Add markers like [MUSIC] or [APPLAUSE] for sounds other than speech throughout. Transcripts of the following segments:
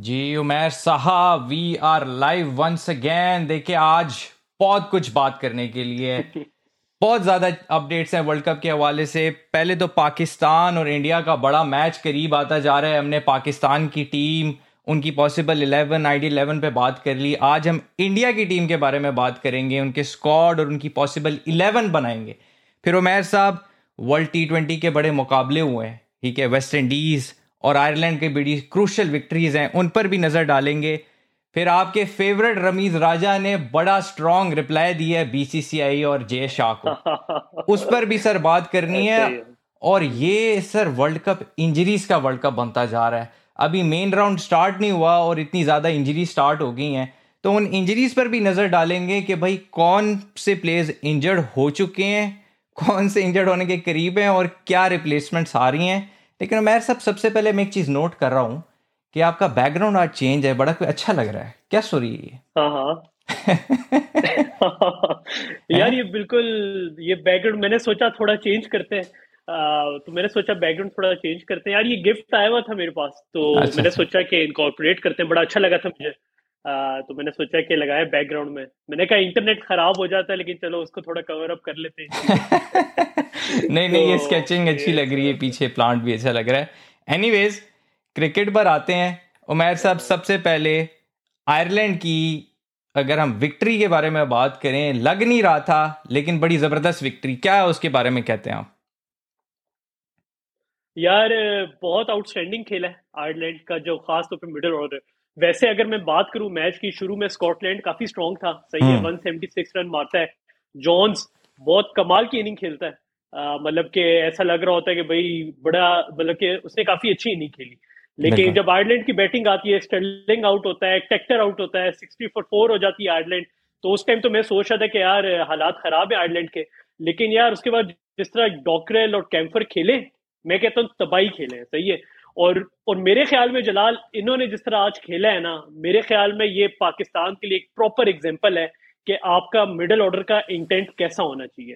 जी उमेर साहब we are live once again देखिए आज बहुत कुछ बात करने के लिए। [LAUGHS] बहुत ज़्यादा अपडेट्स हैं वर्ल्ड कप के हवाले से। पहले तो पाकिस्तान और इंडिया का बड़ा मैच करीब आता जा रहा है। हमने पाकिस्तान की टीम उनकी पॉसिबल 11 आईडी 11 पे बात कर ली। आज हम इंडिया की टीम के बारे में बात करेंगे। उनके स्क्वाड और उनकी पॉसिबल 11 बनाएँगे। फिर उमेर साहब वर्ल्ड टी ट्वेंटी के बड़े मुकाबले हुए हैं। ठीक है वेस्ट इंडीज़ और आयरलैंड के बड़ी क्रूशल विक्ट्रीज हैं उन पर भी नज़र डालेंगे। फिर आपके फेवरेट रमीज राजा ने बड़ा स्ट्रॉन्ग रिप्लाई दिया है बीसीसीआई और जय शाह को। [LAUGHS] उस पर भी सर बात करनी है। और ये सर वर्ल्ड कप इंजरीज का वर्ल्ड कप बनता जा रहा है। अभी मेन राउंड स्टार्ट नहीं हुआ और इतनी ज़्यादा इंजरी स्टार्ट हो गई हैं। तो उन इंजरीज पर भी नज़र डालेंगे कि भाई कौन से प्लेयर्स इंजर्ड हो चुके हैं कौन से इंजर्ड होने के करीब हैं और क्या रिप्लेसमेंट्स आ रही हैं। लेकिन मैं सब सबसे पहले मैं एक चीज़ नोट कर रहा हूँ कि आपका बैकग्राउंड आज चेंज है बड़ा कोई अच्छा लग रहा है। क्या स्टोरी है हाँ हाँ। [LAUGHS] यार ये बिल्कुल ये बैकग्राउंड मैंने सोचा थोड़ा चेंज करते हैं। तो मैंने सोचा बैकग्राउंड थोड़ा चेंज करते हैं। यार ये गिफ्ट आया हुआ था मेरे पास तो अच्छा, मैंने अच्छा। सोचा कि इनकॉर्पोरेट करते हैं। बड़ा अच्छा लगा था मुझे। आ, तो मैंने सोचा कि लगाया बैकग्राउंड में। मैंने कहा इंटरनेट खराब हो जाता है लेकिन चलो उसको थोड़ा कवर अप कर लेते हैं। [LAUGHS] नहीं नहीं ये स्केचिंग तो अच्छी लग रही है पीछे प्लांट भी अच्छा लग रहा है। एनीवेज क्रिकेट पर आते हैं। उमेर साहब सबसे पहले आयरलैंड की अगर हम विक्ट्री के बारे में बात करें लग नहीं रहा था लेकिन बड़ी ज़बरदस्त विक्ट्री क्या है उसके बारे में कहते हैं आप? यार बहुत आउटस्टैंडिंग खेल है आयरलैंड का जो खास तौर तो पे मिडिल ऑर्डर वैसे अगर मैं बात करूँ मैच की शुरू में स्कॉटलैंड काफ़ी स्ट्रांग था। सही है 176 हम्म। रन मारता है। जॉन्स बहुत कमाल की इनिंग खेलता है। मतलब कि ऐसा लग रहा होता है कि भाई बड़ा मतलब कि उसने काफ़ी अच्छी इनिंग खेली। लेकिन जब आयरलैंड की बैटिंग आती है स्टर्लिंग आउट होता है टेक्टर आउट होता है सिक्सटी फोर फोर हो जाती है आयरलैंड तो उस टाइम तो मैं सोच रहा था कि यार हालात खराब है आयरलैंड के। लेकिन यार उसके बाद जिस तरह डॉकरेल और कैंफर खेले मैं कहता हूँ तबाही खेले सही है। और और मेरे ख्याल में जलाल इन्होंने जिस तरह आज खेला है ना मेरे ख्याल में ये पाकिस्तान के लिए एक प्रॉपर एग्ज़ाम्पल है कि आपका मिडिल ऑर्डर का इंटेंट कैसा होना चाहिए।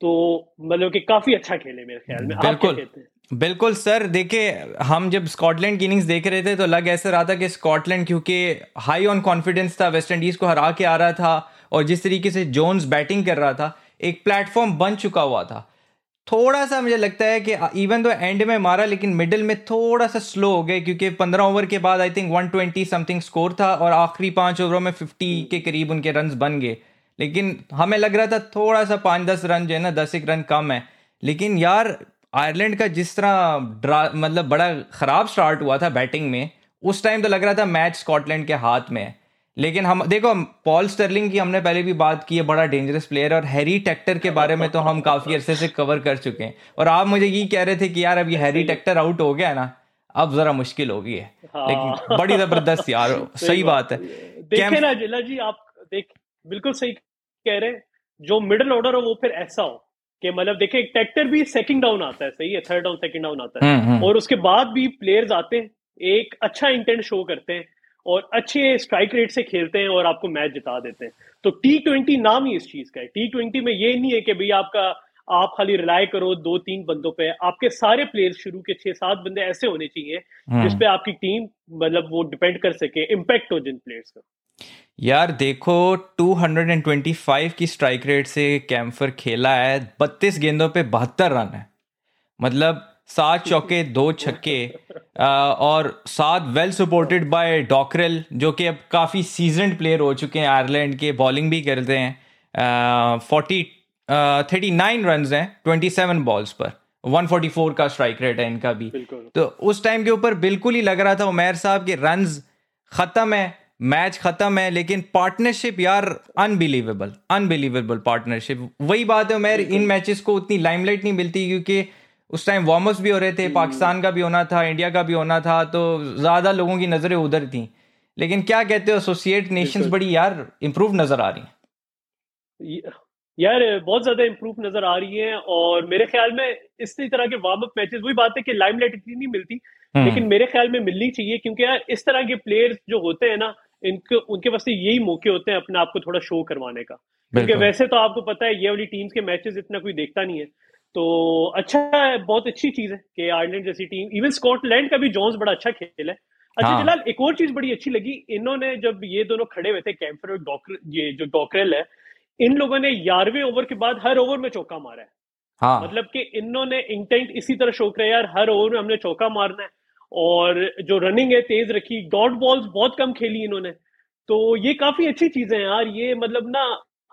तो मतलब कि काफ़ी अच्छा खेले मेरे ख्याल में। बिल्कुल। बिल्कुल सर देखिए हम जब स्कॉटलैंड की इनिंग्स देख रहे थे तो लग ऐसा रहा था कि स्कॉटलैंड क्योंकि हाई ऑन कॉन्फिडेंस था वेस्ट इंडीज को हरा के आ रहा था और जिस तरीके से जोन्स बैटिंग कर रहा था एक प्लेटफॉर्म बन चुका हुआ था। थोड़ा सा मुझे लगता है कि इवन तो एंड में मारा, लेकिन मिडिल में थोड़ा सा स्लो हो गए, क्योंकि पंद्रह ओवर के बाद I think one twenty something score था, और आखिरी पाँच ओवरों में फिफ्टी के करीब उनके रन बन गए। लेकिन हमें लग रहा था थोड़ा सा पाँच दस रन जो है ना, दस एक रन कम है। लेकिन यार आयरलैंड का जिस तरह मतलब बड़ा ख़राब स्टार्ट हुआ था बैटिंग में, उस टाइम तो लग रहा था मैच स्कॉटलैंड के हाथ में है। लेकिन हम देखो पॉल स्टर्लिंग की हमने पहले भी बात की है बड़ा डेंजरस प्लेयर और हैरी टेक्टर के बारे में तो हम काफ़ी अरसे से कवर कर चुके हैं। और आप मुझे ये कह रहे थे कि यार अब ये हैरी टेक्टर आउट हो गया ना अब जरा मुश्किल हो गई है। हाँ। लेकिन बड़ी ज़बरदस्त यार [LAUGHS] सही बात है। देखे ना जिला जी आप देख बिल्कुल सही कह रहे हैं। जो मिडिल ऑर्डर हो वो फिर ऐसा हो कि मतलब देखिए ट्रैक्टर भी सेकंड डाउन आता है सही है थर्ड डाउन सेकंड डाउन आता है। हम्म, हम्म। और उसके बाद भी प्लेयर्स आते हैं एक अच्छा इंटेंट शो करते हैं और अच्छे स्ट्राइक रेट से खेलते हैं और आपको मैच जिता देते हैं। तो टी ट्वेंटी नाम ही इस चीज़ का है। टी ट्वेंटी में ये नहीं है कि भाई आपका आप खाली रिलाय करो दो तीन बंदों पे। आपके सारे प्लेयर्स शुरू के छह सात बंदे ऐसे होने चाहिए हम्म। जिसपे आपकी टीम मतलब वो डिपेंड कर सके इम्पैक्ट हो जिन प्लेयर्स का यार देखो 225 की स्ट्राइक रेट से कैम्फर खेला है बत्तीस गेंदों पे बहत्तर रन है। मतलब सात चौके दो छक्के और सात वेल सपोर्टेड बाय डॉकरेल जो कि अब काफ़ी सीजनड प्लेयर हो चुके हैं आयरलैंड के बॉलिंग भी करते हैं। फोर्टी थर्टी नाइन रन हैं ट्वेंटी सेवन बॉल्स पर 144 का स्ट्राइक रेट है इनका भी। तो उस टाइम के ऊपर बिल्कुल ही लग रहा था उमेर साहब के रन ख़त्म है मैच खत्म है लेकिन पार्टनरशिप यार अनबिलीवेबल अनबिलीवेबल पार्टनरशिप वही बात है उमेर इन मैचेस को उतनी लाइमलाइट नहीं मिलती क्योंकि उस टाइम वार्म भी हो रहे थे पाकिस्तान का भी होना था इंडिया का भी होना था तो ज़्यादा लोगों की नज़रें उधर थी। लेकिन क्या कहते हो एसोसिएट नेशंस बड़ी यार इम्प्रूव नज़र आ रही हैं। यार बहुत ज़्यादा इम्प्रूव नज़र आ रही है और मेरे ख्याल में इसी तरह के वार्म अप मैचेस वही बात है कि लाइमलाइट इतनी नहीं मिलती हम्म। लेकिन मेरे ख्याल में मिलनी चाहिए क्योंकि यार इस तरह के प्लेयर्स जो होते हैं ना इनके उनके पास यही मौके होते हैं अपने आप को थोड़ा शो करवाने का। क्योंकि वैसे तो आपको पता है ये वाली टीम्स के मैचेस इतना कोई देखता नहीं है। तो अच्छा है बहुत अच्छी चीज़ है कि आयरलैंड जैसी टीम इवन स्कॉटलैंड का भी जॉन्स बड़ा अच्छा खेल है अच्छा हाँ. जलाल एक और चीज़ बड़ी अच्छी लगी इन्होंने जब ये दोनों खड़े हुए थे कैंफर और डॉक्टर ये जो डॉकरेल है इन लोगों ने ग्यारहवें ओवर के बाद हर ओवर में चौका मारा है हाँ. मतलब कि इन्होंने इंटेंट इसी तरह शो किया यार हर ओवर में हमने चौका मारना है और जो रनिंग है तेज रखी डॉट बॉल्स बहुत कम खेली इन्होंने तो ये काफ़ी अच्छी चीज़ें हैं यार ये मतलब ना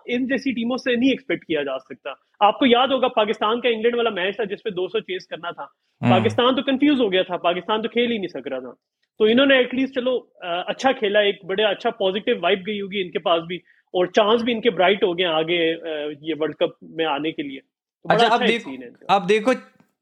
इन जैसी टीमों से नहीं एक्सपेक्ट किया जा सकता। आपको याद होगा पाकिस्तान का इंग्लैंड वाला मैच था जिसपे 200 चेस करना था। हम्म। पाकिस्तान तो कंफ्यूज हो गया था पाकिस्तान तो खेल ही नहीं सक रहा था। तो इन्होंने एटलीस्ट चलो अच्छा खेला एक बड़े अच्छा पॉजिटिव वाइब गई होगी इनके पास भी और चांस भी इनके ब्राइट हो गए आगे ये वर्ल्ड कप में आने के लिए। तो अच्छा, अब अच्छा देखो अब देखो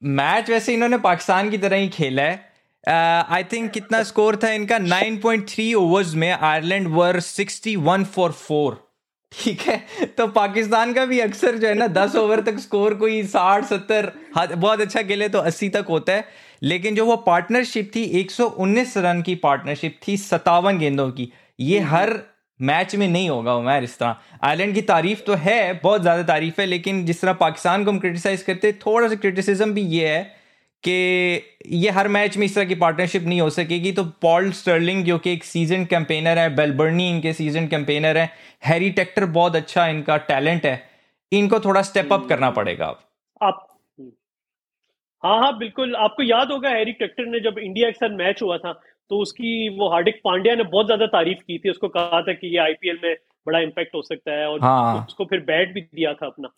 मैच वैसे इन्होंने पाकिस्तान की तरह ही खेला है। आई uh, थिंक कितना [LAUGHS] स्कोर था इनका? 9.3 ओवर्स में आयरलैंड वर 61 फॉर फोर ठीक है? तो पाकिस्तान का भी अक्सर जो है ना दस ओवर तक स्कोर कोई साठ सत्तर बहुत अच्छा खेले तो अस्सी तक होता है। लेकिन जो वो पार्टनरशिप थी 119 रन की पार्टनरशिप थी सतावन गेंदों की ये हम्म। हर मैच में नहीं होगा उमैर इस तरह। आयरलैंड की तारीफ़ तो है बहुत ज़्यादा तारीफ़ है लेकिन जिस तरह पाकिस्तान को हम क्रिटिसाइज करते थोड़ा सा क्रिटिसिज्म भी ये है कि ये हर मैच में इस तरह की पार्टनरशिप नहीं हो सकेगी। तो पॉल स्टर्लिंग जो कि एक सीज़न कैंपेनर है बेलबर्नी इनके सीज़न कैंपेनर है हैरी टेक्टर बहुत अच्छा इनका टैलेंट है। इनको थोड़ा स्टेप अप करना पड़ेगा अब। आप हाँ हाँ बिल्कुल। आपको याद होगा हैरी टेक्टर ने जब इंडिया के साथ मैच हुआ था तो उसकी वो हार्दिक पांड्या ने बहुत ज़्यादा तारीफ़ की थी। उसको कहा था कि ये आईपीएल में बड़ा इम्पैक्ट हो सकता है और हाँ। उसको फिर बैट भी दिया था अपना।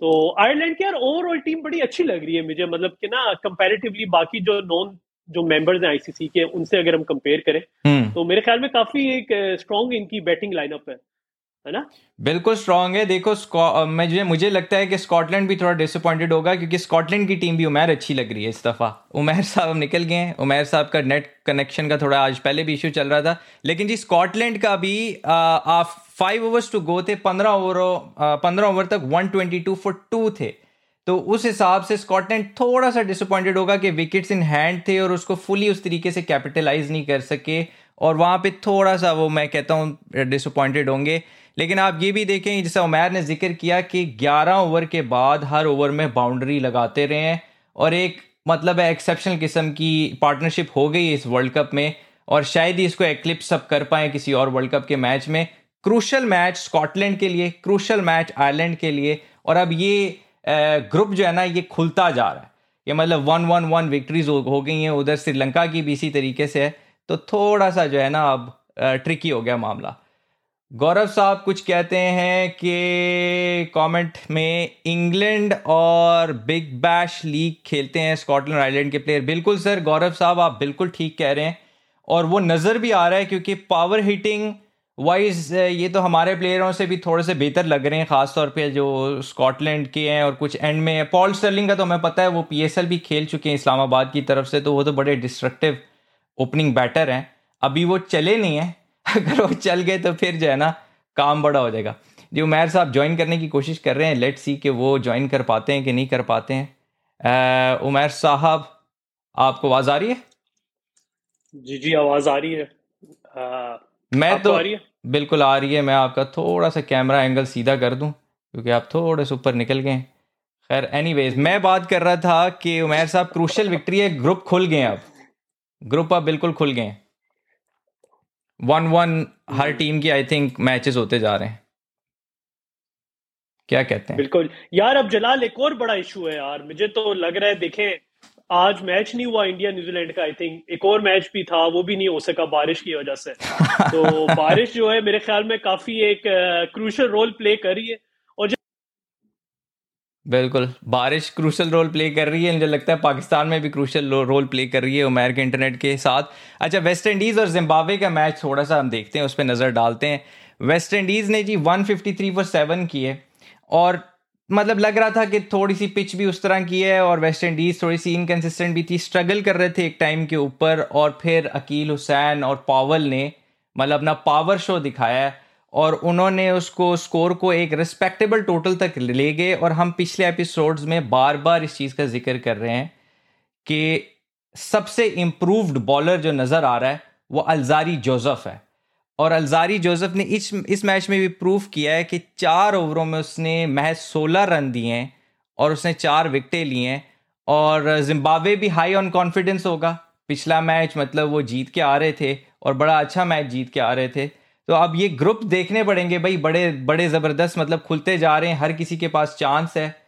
तो आयरलैंड की यार ओवरऑल टीम बड़ी अच्छी लग रही है मुझे मतलब कि ना कंपैरेटिवली बाकी जो नॉन जो मेंबर्स हैं आईसीसी के उनसे अगर हम कंपेयर करें हम्म। तो मेरे ख्याल में काफ़ी एक स्ट्रॉन्ग इनकी बैटिंग लाइनअप है है ना? बिल्कुल स्ट्रांग है। देखो मुझे मुझे लगता है कि स्कॉटलैंड भी थोड़ा डिसअपॉइंटेड होगा क्योंकि स्कॉटलैंड की टीम भी उमेर अच्छी लग रही है इस दफ़ा। उमेर साहब निकल गए हैं। उमेर साहब का नेट कनेक्शन का थोड़ा आज पहले भी इशू चल रहा था। लेकिन जी स्कॉटलैंड का भी फाइव ओवर्स टू गो थे पंद्रह ओवरों पंद्रह ओवर तक one twenty two for two थे। तो उस हिसाब से स्कॉटलैंड थोड़ा सा डिसअपॉइंटेड होगा कि विकेट्स इन हैंड थे और उसको फुली उस तरीके से कैपिटलाइज नहीं कर सके। और वहाँ पे थोड़ा सा वो मैं कहता हूँ डिसअपॉइंटेड होंगे। लेकिन आप ये भी देखें, जैसे उमैर ने ज़िक्र किया कि 11 ओवर के बाद हर ओवर में बाउंड्री लगाते रहे हैं। और एक मतलब है एक्सेप्शनल किस्म की पार्टनरशिप हो गई इस वर्ल्ड कप में। और शायद ही इसको एक्लिप्स सब कर पाए किसी और वर्ल्ड कप के मैच में। क्रूशल मैच स्कॉटलैंड के लिए क्रूशल मैच आयरलैंड के लिए, और अब ये ग्रुप जो है ना, ये खुलता जा रहा है। ये मतलब वन वन वन विक्ट्रीज हो गई हैं, उधर श्रीलंका की भी इसी तरीके से है। तो थोड़ा सा जो है ना, अब ट्रिकी हो गया मामला। गौरव साहब, कुछ कहते हैं कि कमेंट में इंग्लैंड और बिग बैश लीग खेलते हैं, स्कॉटलैंड आयरलैंड के प्लेयर बिल्कुल सर, गौरव साहब, आप बिल्कुल ठीक कह रहे हैं। और वो नज़र भी आ रहा है, क्योंकि पावर हिटिंग वाइज ये तो हमारे प्लेयरों से भी थोड़े से बेहतर लग रहे हैं ख़ासतौर पे जो स्कॉटलैंड के हैं और कुछ एंड में पॉल स्टर्लिंग का तो हमें पता है वो पीएसएल भी खेल चुके हैं इस्लामाबाद की तरफ़ से तो वो तो बड़े डिस्ट्रक्टिव ओपनिंग बैटर हैं। अभी वो चले नहीं हैं। [LAUGHS] अगर वो चल गए तो फिर जो है ना काम बड़ा हो जाएगा। जी उमैर साहब ज्वाइन करने की कोशिश कर रहे हैं। लेट सी कि वो ज्वाइन कर पाते हैं कि नहीं कर पाते हैं। उमैर साहब आपको आवाज़ आ रही है? जी जी आवाज़ आ रही है। आ, मैं तो आ रही है? बिल्कुल आ रही है। मैं आपका थोड़ा सा कैमरा एंगल सीधा कर दूँ क्योंकि आप थोड़े से ऊपर निकल गए खैर एनीवेज मैं बात कर रहा था कि उमैर साहब क्रूशल विक्ट्री है ग्रुप खुल गए अब। ग्रुप अब बिल्कुल खुल गए वन वन हर टीम की आई थिंक मैचेस होते जा रहे हैं। क्या कहते हैं? बिल्कुल। यार अब जलाल एक और बड़ा इशू है यार। मुझे तो लग रहा है देखें आज मैच नहीं हुआ इंडिया न्यूजीलैंड का आई थिंक एक और मैच भी था वो भी नहीं हो सका बारिश की वजह से। [LAUGHS] तो बारिश जो है मेरे ख्याल में काफ़ी एक क्रूशल रोल प्ले कर रही है। बिल्कुल बारिश क्रूशल रोल प्ले कर रही है मुझे लगता है पाकिस्तान में भी क्रूशल रोल प्ले कर रही है उमैर के इंटरनेट के साथ। अच्छा वेस्ट इंडीज़ और जिम्बाब्वे का मैच थोड़ा सा हम देखते हैं उस पर नज़र डालते हैं। वेस्ट इंडीज़ ने जी 153 फॉर सेवन किए और मतलब लग रहा था कि थोड़ी सी पिच भी उस तरह की है और वेस्ट इंडीज़ थोड़ी सी इनकन्सिस्टेंट भी थी स्ट्रगल कर रहे थे एक टाइम के ऊपर और फिर अकील हुसैन और पावल ने मतलब अपना पावर शो दिखाया और उन्होंने उसको स्कोर को एक रिस्पेक्टेबल टोटल तक ले गए और हम पिछले एपिसोड्स में बार बार इस चीज़ का ज़िक्र कर रहे हैं कि सबसे इम्प्रूव्ड बॉलर जो नज़र आ रहा है, वो अलजारी जोसेफ है। और अलजारी जोसेफ ने इस इस मैच में भी प्रूव किया है कि चार ओवरों में उसने महज सोलह रन दिए हैं और उसने चार विकटें लिए हैं। और जिम्बाब्वे भी हाई ऑन कॉन्फिडेंस होगा। पिछला मैच मतलब वो जीत के आ रहे थे और बड़ा अच्छा मैच जीत के आ रहे थे। तो अब ये ग्रुप देखने पड़ेंगे भाई। बड़े बड़े ज़बरदस्त मतलब खुलते जा रहे हैं। हर किसी के पास चांस है।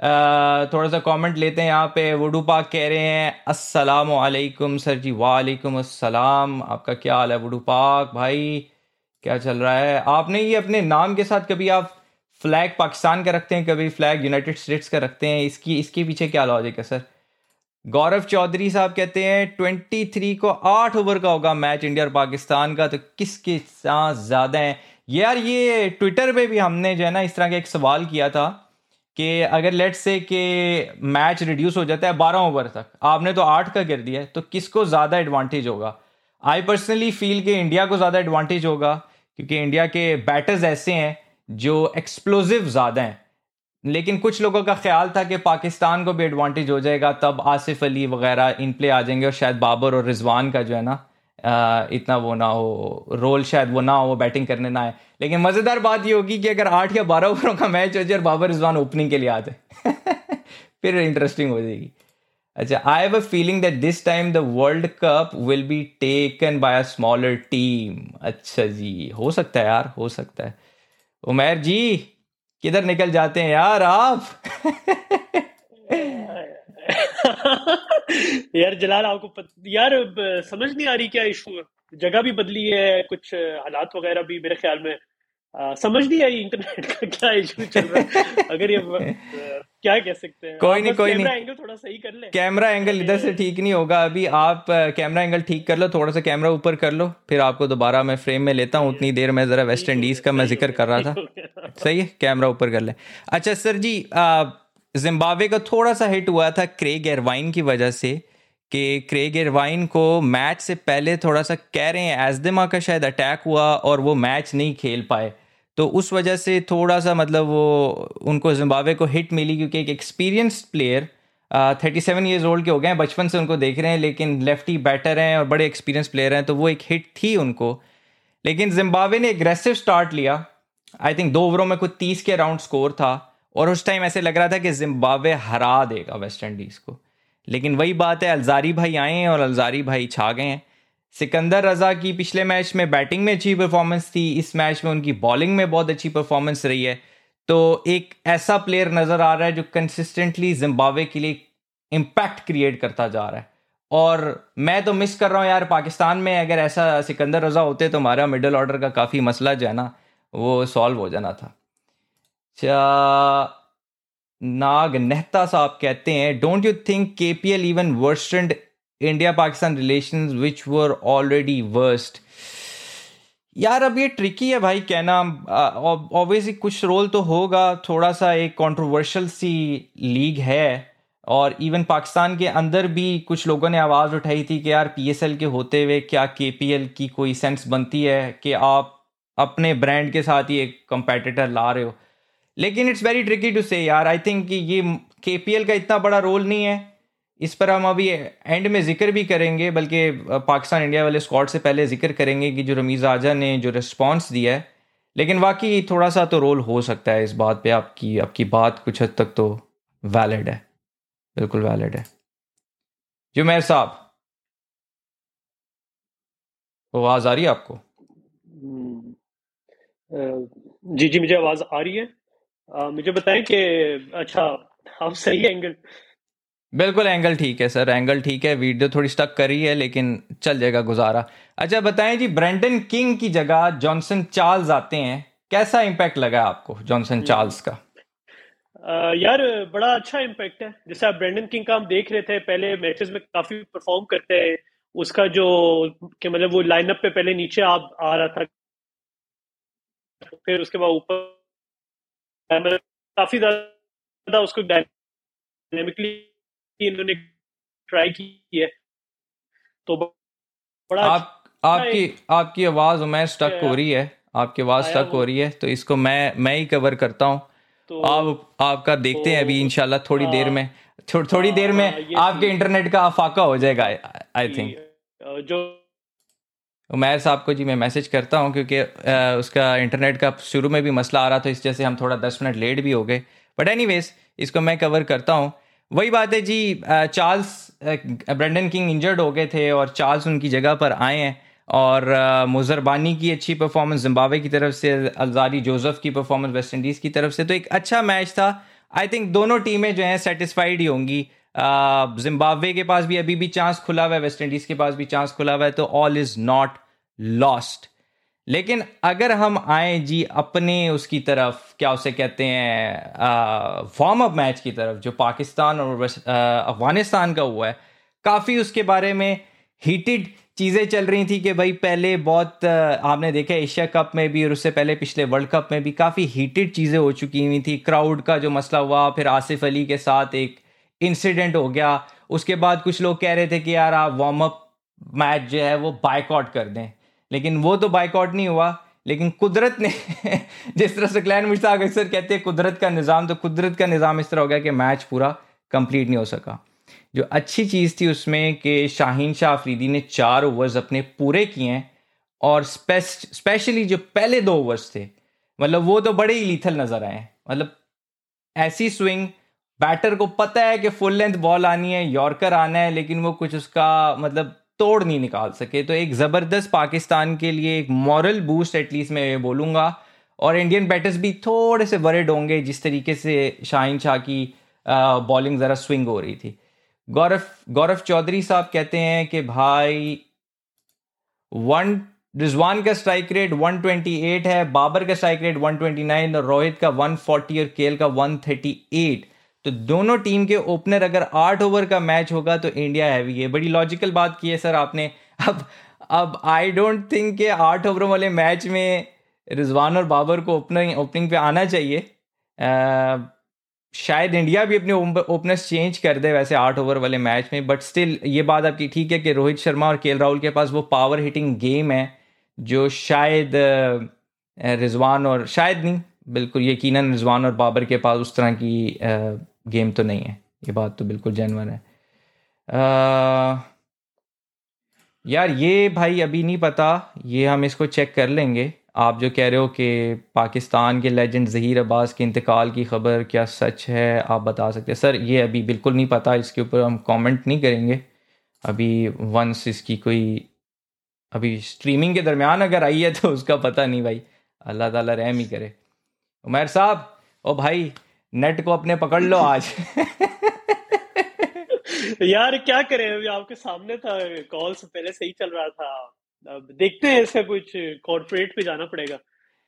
थोड़ा सा कमेंट लेते हैं यहाँ पे। वुडू पाक कह रहे हैं, अस्सलाम वालेकुम सर जी, वालेकुम अस्सलाम। आपका क्या हाल है वुडू पाक भाई? क्या चल रहा है? आपने ये अपने नाम के साथ कभी आप फ्लैग पाकिस्तान का रखते हैं, कभी फ्लैग यूनाइटेड स्टेट्स का रखते हैं? इसकी, इसके पीछे क्या लॉजिक है सर? गौरव चौधरी साहब कहते हैं ट्वेंटी थ्री को आठ ओवर का होगा मैच इंडिया और पाकिस्तान का तो किसके साथ ज़्यादा है? यार ये ट्विटर पे भी हमने जो है ना, इस तरह का एक सवाल किया था। कि अगर लेट से कि मैच रिड्यूस हो जाता है बारह ओवर तक, आपने तो आठ का कर दिया है तो किसको ज़्यादा एडवांटेज होगा? आई पर्सनली फील कि इंडिया को ज़्यादा एडवांटेज होगा, क्योंकि इंडिया के बैटर्स ऐसे हैं जो एक्सप्लोजिव ज़्यादा हैं। लेकिन कुछ लोगों का ख्याल था कि पाकिस्तान को भी एडवांटेज हो जाएगा, तब आसिफ अली वगैरह इन प्ले आ जाएँगे और शायद बाबर और रिजवान का जो है ना इतना वो ना हो, रोल शायद वो ना हो बैटिंग करने ना आए। लेकिन मज़ेदार बात ये होगी कि अगर आठ या बारह ओवरों का मैच हो जाए और बाबर रिजवान ओपनिंग के लिए आ जाए [LAUGHS] फिर इंटरेस्टिंग हो जाएगी। अच्छा I have a feeling that this time the world cup will be taken by a smaller team अच्छा जी, हो सकता है यार, हो सकता है। उमेर जी, किधर निकल जाते हैं यार आप? [LAUGHS] [LAUGHS] यार जलाल आपको पत... यार समझ नहीं आ रही क्या इशू जगह भी बदली है कुछ हालात वगैरह भी मेरे ख्याल में आ, समझ नहीं आई इंटरनेट का क्या इशू चल रहा है? [LAUGHS] अगर ये क्या कह सकते हैं? कोई नहीं कोई नहीं। एंगल थोड़ा सही कर ले। कैमरा एंगल इधर से ठीक नहीं होगा अभी। आप कैमरा एंगल ठीक कर लो थोड़ा सा कैमरा ऊपर कर लो फिर आपको दोबारा मैं फ्रेम में लेता हूँ उतनी देर में ज़रा वेस्ट इंडीज़ का मैं ज़िक्र कर रहा था। सही है कैमरा ऊपर कर ले। अच्छा सर जी जिम्बाब्वे का थोड़ा सा हिट हुआ था क्रेग एयरवाइन की वजह से कि क्रेग एयरवाइन को मैच से पहले थोड़ा सा कह रहे हैं एजदमा का शायद अटैक हुआ और वो मैच नहीं खेल पाए। तो उस वजह से थोड़ा सा मतलब वो, उनको जिम्बाब्वे को हिट मिली क्योंकि एक experience player thirty seven years old के हो गए हैं, बचपन से उनको देख रहे हैं, लेकिन लेफ्टी बैटर हैं और बड़े एक्सपीरियंस प्लेयर हैं तो वो एक हिट थी उनको। लेकिन जिम्बाब्वे ने एग्रेसिव स्टार्ट लिया। आई थिंक दो ओवरों में कुछ तीस के अराउंड स्कोर था। और उस टाइम ऐसे लग रहा था कि जिम्बाब्वे हरा देगा वेस्ट इंडीज़ को। लेकिन वही बात है अलजारी भाई आए हैं और अलजारी भाई छा गए हैं। सिकंदर रजा की पिछले मैच में बैटिंग में अच्छी परफॉर्मेंस थी, इस मैच में उनकी बॉलिंग में बहुत अच्छी परफॉर्मेंस रही है। तो एक ऐसा प्लेयर नज़र आ रहा है जो कंसिस्टेंटली जिम्बाब्वे के लिए इम्पैक्ट क्रिएट करता जा रहा है। और मैं तो मिस कर रहा हूँ यार, पाकिस्तान में अगर ऐसा सिकंदर रजा होते तो हमारा मिडल ऑर्डर का काफ़ी मसला जो है ना, वो सॉल्व हो जाना था। नाग नेहता साहब कहते हैं डोंट यू थिंक के P L even worsened India Pakistan relation which were already worst यार, अब ये ट्रिकी है भाई कहना। ऑब्वियसली कुछ रोल तो होगा थोड़ा सा एक कंट्रोवर्शियल सी लीग है और इवन पाकिस्तान के अंदर भी कुछ लोगों ने आवाज़ उठाई थी कि यार पीएसएल के होते हुए क्या केपीएल की कोई सेंस बनती है कि आप अपने ब्रांड के साथ ही एक कंपेटिटर ला रहे हो। लेकिन इट्स वेरी ट्रिकी टू से यार आई थिंक कि ये के का इतना बड़ा रोल नहीं है। इस पर हम अभी एंड में ज़िक्र भी करेंगे बल्कि पाकिस्तान इंडिया वाले स्क्वाड से पहले ज़िक्र करेंगे कि जो रमीज़ आजा ने जो रिस्पॉन्स दिया है लेकिन वाकई थोड़ा सा तो रोल हो सकता है इस बात पे। आपकी आपकी बात कुछ हद तक तो वैलिड है। बिल्कुल वैलिड है। जुमेर साहब। आवाज़ आ रही है आपको? हम्म, जी जी मुझे आवाज़ आ रही है? आ, मुझे बताएँ कि अच्छा आप सही एंगल बिल्कुल एंगल ठीक है सर एंगल ठीक है. वीडियो थोड़ी स्टक कर है लेकिन चल जाएगा गुजारा. अच्छा बताएँ जी ब्रेंडन किंग की जगह जॉनसन चार्ल्स आते हैं. कैसा इम्पैक्ट लगा आपको जॉनसन चार्ल्स का? आ, यार बड़ा अच्छा इम्पैक्ट है. जैसे आप ब्रेंडन किंग का हम देख रहे थे पहले मैचेस में काफ़ी परफॉर्म करते हैं. उसका जो कि मतलब वो लाइनअप पे पहले नीचे आप आ रहा था. फिर उसके बाद ऊपर काफ़ी ज़्यादा उसको डायनेमिकली इन्होंने ट्राई की है। तो बड़ा आप आपकी आपकी आवाज़ मैं स्टक हो। रही है। आपकी आवाज़ स्टक हो रही है। तो इसको मैं मैं ही कवर करता हूँ। तो आप आपका देखते तो, हैं अभी तो इंशाल्लाह थोड़ी देर हाँ। में। थो, थोड़ी देर में हाँ, आपके इंटरनेट का अफाका हो जाएगा आई थिंक जो उमैर साहब को जी मैं मैसेज करता हूँ क्योंकि उसका इंटरनेट का शुरू में भी मसला आ रहा था, इस जैसे हम थोड़ा दस मिनट लेट भी हो गए। बट एनी इसको मैं कवर करता हूँ। वही बात है जी चार्ल्स ब्रेंडन किंग इंजर्ड हो गए थे और चार्ल्स उनकी जगह पर आए हैं और मुजरबानी की अच्छी परफॉर्मेंस जिम्बावे की तरफ़ से अलजारी जोसेफ की परफॉर्मेंस वेस्ट इंडीज़ की तरफ़ से तो एक अच्छा मैच था। आई थिंक दोनों टीमें जो हैं सेटिस्फाइड ही होंगी। जिम्बाब्वे के पास भी अभी भी चांस खुला हुआ है, वेस्ट इंडीज़ के पास भी चांस खुला हुआ है तो ऑल इज़ नॉट लॉस्ट लेकिन अगर हम आए जी अपने उसकी तरफ़, क्या उसे कहते हैं वार्म अप मैच की तरफ़, जो पाकिस्तान और अफ़गानिस्तान का हुआ है, काफ़ी उसके बारे में हीटेड चीज़ें चल रही थी कि भाई पहले बहुत आपने देखा एशिया कप में भी और उससे पहले पिछले वर्ल्ड कप में भी काफ़ी हीटेड चीज़ें हो चुकी हुई थी क्राउड का जो मसला हुआ, फिर आसिफ अली के साथ एक इंसिडेंट हो गया। उसके बाद कुछ लोग कह रहे थे कि यार आप वार्म अप मैच जो है वो बाइकआउट कर दें। लेकिन वो तो बाइकआउट नहीं हुआ। लेकिन कुदरत ने [LAUGHS] जिस तरह से क्लैन मुश्ताक अक्सर कहते हैं, कुदरत का निज़ाम तो कुदरत का निज़ाम इस तरह हो गया कि मैच पूरा कंप्लीट नहीं हो सका। जो अच्छी चीज़ थी उसमें कि शाहीन शाह अफरीदी ने चार ओवर्स अपने पूरे किए हैं और स्पेशली जो पहले दो ओवर्स थे मतलब वो तो बड़े ही लीथल नज़र आए मतलब ऐसी स्विंग बैटर को पता है कि फुल लेंथ बॉल आनी है यॉर्कर आना है, लेकिन वो कुछ उसका मतलब तोड़ नहीं निकाल सके। तो एक ज़बरदस्त पाकिस्तान के लिए एक मॉरल बूस्ट एटलीस्ट मैं ये बोलूँगा। और इंडियन बैटर्स भी थोड़े से वरिड होंगे जिस तरीके से शाहिन शाह की बॉलिंग ज़रा स्विंग हो रही थी। गौरव गौरव चौधरी साहब कहते हैं कि भाई वन रिजवान का स्ट्राइक रेट 128 है बाबर का स्ट्राइक रेट 129 और रोहित का 140 और केल का 138 तो दोनों टीम के ओपनर अगर आठ ओवर का मैच होगा तो इंडिया हैवी है। बड़ी लॉजिकल बात की है सर आपने। अब अब आई डोंट थिंक कि आठ ओवरों वाले मैच में रिजवान और बाबर को ओपनिंग ओपनिंग पे आना चाहिए। आ, शायद इंडिया भी अपने ओपनर्स चेंज कर दे वैसे आठ ओवर वाले मैच में बट स्टिल ये बात आपकी ठीक है कि रोहित शर्मा और के राहुल के पास वो पावर हिटिंग गेम है जो शायद रिजवान और शायद नहीं बिल्कुल यकीनन रिजवान और बाबर के पास उस तरह की गेम तो नहीं है। ये बात तो बिल्कुल जनवन है। आ, यार ये भाई अभी नहीं पता ये हम इसको चेक कर लेंगे। आप जो कह रहे हो कि पाकिस्तान के लेजेंड ज़हीर अब्बास के इंतकाल की खबर क्या सच है आप बता सकते हैं। सर ये अभी बिल्कुल नहीं पता इसके ऊपर हम कमेंट नहीं करेंगे। अभी वंस इसकी कोई अभी स्ट्रीमिंग के दरमियान अगर आई है तो उसका पता नहीं भाई। अल्लाह ताला रहम ही करे। उमर साहब ओ भाई नेट को अपने पकड़ लो आज। [LAUGHS] यार क्या करें? अभी आपके सामने था कॉल से पहले सही चल रहा था। अब देखते हैं इसका कुछ कॉर्पोरेट पे जाना पड़ेगा।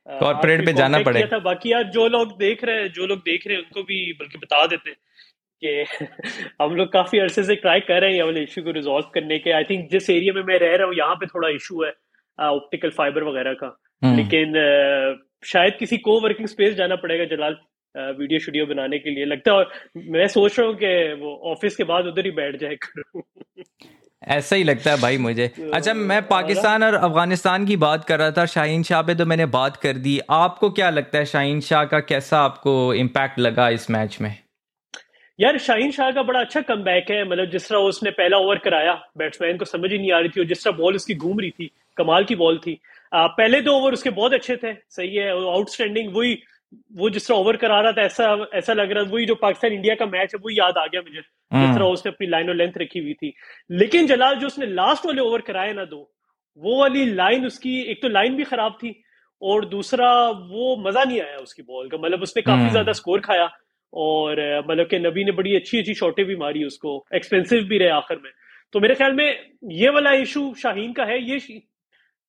कॉर्पोरेट पे जाना पड़ेगा। था बाकी यार जो लोग देख रहे हैं जो लोग देख रहे हैं उनको भी बल्कि बता देते हैं कि [LAUGHS] हम लोग काफ़ी अरसे से ट्राई कर रहे हैं ये वाले इशू को रिजोल्व करने के। आई थिंक जिस एरिया में मैं रह रहा हूँ यहाँ पे थोड़ा इशू है ऑप्टिकल फाइबर वगैरह का। हम्म। लेकिन शायद किसी को वर्किंग स्पेस जाना पड़ेगा जलाल वीडियो स्टूडियो बनाने के लिए। लगता है मैं सोच रहा हूँ कि वो ऑफ़िस के बाद उधर ही बैठ जाए करूँ। ऐसा ही लगता है भाई मुझे। तो अच्छा मैं पाकिस्तान और अफ़गानिस्तान की बात कर रहा था शाहीन शाह पे तो मैंने बात कर दी। आपको क्या लगता है शाहीन शाह का कैसा आपको इम्पैक्ट लगा इस मैच में? यार शाहीन शाह का बड़ा अच्छा कम है। मतलब जिस तरह उसने पहला ओवर कराया बैट्समैन को समझ ही नहीं आ रही थी और जिस तरह बॉल उसकी घूम रही थी कमाल की बॉल थी। पहले दो ओवर उसके बहुत अच्छे थे सही है आउटस्टैंडिंग वही वो जिस तरह ओवर करा रहा था ऐसा ऐसा लग रहा था वही जो पाकिस्तान इंडिया का मैच है वो याद आ गया मुझे जिस हम्म। तरह उसने अपनी लाइन और लेंथ रखी हुई थी लेकिन जलाल जो उसने लास्ट वाले ओवर कराए ना दो वो वाली लाइन उसकी एक तो लाइन भी खराब थी और दूसरा वो मज़ा नहीं आया उसकी बॉल का मतलब उसने काफ़ी हम्म। ज़्यादा स्कोर खाया और मतलब कि नबी ने बड़ी अच्छी अच्छी शॉटें भी मारी उसको एक्सपेंसिव भी रहे आखिर में तो मेरे ख्याल में ये वाला इशू शाहीन का है ये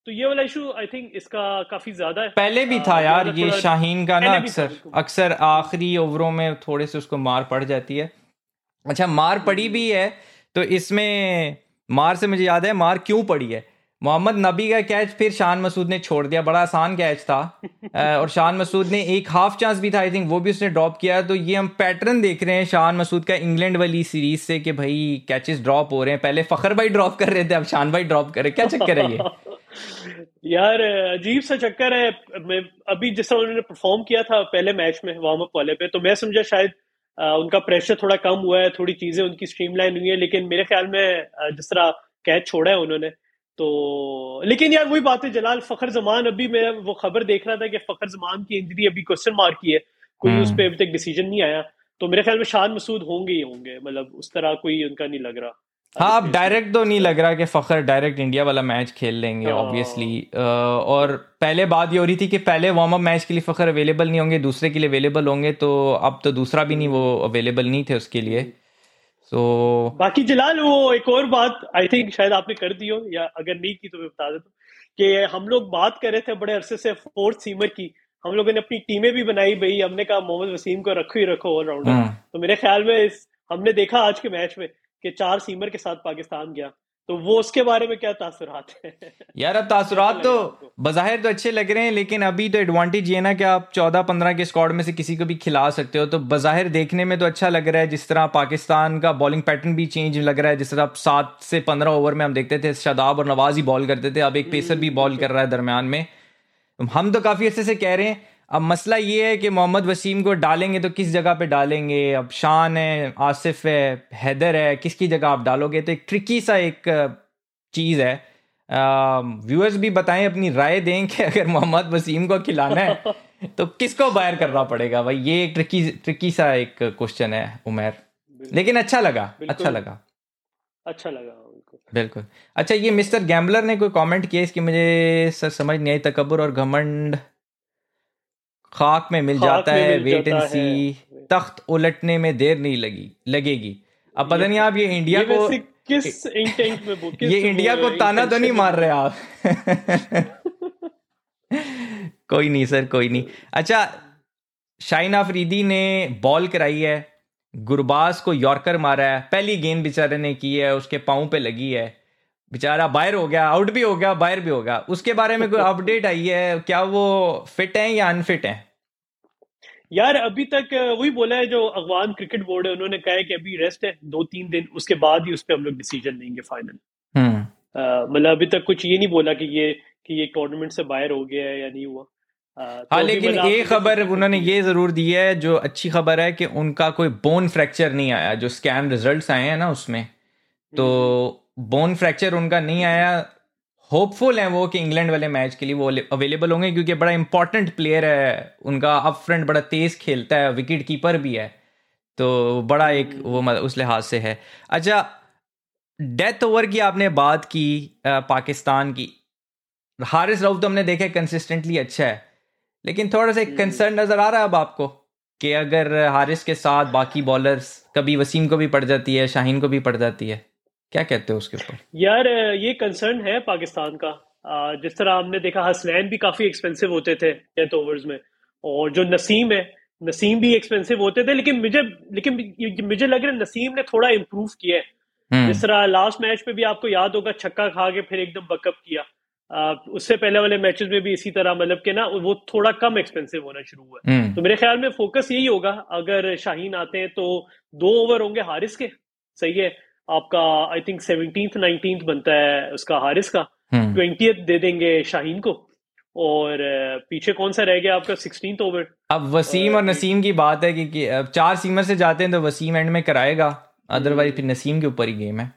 तो ये वाला इशू आई थिंक इसका काफ़ी ज़्यादा है। पहले भी था यार ये शाहीन का ना अक्सर अक्सर आखिरी ओवरों में थोड़े से उसको मार पड़ जाती है। अच्छा मार पड़ी भी है तो इसमें मार से मुझे याद है मार क्यों पड़ी है? मोहम्मद नबी का कैच फिर शान मसूद ने छोड़ दिया बड़ा आसान कैच था। [LAUGHS] और शान मसूद ने एक हाफ़ चांस भी था आई थिंक वो भी उसने ड्रॉप किया। तो ये हम पैटर्न देख रहे हैं शान मसूद का इंग्लैंड वाली सीरीज़ से कि भाई कैचेस ड्रॉप हो रहे हैं। पहले फखर भाई ड्रॉप कर रहे थे अब शान भाई ड्रॉप कर रहे क्या चक्कर है ये? [LAUGHS] यार अजीब सा चक्कर है मैं अभी जिस तरह उन्होंने परफॉर्म किया था पहले मैच में वार्म अप वाले पे तो मैं समझा शायद आ, उनका प्रेशर थोड़ा कम हुआ है थोड़ी चीज़ें उनकी स्ट्रीमलाइन हुई है लेकिन मेरे ख्याल में जिस तरह कैच छोड़ा है उन्होंने तो लेकिन यार वही बात है जलाल फखर जमान अभी मैं वो खबर देख रहा था कि फखर जमान की इंजरी अभी क्वेश्चन मार्क की है कोई उस हम्म। पर अभी तक डिसीज़न नहीं आया तो मेरे ख्याल में शान मसूद होंगे ही होंगे मतलब उस तरह कोई उनका नहीं लग रहा हाँ अब डायरेक्ट तो नहीं लग रहा कि फखर डायरेक्ट इंडिया वाला मैच खेल लेंगे ऑब्वियसली हाँ। और पहले बात ये हो रही थी कि पहले वार्म अप मैच के लिए फखर अवेलेबल नहीं होंगे दूसरे के लिए अवेलेबल होंगे तो अब तो दूसरा भी नहीं वो अवेलेबल नहीं थे उसके लिए तो बाकी जलाल वो एक और बात आई थिंक शायद आपने कर दी हो या अगर नहीं की तो मैं बता देता कि हम लोग बात कर रहे थे बड़े अरसे से फोर्थ सीमर की हम लोगों ने अपनी टीमें भी बनाई भाई हमने कहा मोहम्मद वसीम को रखो ही रखो ऑलराउंडर हाँ। तो मेरे ख्याल में इस हमने देखा आज के मैच में कि चार सीमर के साथ पाकिस्तान गया तो वो उसके बारे में क्या तासुरात है? यार अब तासुरात तो बाहिर तो अच्छे लग रहे हैं लेकिन अभी तो एडवांटेज ये ना कि आप चौदह पंद्रह के स्क्वाड में से किसी को भी खिला सकते हो तो बाहिर देखने में तो अच्छा लग रहा है जिस तरह पाकिस्तान का बॉलिंग पैटर्न भी चेंज लग रहा है जिस तरह आप सात से पंद्रह ओवर में हम देखते थे शादाब और नवाज़ ही बॉल करते थे अब एक पेसर भी बॉल कर रहा है दरमियान में। हम तो काफ़ी अच्छे से कह रहे हैं अब मसला ये है कि मोहम्मद वसीम को डालेंगे तो किस जगह पे डालेंगे? अब शान है आसिफ है हैदर है किसकी जगह आप डालोगे? तो एक ट्रिकी सा एक चीज़ है। व्यूअर्स भी बताएँ अपनी राय दें कि अगर मोहम्मद वसीम को खिलाना है [LAUGHS] तो किसको बायर करना पड़ेगा? भाई ये एक ट्रिकी ट्रिकी सा एक क्वेश्चन है उमेर। लेकिन अच्छा लगा अच्छा लगा। अच्छा लगा बिल्कुल। अच्छा ये मिस्टर गैम्बलर ने कोई कमेंट किया इसकी मुझे सर समझ नहीं आई तकबर और घमंड। खाक में मिल जाता है वेट एंड सी तख्त उलटने में देर नहीं लगी लगेगी। अब पता नहीं आप ये इंडिया को किस इंटेंट में किस ये इंडिया को ताना तो नहीं मार रहे आप। [LAUGHS] कोई नहीं सर कोई नहीं। अच्छा शाइन आफरीदी ने बॉल कराई है। गुरबाज को यॉर्कर मारा है। पहली गेंद बेचारे ने की है उसके पाँव पे लगी है। बेचारा बाहर हो गया आउट भी हो गया बाहर भी हो गया। उसके बारे में कोई अपडेट आई है? क्या वो फिट है या अनफिट है? यार अभी तक वही बोला है जो अफगान क्रिकेट बोर्ड है उन्होंने कहा है कि अभी रेस्ट है दो तीन दिन उसके बाद ही उस पर हम लोग डिसीज़न लेंगे फाइनल हम्म। मतलब अभी तक कुछ ये नहीं बोला कि ये कि ये टूर्नामेंट से बाहर हो गया है या नहीं हुआ। हाँ तो लेकिन एक खबर उन्होंने ये ज़रूर दी है जो अच्छी खबर है कि उनका कोई बोन फ्रैक्चर नहीं आया जो स्कैन रिजल्ट्स आए हैं ना उसमें। तो बोन फ्रैक्चर उनका नहीं आया। होपफुल हैं वो कि इंग्लैंड वाले मैच के लिए वो अवेलेबल होंगे क्योंकि बड़ा इंपॉर्टेंट प्लेयर है उनका। अप फ्रंट बड़ा तेज खेलता है विकेट कीपर भी है। तो बड़ा एक वो उस लिहाज से है। अच्छा डेथ ओवर की आपने बात की आ, पाकिस्तान की। हारिस राउफ तो हमने देखा कंसिस्टेंटली अच्छा है। लेकिन थोड़ा सा एक कंसर्न नज़र आ रहा है अब आपको कि अगर हारिस के साथ बाकी बॉलर्स कभी वसीम को भी पड़ जाती है शाहीन को भी पड़ जाती है। क्या कहते हो उसके ऊपर? यार ये कंसर्न है पाकिस्तान का। जिस तरह हमने देखा हसनैन भी काफ़ी एक्सपेंसिव होते थे ओवर्स में। और जो नसीम है नसीम भी एक्सपेंसिव होते थे लेकिन मुझे लेकिन मुझे लग रहा है नसीम ने थोड़ा इम्प्रूव किया है। हम्म। जिस तरह लास्ट मैच में भी आपको याद होगा छक्का खा के फिर एकदम बकअप किया। आ, उससे पहले वाले मैचेस में भी इसी तरह मतलब के ना वो थोड़ा कम एक्सपेंसिव होना शुरू हुआ। हम्म। तो मेरे ख्याल में फोकस यही होगा। अगर शाहीन आते हैं तो दो ओवर होंगे हारिस के। सही है? आपका आई थिंक सेवनटीन नाइनटीन बनता है उसका हारिस का ट्वेंटी हम्म। दे देंगे शाहीन को और पीछे कौन सा रह गया आपका सिक्सटीन ओवर अब वसीम और नसीम की बात है कि, कि अब चार सीमर से जाते हैं तो वसीम एंड में कराएगा अदरवाइज़ फिर नसीम के ऊपर ही गेम है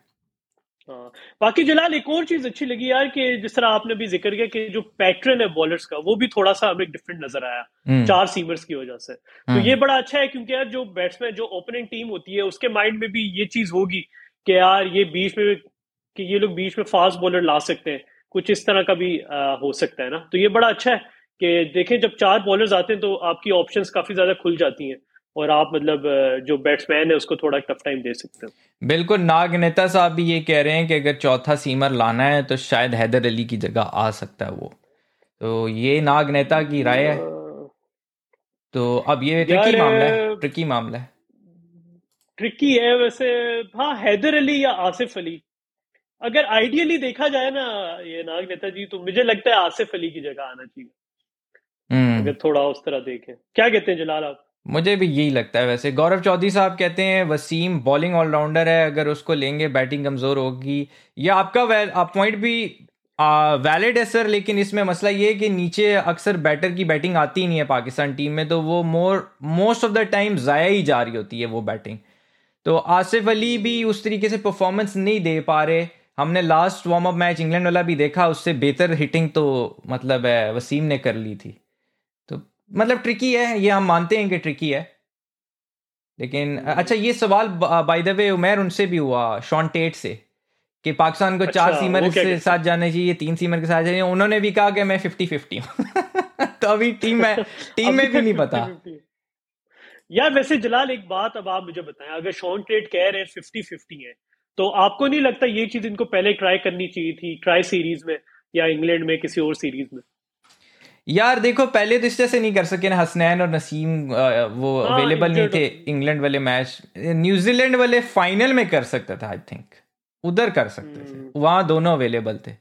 हाँ। बाकी जलाल एक और चीज़ अच्छी लगी यार कि जिस तरह आपने भी ज़िक्र किया कि जो पैटर्न है बॉलर्स का वो भी थोड़ा सा हमें डिफरेंट नज़र आया हम्म। चार सीमर्स की वजह से तो हम्म। ये बड़ा अच्छा है क्योंकि यार जो बैट्समैन जो ओपनिंग टीम होती है उसके माइंड में भी ये चीज़ होगी कि यार ये बीच में कि ये लोग बीच में फास्ट बॉलर ला सकते हैं। कुछ इस तरह का भी आ, हो सकता है ना? तो ये बड़ा अच्छा है कि देखें जब चार बॉलर्स आते हैं तो आपकी ऑप्शंस काफ़ी ज़्यादा खुल जाती हैं और आप मतलब जो बैट्समैन है उसको थोड़ा टफ टाइम दे सकते हैं। बिल्कुल नाग नेता साहब भी ये कह रहे हैं कि अगर चौथा सीमर लाना है तो शायद हैदर अली की जगह आ सकता है वो। तो ये नाग नेता की राय है। तो अब ये ट्रिकी मामला है ट्रिकी मामला है। ट्रिकी है वैसे। हाँ हैदर अली या आसिफ अली। अगर आइडियली देखा जाए ना ये नाग नेता जी तो मुझे लगता है आसिफ अली की जगह आना चाहिए। हम्म। अगर थोड़ा उस तरह देखें। क्या कहते हैं जलाल आप? मुझे भी यही लगता है वैसे। गौरव चौधरी साहब कहते हैं वसीम बॉलिंग ऑलराउंडर है अगर उसको लेंगे बैटिंग कमज़ोर होगी। ये आपका आप पॉइंट भी वैलिड है सर लेकिन इसमें मसला ये है कि नीचे अक्सर बैटर की बैटिंग आती नहीं है पाकिस्तान टीम में तो वो more most of the time ज़ाया ही जा रही होती है वो बैटिंग तो आसिफ अली भी उस तरीके से परफॉर्मेंस नहीं दे पा रहे। हमने last warm up match England वाला भी देखा उससे बेहतर हिटिंग तो मतलब है वसीम ने कर ली थी। तो मतलब ट्रिकी है ये हम मानते हैं कि ट्रिकी है। लेकिन अच्छा ये सवाल बाय द वे उमेर उनसे भी हुआ शॉन टेट से कि पाकिस्तान को अच्छा, चार सीमर के साथ जाने चाहिए तीन सीमर के साथ जाने उन्होंने भी कहा कि मैं फिफ्टी फिफ्टी हूँ। [LAUGHS] तो अभी टीम में [LAUGHS] टीम में भी नहीं पता। यार वैसे जलाल एक बात अब आप मुझे बताएँ अगर शॉन टेट कह रहे हैं फिफ्टी फिफ्टी है तो आपको नहीं लगता ये चीज़ इनको पहले ट्राई करनी चाहिए थी ट्राई सीरीज़ में या इंग्लैंड में किसी और सीरीज़ में? यार देखो पहले तो इस तरह से नहीं कर सके ना हसनैन और नसीम वो हाँ, अवेलेबल नहीं थे इंग्लैंड वाले मैच न्यूजीलैंड वाले फाइनल में कर सकता था आई थिंक उधर कर सकते थे। हम्म। वहाँ दोनों अवेलेबल थे।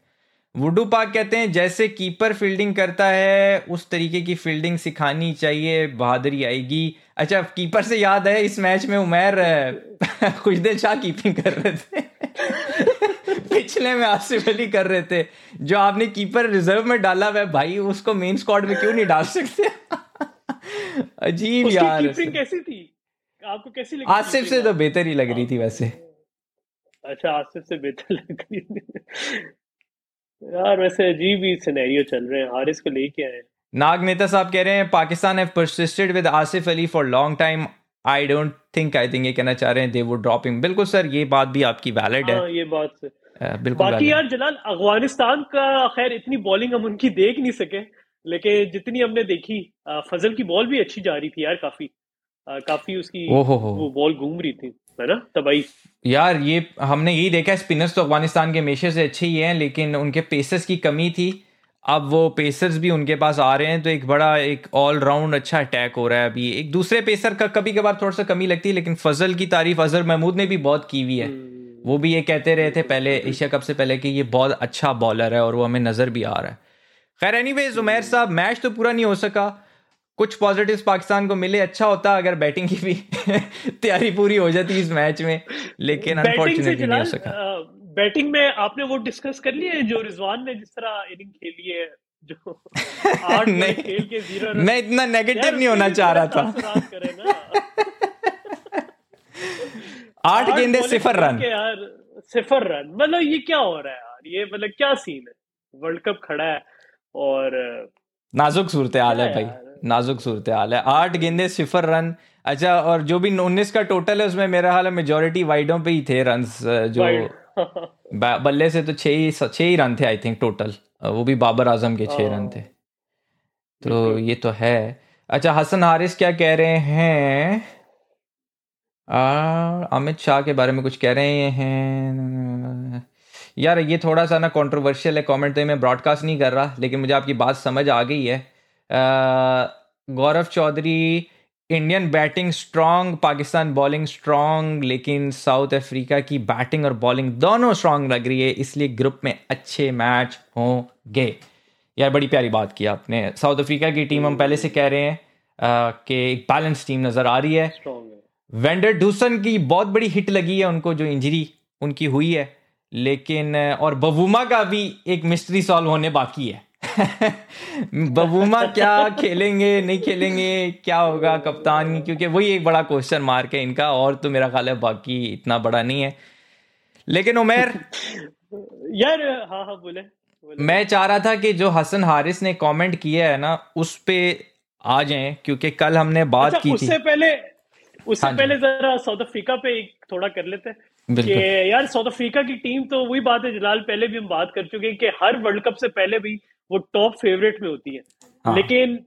वुडू पाक कहते हैं जैसे कीपर फील्डिंग करता है उस तरीके की फील्डिंग सिखानी चाहिए बहादुरी आएगी। अच्छा कीपर से याद है इस मैच में उमैर अ, [LAUGHS] खुशदिल शाह कीपिंग कर रहे थे। [LAUGHS] पिछले में आसिफ अली कर रहे थे। जो आपने कीपर रिज़र्व में डाला हुआ है भाई उसको मेन स्क्वाड में क्यों नहीं डाल सकते? [LAUGHS] अजीब उसकी यार। कीपिंग कैसी थी? आपको कैसी लगी आसिफ से तो बेहतर ही लग रही थी वैसे। अच्छा आसिफ से बेहतर लग रही थी। यार वैसे अजीब ही सिनेरियो चल रहे हैं। हारिस को लेके आए। नाग मेहता साहब कह रहे हैं Pakistan have persisted with Asif Ali for long time I don't think I think ये कहना चाह रहे हैं दे वुड ड्रॉप हिम बिल्कुल सर ये बात भी आपकी वैलिड है। हाँ ये बात बिल्कुल बाकी यार जलाल अफ़गानिस्तान का खैर इतनी बॉलिंग हम उनकी देख नहीं सके लेकिन जितनी हमने देखी फजल की बॉल भी अच्छी जा रही थी यार काफ़ी। काफ़ी उसकी। वो बॉल घूम रही थी है ना? तबाही। यार ये हमने यही देखा है स्पिनर्स तो अफ़गानिस्तान के हमेशा से अच्छे ही हैं लेकिन उनके पेसेस की कमी थी। अब वो पेसर्स भी उनके पास आ रहे हैं तो एक बड़ा एक ऑल राउंड अच्छा अटैक हो रहा है अभी। एक दूसरे पेसर का कभी कभार थोड़ा सा कमी लगती है लेकिन फजल की तारीफ़ अजहर महमूद ने भी बहुत की हुई है। वो भी ये कहते रहे थे पहले एशिया कप से पहले कि ये बहुत अच्छा बॉलर है और वो हमें नज़र भी आ रहा है। खैर एनी जुमैर साहब मैच तो पूरा नहीं हो सका। कुछ पॉजिटिव्स पाकिस्तान को मिले अच्छा होता अगर बैटिंग की भी [LAUGHS] तैयारी पूरी हो जाती इस मैच में लेकिन अनफॉर्चुनेटली नहीं हो सका। बैटिंग में आपने वो डिस्कस कर लिया है जो रिजवान ने जिस तरह इनिंग खेली है जो [LAUGHS] आठ नहीं, खेल के ज़ीरो मैं इतना नेगेटिव नहीं होना चाह रहा था। [LAUGHS] आठ गेंदे सिफर रन। यार सिफर रन। मतलब ये क्या हो रहा है यार? ये मतलब क्या सीन है? वर्ल्ड कप खड़ा है और नाजुक सूरत हाल है भाई। नाजुक सूरत हाल है। आठ गेंदे सिफर रन। अच्छा और जो भी उन्नीस का टोटल है उसमें मेरा हाल है मेजोरिटी वाइडों पे ही थे रन जो बल्ले से तो छह ही छह ही रन थे आई थिंक टोटल वो भी बाबर आज़म के छह रन थे। तो ये तो है। अच्छा हसन हारिस क्या कह रहे हैं? अमित शाह के बारे में कुछ कह रहे हैं। यार ये थोड़ा सा ना कंट्रोवर्शियल है कमेंट तो मैं ब्रॉडकास्ट नहीं कर रहा लेकिन मुझे आपकी बात समझ आ गई है। Gaurav Chaudhary Indian batting strong Pakistan bowling strong लेकिन साउथ अफ्रीका की बैटिंग और बॉलिंग दोनों स्ट्रांग लग रही है इसलिए ग्रुप में अच्छे मैच होंगे। यार बड़ी प्यारी बात की आपने। साउथ अफ्रीका की टीम हम पहले से कह रहे हैं कि एक बैलेंस टीम नज़र आ रही है। वेंडर डूसन की बहुत बड़ी हिट लगी है उनको जो इंजरी उनकी हुई है लेकिन और बवूमा का भी एक मिस्ट्री सॉल्व होने बाकी है। [LAUGHS] बवूमा क्या खेलेंगे नहीं खेलेंगे क्या होगा कप्तान? क्योंकि वही एक बड़ा क्वेश्चन मार्क है इनका और तो मेरा ख्याल है बाकी इतना बड़ा नहीं है। लेकिन उमेर? [LAUGHS] यार हाँ हाँ बोले, बोले। मैं चाह रहा था कि जो हसन हारिस ने कमेंट किया है ना उस पे आ जाएँ क्योंकि कल हमने बात अच्छा, की थी। उससे पहले उससे हाँ पहले जरा साउथ अफ्रीका पे एक थोड़ा कर लेते हैं कि यार साउथ अफ्रीका की टीम तो वही बात है जलाल पहले भी हम बात कर चुके हैं कि हर वर्ल्ड कप से पहले भी वो टॉप फेवरेट में होती है। हाँ। लेकिन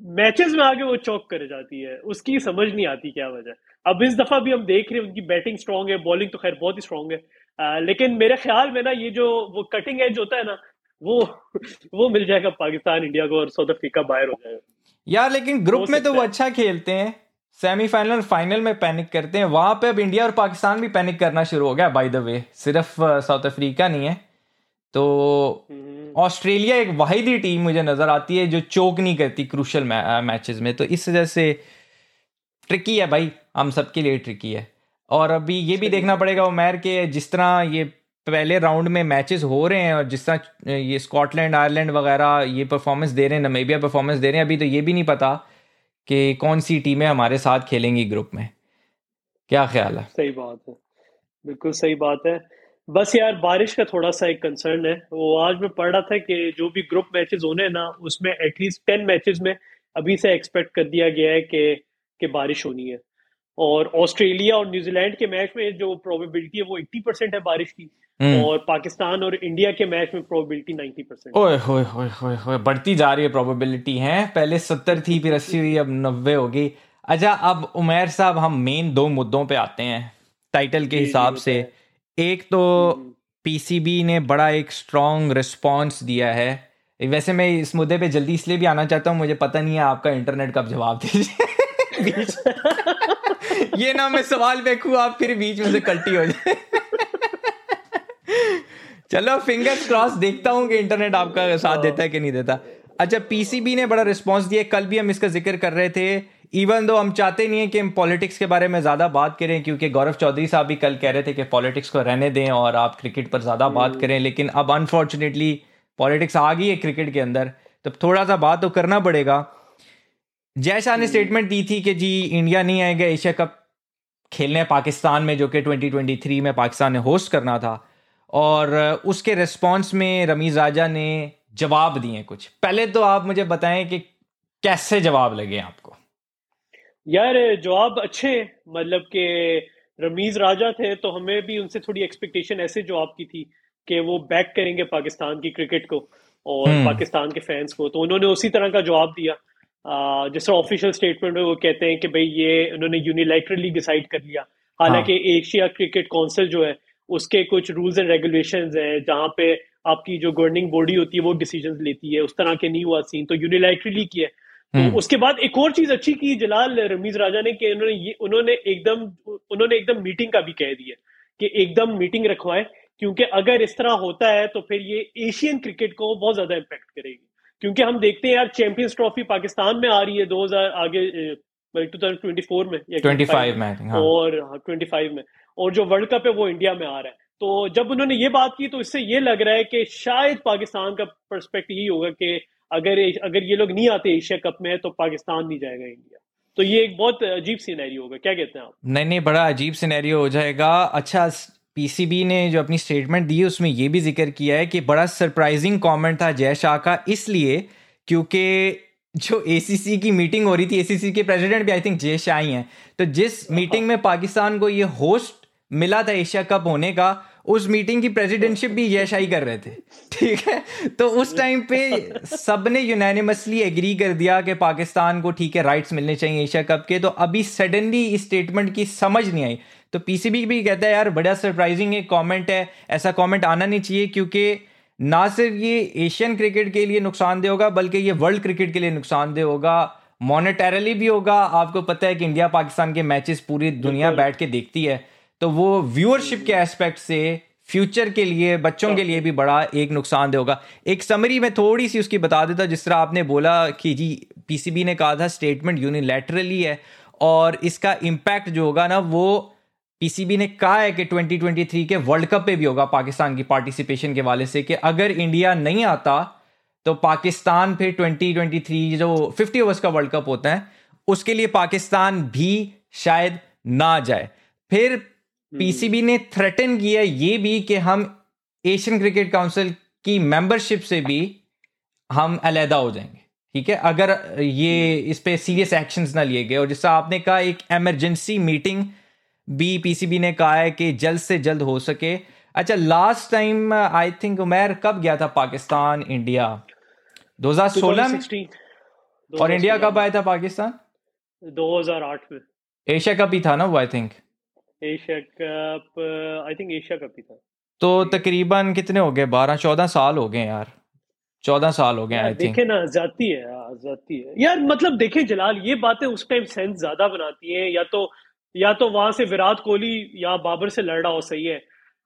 मैचेस में आगे वो चौक कर जाती है। उसकी समझ नहीं आती क्या वजह। अब इस दफ़ा भी हम देख रहे हैं उनकी बैटिंग स्ट्रांग है बॉलिंग तो खैर बहुत ही स्ट्रांग है। आ, लेकिन मेरे ख्याल में ना ये जो वो कटिंग एज होता है ना वो वो मिल जाएगा पाकिस्तान इंडिया को और साउथ अफ्रीका बाहर हो जाएगा। यार लेकिन ग्रुप में तो वो अच्छा खेलते हैं। सेमीफाइनल फाइनल में पैनिक करते हैं। वहाँ पे अब इंडिया और पाकिस्तान भी पैनिक करना शुरू हो गया बाय द वे सिर्फ़ साउथ अफ्रीका नहीं है। तो हम्म, ऑस्ट्रेलिया एक वाहिद टीम मुझे नज़र आती है जो चोक नहीं करती क्रूशल मैचेस में। तो इस वजह से ट्रिकी है भाई। हम सबके लिए ट्रिकी है। और अभी ये भी देखना पड़ेगा उमैर के जिस तरह ये पहले राउंड में मैचेस हो रहे हैं और जिस तरह ये स्कॉटलैंड आयरलैंड वगैरह ये परफॉर्मेंस दे रहे हैं नमेबिया परफॉर्मेंस दे रहे हैं अभी तो ये भी नहीं पता कि कौन सी टीमें हमारे साथ खेलेंगी ग्रुप में। क्या ख्याल है? सही बात है। बिल्कुल सही बात है। बस यार बारिश का थोड़ा सा एक कंसर्न है। वो आज मैं पढ़ रहा था कि जो भी ग्रुप मैचेस होने हैं ना उसमें एटलीस्ट टेन मैचेस में अभी से एक्सपेक्ट कर दिया गया है कि कि बारिश होनी है। और ऑस्ट्रेलिया और न्यूजीलैंड के मैच में जो प्रोबेबिलिटी है वो 80 परसेंट है बारिश की। हम्म। और पाकिस्तान और इंडिया के मैच में प्रोबेबिलिटी 90 परसेंट ओए होए होए होए होए बढ़ती जा रही है प्रोबेबिलिटी है? पहले सत्तर थी फिर अस्सी हुई अब नब्बे होगी अच्छा अब उमेर साहब हम मेन दो मुद्दों पे आते हैं। टाइटल के हिसाब से। एक तो हम्म। पीसीबी ने बड़ा एक स्ट्रॉन्ग रिस्पॉन्स दिया है। वैसे मैं इस मुद्दे पे जल्दी इसलिए भी आना चाहता हूँ मुझे पता नहीं है आपका इंटरनेट कब जवाब दीजिए। बीच [LAUGHS] ये ना मैं सवाल फेंकू आप फिर बीच में से कल्टी हो जाए। चलो फिंगर्स क्रॉस देखता हूँ कि इंटरनेट आपका साथ देता है कि नहीं देता। अच्छा पीसीबी ने बड़ा रिस्पॉन्स दिया कल भी हम इसका ज़िक्र कर रहे थे। इवन दो हम चाहते नहीं है कि हम पॉलिटिक्स के बारे में ज़्यादा बात करें क्योंकि गौरव चौधरी साहब भी कल कह रहे थे कि पॉलिटिक्स को रहने दें और आप क्रिकेट पर ज़्यादा बात करें लेकिन अब अनफॉर्चुनेटली पॉलिटिक्स आ गई है क्रिकेट के अंदर तो थोड़ा सा बात तो करना पड़ेगा। जय शाह ने स्टेटमेंट दी थी कि जी इंडिया नहीं आएगा एशिया कप खेलने पाकिस्तान में जो कि 2023 में पाकिस्तान ने होस्ट करना था। और उसके रिस्पॉन्स में रमीज राजा ने जवाब दिए कुछ। पहले तो आप मुझे बताएँ कि कैसे जवाब लगे आपको? यार जवाब अच्छे हैं मतलब के रमीज राजा थे तो हमें भी उनसे थोड़ी एक्सपेक्टेशन ऐसे जवाब की थी कि वो बैक करेंगे पाकिस्तान की क्रिकेट को और हम्म। पाकिस्तान के फैंस को। तो उन्होंने उसी तरह का जवाब दिया। जिस तरह ऑफिशियल स्टेटमेंट में वो कहते हैं कि भाई ये उन्होंने यूनिलैटरली डिसाइड कर लिया। हालाँकि हाँ। एशिया क्रिकेट काउंसिल जो है उसके कुछ रूल्स एंड रेगुलेशन हैं जहाँ पे आपकी जो गवर्निंग बॉडी होती है वो डिसीज़न लेती है। उस तरह के नहीं हुआ सीन तो यूनिलैटरली किया। तो हम्म। उसके बाद एक और चीज़ अच्छी की जलाल रमीज राजा ने कि उन्होंने ये उन्होंने एकदम उन्होंने एकदम मीटिंग का भी कह दिया कि एकदम मीटिंग रखवाए क्योंकि अगर इस तरह होता है तो फिर ये एशियन क्रिकेट को बहुत ज़्यादा इम्पेक्ट करेगी क्योंकि हम देखते हैं यार चैंपियंस ट्रॉफी पाकिस्तान में आ रही है 2000 आगे टू थाउज़ेंड ट्वेंटी फोर में या 25 में हाँ। और ट्वेंटी फाइव में और जो वर्ल्ड कप है वो इंडिया में आ रहा है तो जब उन्होंने ये बात की तो इससे ये लग रहा है कि शायद पाकिस्तान का परस्पेक्ट यही होगा कि अगर अगर ये लोग नहीं आते एशिया कप में तो पाकिस्तान नहीं जाएगा इंडिया। तो ये एक बहुत अजीब सीनरी होगा। क्या कहते हैं आप? नहीं नहीं, बड़ा अजीब सिनेरियो हो जाएगा। अच्छा पीसीबी ने जो अपनी स्टेटमेंट दी है, उसमें ये भी ज़िक्र किया है कि बड़ा सरप्राइजिंग कमेंट था जय शाह का, इसलिए क्योंकि जो एसीसी की मीटिंग हो रही थी एसीसी के प्रेसिडेंट भी आई थिंक जय शाह ही हैं। तो जिस मीटिंग में पाकिस्तान को ये होस्ट मिला था एशिया कप होने का उस मीटिंग की प्रेसिडेंटशिप भी जय शाह कर रहे थे। ठीक है? तो उस टाइम पे सबने यूनानिमसली एग्री कर दिया कि पाकिस्तान को ठीक है राइट्स मिलने चाहिए एशिया कप के। तो अभी सडनली इस स्टेटमेंट की समझ नहीं आई। तो पीसीबी भी कहता है यार बड़ा सरप्राइजिंग एक कमेंट है। ऐसा कमेंट आना नहीं चाहिए क्योंकि ना सिर्फ़ ये एशियन क्रिकेट के लिए नुकसानदेह होगा बल्कि ये वर्ल्ड क्रिकेट के लिए नुकसानदेह होगा। मॉनेटरली भी होगा। आपको पता है कि इंडिया पाकिस्तान के मैचेस पूरी दुनिया बैठ के देखती है। तो वो व्यूअरशिप के एस्पेक्ट से फ्यूचर के लिए बच्चों के लिए भी बड़ा एक नुकसान होगा। एक समरी में थोड़ी सी उसकी बता देता जिस तरह आपने बोला कि जी पीसीबी ने कहा था स्टेटमेंट यूनिलैटरली है और इसका इम्पैक्ट जो होगा ना वो पीसीबी ने कहा है कि 2023 के वर्ल्ड कप पे भी होगा पाकिस्तान की पार्टिसिपेशन के वाले से कि अगर इंडिया नहीं आता तो पाकिस्तान फिर 2023 जो 50 ओवर्स का वर्ल्ड कप होता है उसके लिए पाकिस्तान भी शायद ना जाए। फिर पीसीबी ने थ्रेटन किया ये भी कि हम एशियन क्रिकेट काउंसिल की मेंबरशिप से भी हम अलहदा हो जाएँगे ठीक है? अगर ये इस पे सीरियस एक्शन ना लिए गए और जिससे आपने कहा एक एमरजेंसी मीटिंग भी पीसीबी ने कहा है कि जल्द से जल्द हो सके। अच्छा last time I think Umair कब गया था पाकिस्तान इंडिया? 2016 में? 2016 और इंडिया कब आया था पाकिस्तान? 2008 में। एशिया कप ही था ना वो I think Asia cup I think Asia cup ही था। तो तकरीबन कितने हो गए? बारह चौदह साल हो गए यार। चौदह साल हो गए आई थिंक देखे ना जाती है यार जाती है। यार मतलब देखे जलाल ये बातें उस टाइम सेंस ज़्यादा बनाती हैं। या तो या तो वहाँ से विराट कोहली या बाबर से लड़ रहा हो सही है।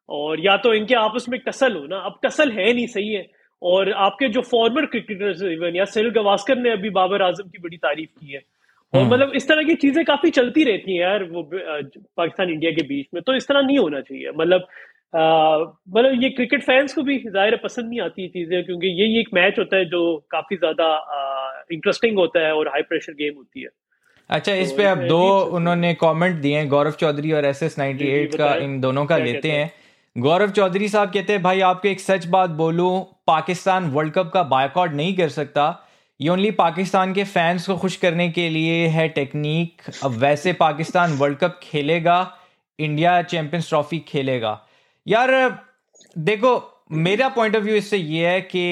और या तो इनके आपस में टसल हो ना। अब टसल है नहीं सही है। और आपके जो फॉर्मर क्रिकेटर्स इवन या सिल गवास्कर ने अभी बाबर आज़म की बड़ी तारीफ़ की है। और मतलब इस तरह की चीज़ें काफ़ी चलती रहती हैं यार वो पाकिस्तान इंडिया के बीच में। तो इस तरह नहीं होना चाहिए। मतलब मतलब ये क्रिकेट फैंस को भी ज़ाहिर पसंद नहीं आती चीज़ें क्योंकि यही एक मैच होता है जो काफ़ी ज़्यादा इंटरेस्टिंग होता है और हाई प्रेशर गेम होती है। अच्छा इस पे अब दो उन्होंने कमेंट दिए हैं गौरव चौधरी और एस एस नाइनटी एट का इन दोनों का लेते हैं? गौरव चौधरी साहब कहते हैं भाई आपको एक सच बात बोलूँ पाकिस्तान वर्ल्ड कप का बायकॉट नहीं कर सकता। ये ओनली पाकिस्तान के फैंस को खुश करने के लिए है टेक्निक अब वैसे पाकिस्तान वर्ल्ड कप खेलेगा इंडिया चैंपियंस ट्रॉफी खेलेगा। यार, देखो, मेरा पॉइंट ऑफ़ व्यू इससे ये है कि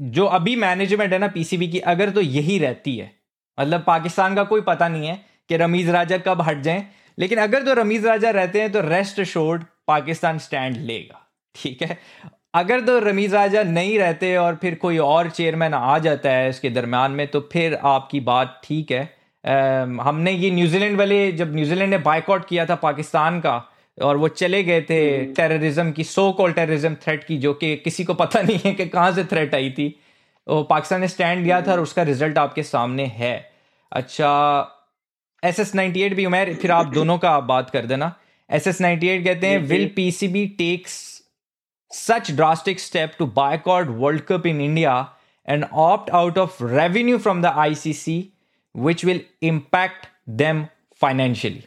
जो अभी मैनेजमेंट है ना पीसीबी की, अगर तो यही रहती है। मतलब पाकिस्तान का कोई पता नहीं है कि रमीज राजा कब हट जाएँ, लेकिन अगर तो रमीज राजा रहते हैं तो रेस्ट शोर्ड पाकिस्तान स्टैंड लेगा। ठीक है? अगर तो रमीज राजा नहीं रहते और फिर कोई और चेयरमैन आ जाता है इसके दरम्यान में तो फिर आपकी बात ठीक है। आ, हमने ये न्यूजीलैंड वाले जब न्यूजीलैंड ने बाइकआउट किया था पाकिस्तान का और वो चले गए थे टेररिज्म हम्म। की सो कॉल टेररिज्म थ्रेट की जो कि किसी को पता [LAUGHS] नहीं है कि कहाँ से थ्रेट आई थी। वो पाकिस्तान ने स्टैंड लिया था और हम्म। उसका रिज़ल्ट आपके सामने है। अच्छा एस एस नाइनटी एट भी उमेर फिर आप [CLEARS THROAT] दोनों का बात कर देना। एस एस नाइनटी एट कहते हैं will P C B takes such drastic step to boycott World Cup in India and opt out of revenue from the ICC, which will impact them financially.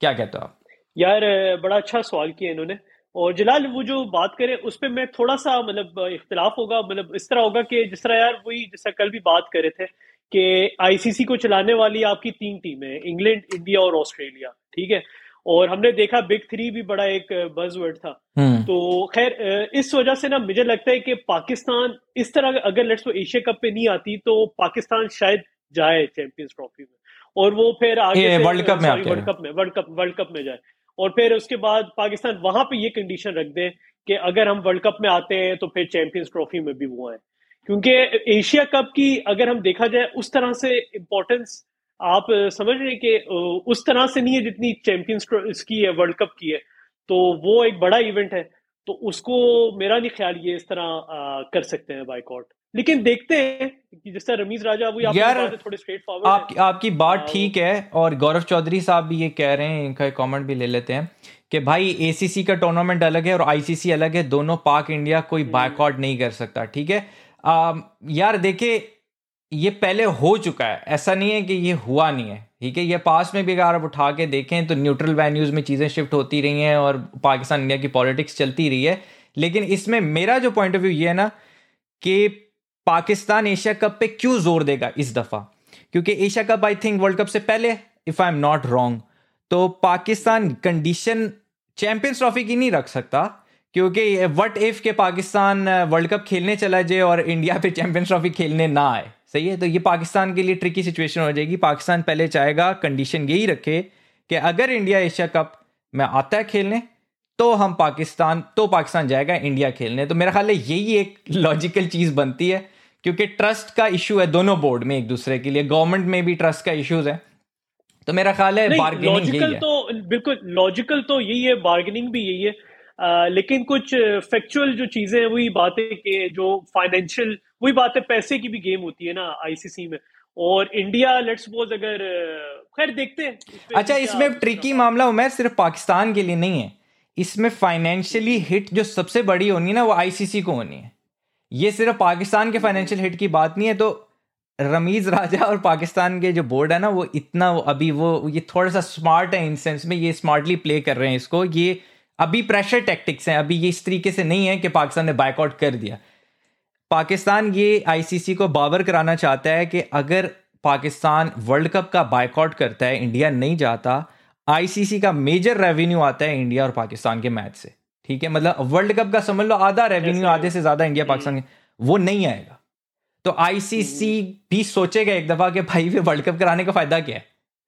क्या कहते हो आप? यार बड़ा अच्छा सवाल किया इन्होंने। और जलाल वो जो बात करें उस पर मैं थोड़ा सा मतलब इख्तलाफ होगा। मतलब इस तरह होगा कि जिस तरह यार वही जैसा कल भी बात करे थे कि आईसीसी को चलाने वाली आपकी तीन टीमें इंग्लैंड इंडिया और ऑस्ट्रेलिया। ठीक है? और हमने देखा बिग थ्री भी बड़ा एक बजवर्ड था। हम्म। तो खैर इस वजह से ना मुझे लगता है कि पाकिस्तान इस तरह अगर लेट्स एशिया कप पे नहीं आती तो पाकिस्तान शायद जाए चैंपियंस ट्रॉफी में। और वो फिर आगे वर्ल्ड कप में वर्ल्ड कप में वर्ल्ड कप वर्ल्ड कप में जाए। और फिर उसके बाद पाकिस्तान वहाँ पे ये कंडीशन रख दे कि अगर हम वर्ल्ड कप में आते हैं तो फिर चैंपियंस ट्रॉफी में भी वो आए। क्योंकि एशिया कप की अगर हम देखा जाए उस तरह से इम्पोर्टेंस आप समझ रहे कि उस तरह से नहीं है जितनी चैंपियंस की है वर्ल्ड कप की है। तो वो एक बड़ा इवेंट है। तो उसको मेरा नहीं ख्याल ये इस तरह आ, कर सकते हैं बाइकआउट लेकिन देखते हैं कि जिस तरह रमीज राजा वो यार थोड़े स्ट्रेट फॉरवर्ड आप, आपकी बात ठीक है और गौरव चौधरी साहब भी ये कह रहे हैं इनका कमेंट भी ले लेते हैं कि भाई एसीसी का टूर्नामेंट अलग है और आईसीसी अलग है दोनों पाक इंडिया कोई बाइकआउट हम्म। नहीं कर सकता ठीक है? आ, यार देखे ये पहले हो चुका है। ऐसा नहीं है कि ये हुआ नहीं है, ठीक है? ये पास में भी अगर आप उठा के देखें तो न्यूट्रल वैन्यूज में चीज़ें शिफ्ट होती रही हैं और पाकिस्तान इंडिया की पॉलिटिक्स चलती रही है। लेकिन इसमें मेरा जो पॉइंट ऑफ़ व्यू ये है ना कि पाकिस्तान एशिया कप पे क्यों ज़ोर देगा इस दफ़ा? क्योंकि Asia cup I think world cup से पहले if I am not wrong तो पाकिस्तान कंडीशन चैंपियंस ट्रॉफी की नहीं रख सकता, क्योंकि वट इफ़ के पाकिस्तान वर्ल्ड कप खेलने चला जाए और इंडिया पे चैंपियंस ट्रॉफी खेलने ना आए? सही है? तो ये पाकिस्तान के लिए ट्रिकी सिचुएशन हो जाएगी। पाकिस्तान पहले चाहेगा कंडीशन यही रखे कि अगर इंडिया एशिया कप में आता है खेलने तो हम पाकिस्तान तो पाकिस्तान जाएगा इंडिया खेलने। तो मेरा ख्याल है यही एक लॉजिकल चीज़ बनती है क्योंकि ट्रस्ट का इशू है दोनों बोर्ड में एक दूसरे के लिए। गवर्नमेंट में भी ट्रस्ट का इश्यूज़ है। तो मेरा ख्याल है बार्गेनिंग यही है। तो बिल्कुल लॉजिकल तो यही है बार्गेनिंग भी यही है। आ, लेकिन कुछ फैक्चुअल जो चीज़ें हैं वही बातें कि जो फाइनेंशियल वही बात है पैसे की भी गेम होती है ना आईसीसी में। और इंडिया लेट सपोज़ अगर खैर देखते हैं। अच्छा इसमें ट्रिकी मामला उमेर सिर्फ़ पाकिस्तान के लिए नहीं है। इसमें फाइनेंशियली हिट जो सबसे बड़ी होनी है ना वो आईसीसी को होनी है। ये सिर्फ़ पाकिस्तान के फाइनेंशियल हिट की बात नहीं है तो रमीज राजा और पाकिस्तान के जो बोर्ड है ना वो इतना अभी वो ये थोड़ा सा स्मार्ट है इन सेंस में ये स्मार्टली प्ले कर रहे हैं इसको। ये अभी प्रेशर टैक्टिक्स हैं अभी ये इस तरीके से नहीं है कि पाकिस्तान ने बाइकआउट कर दिया। पाकिस्तान ये आईसीसी को बावर कराना चाहता है कि अगर पाकिस्तान वर्ल्ड कप का बाइकआउट करता है इंडिया नहीं जाता आईसीसी का मेजर रेवेन्यू आता है इंडिया और पाकिस्तान के मैच से। ठीक है? मतलब वर्ल्ड कप का समझ लो आधा रेवेन्यू आधे से ज़्यादा इंडिया पाकिस्तान के वो नहीं आएगा। तो आईसीसी भी सोचेगा एक दफ़ा कि भाई फिर वर्ल्ड कप कराने का फ़ायदा क्या है?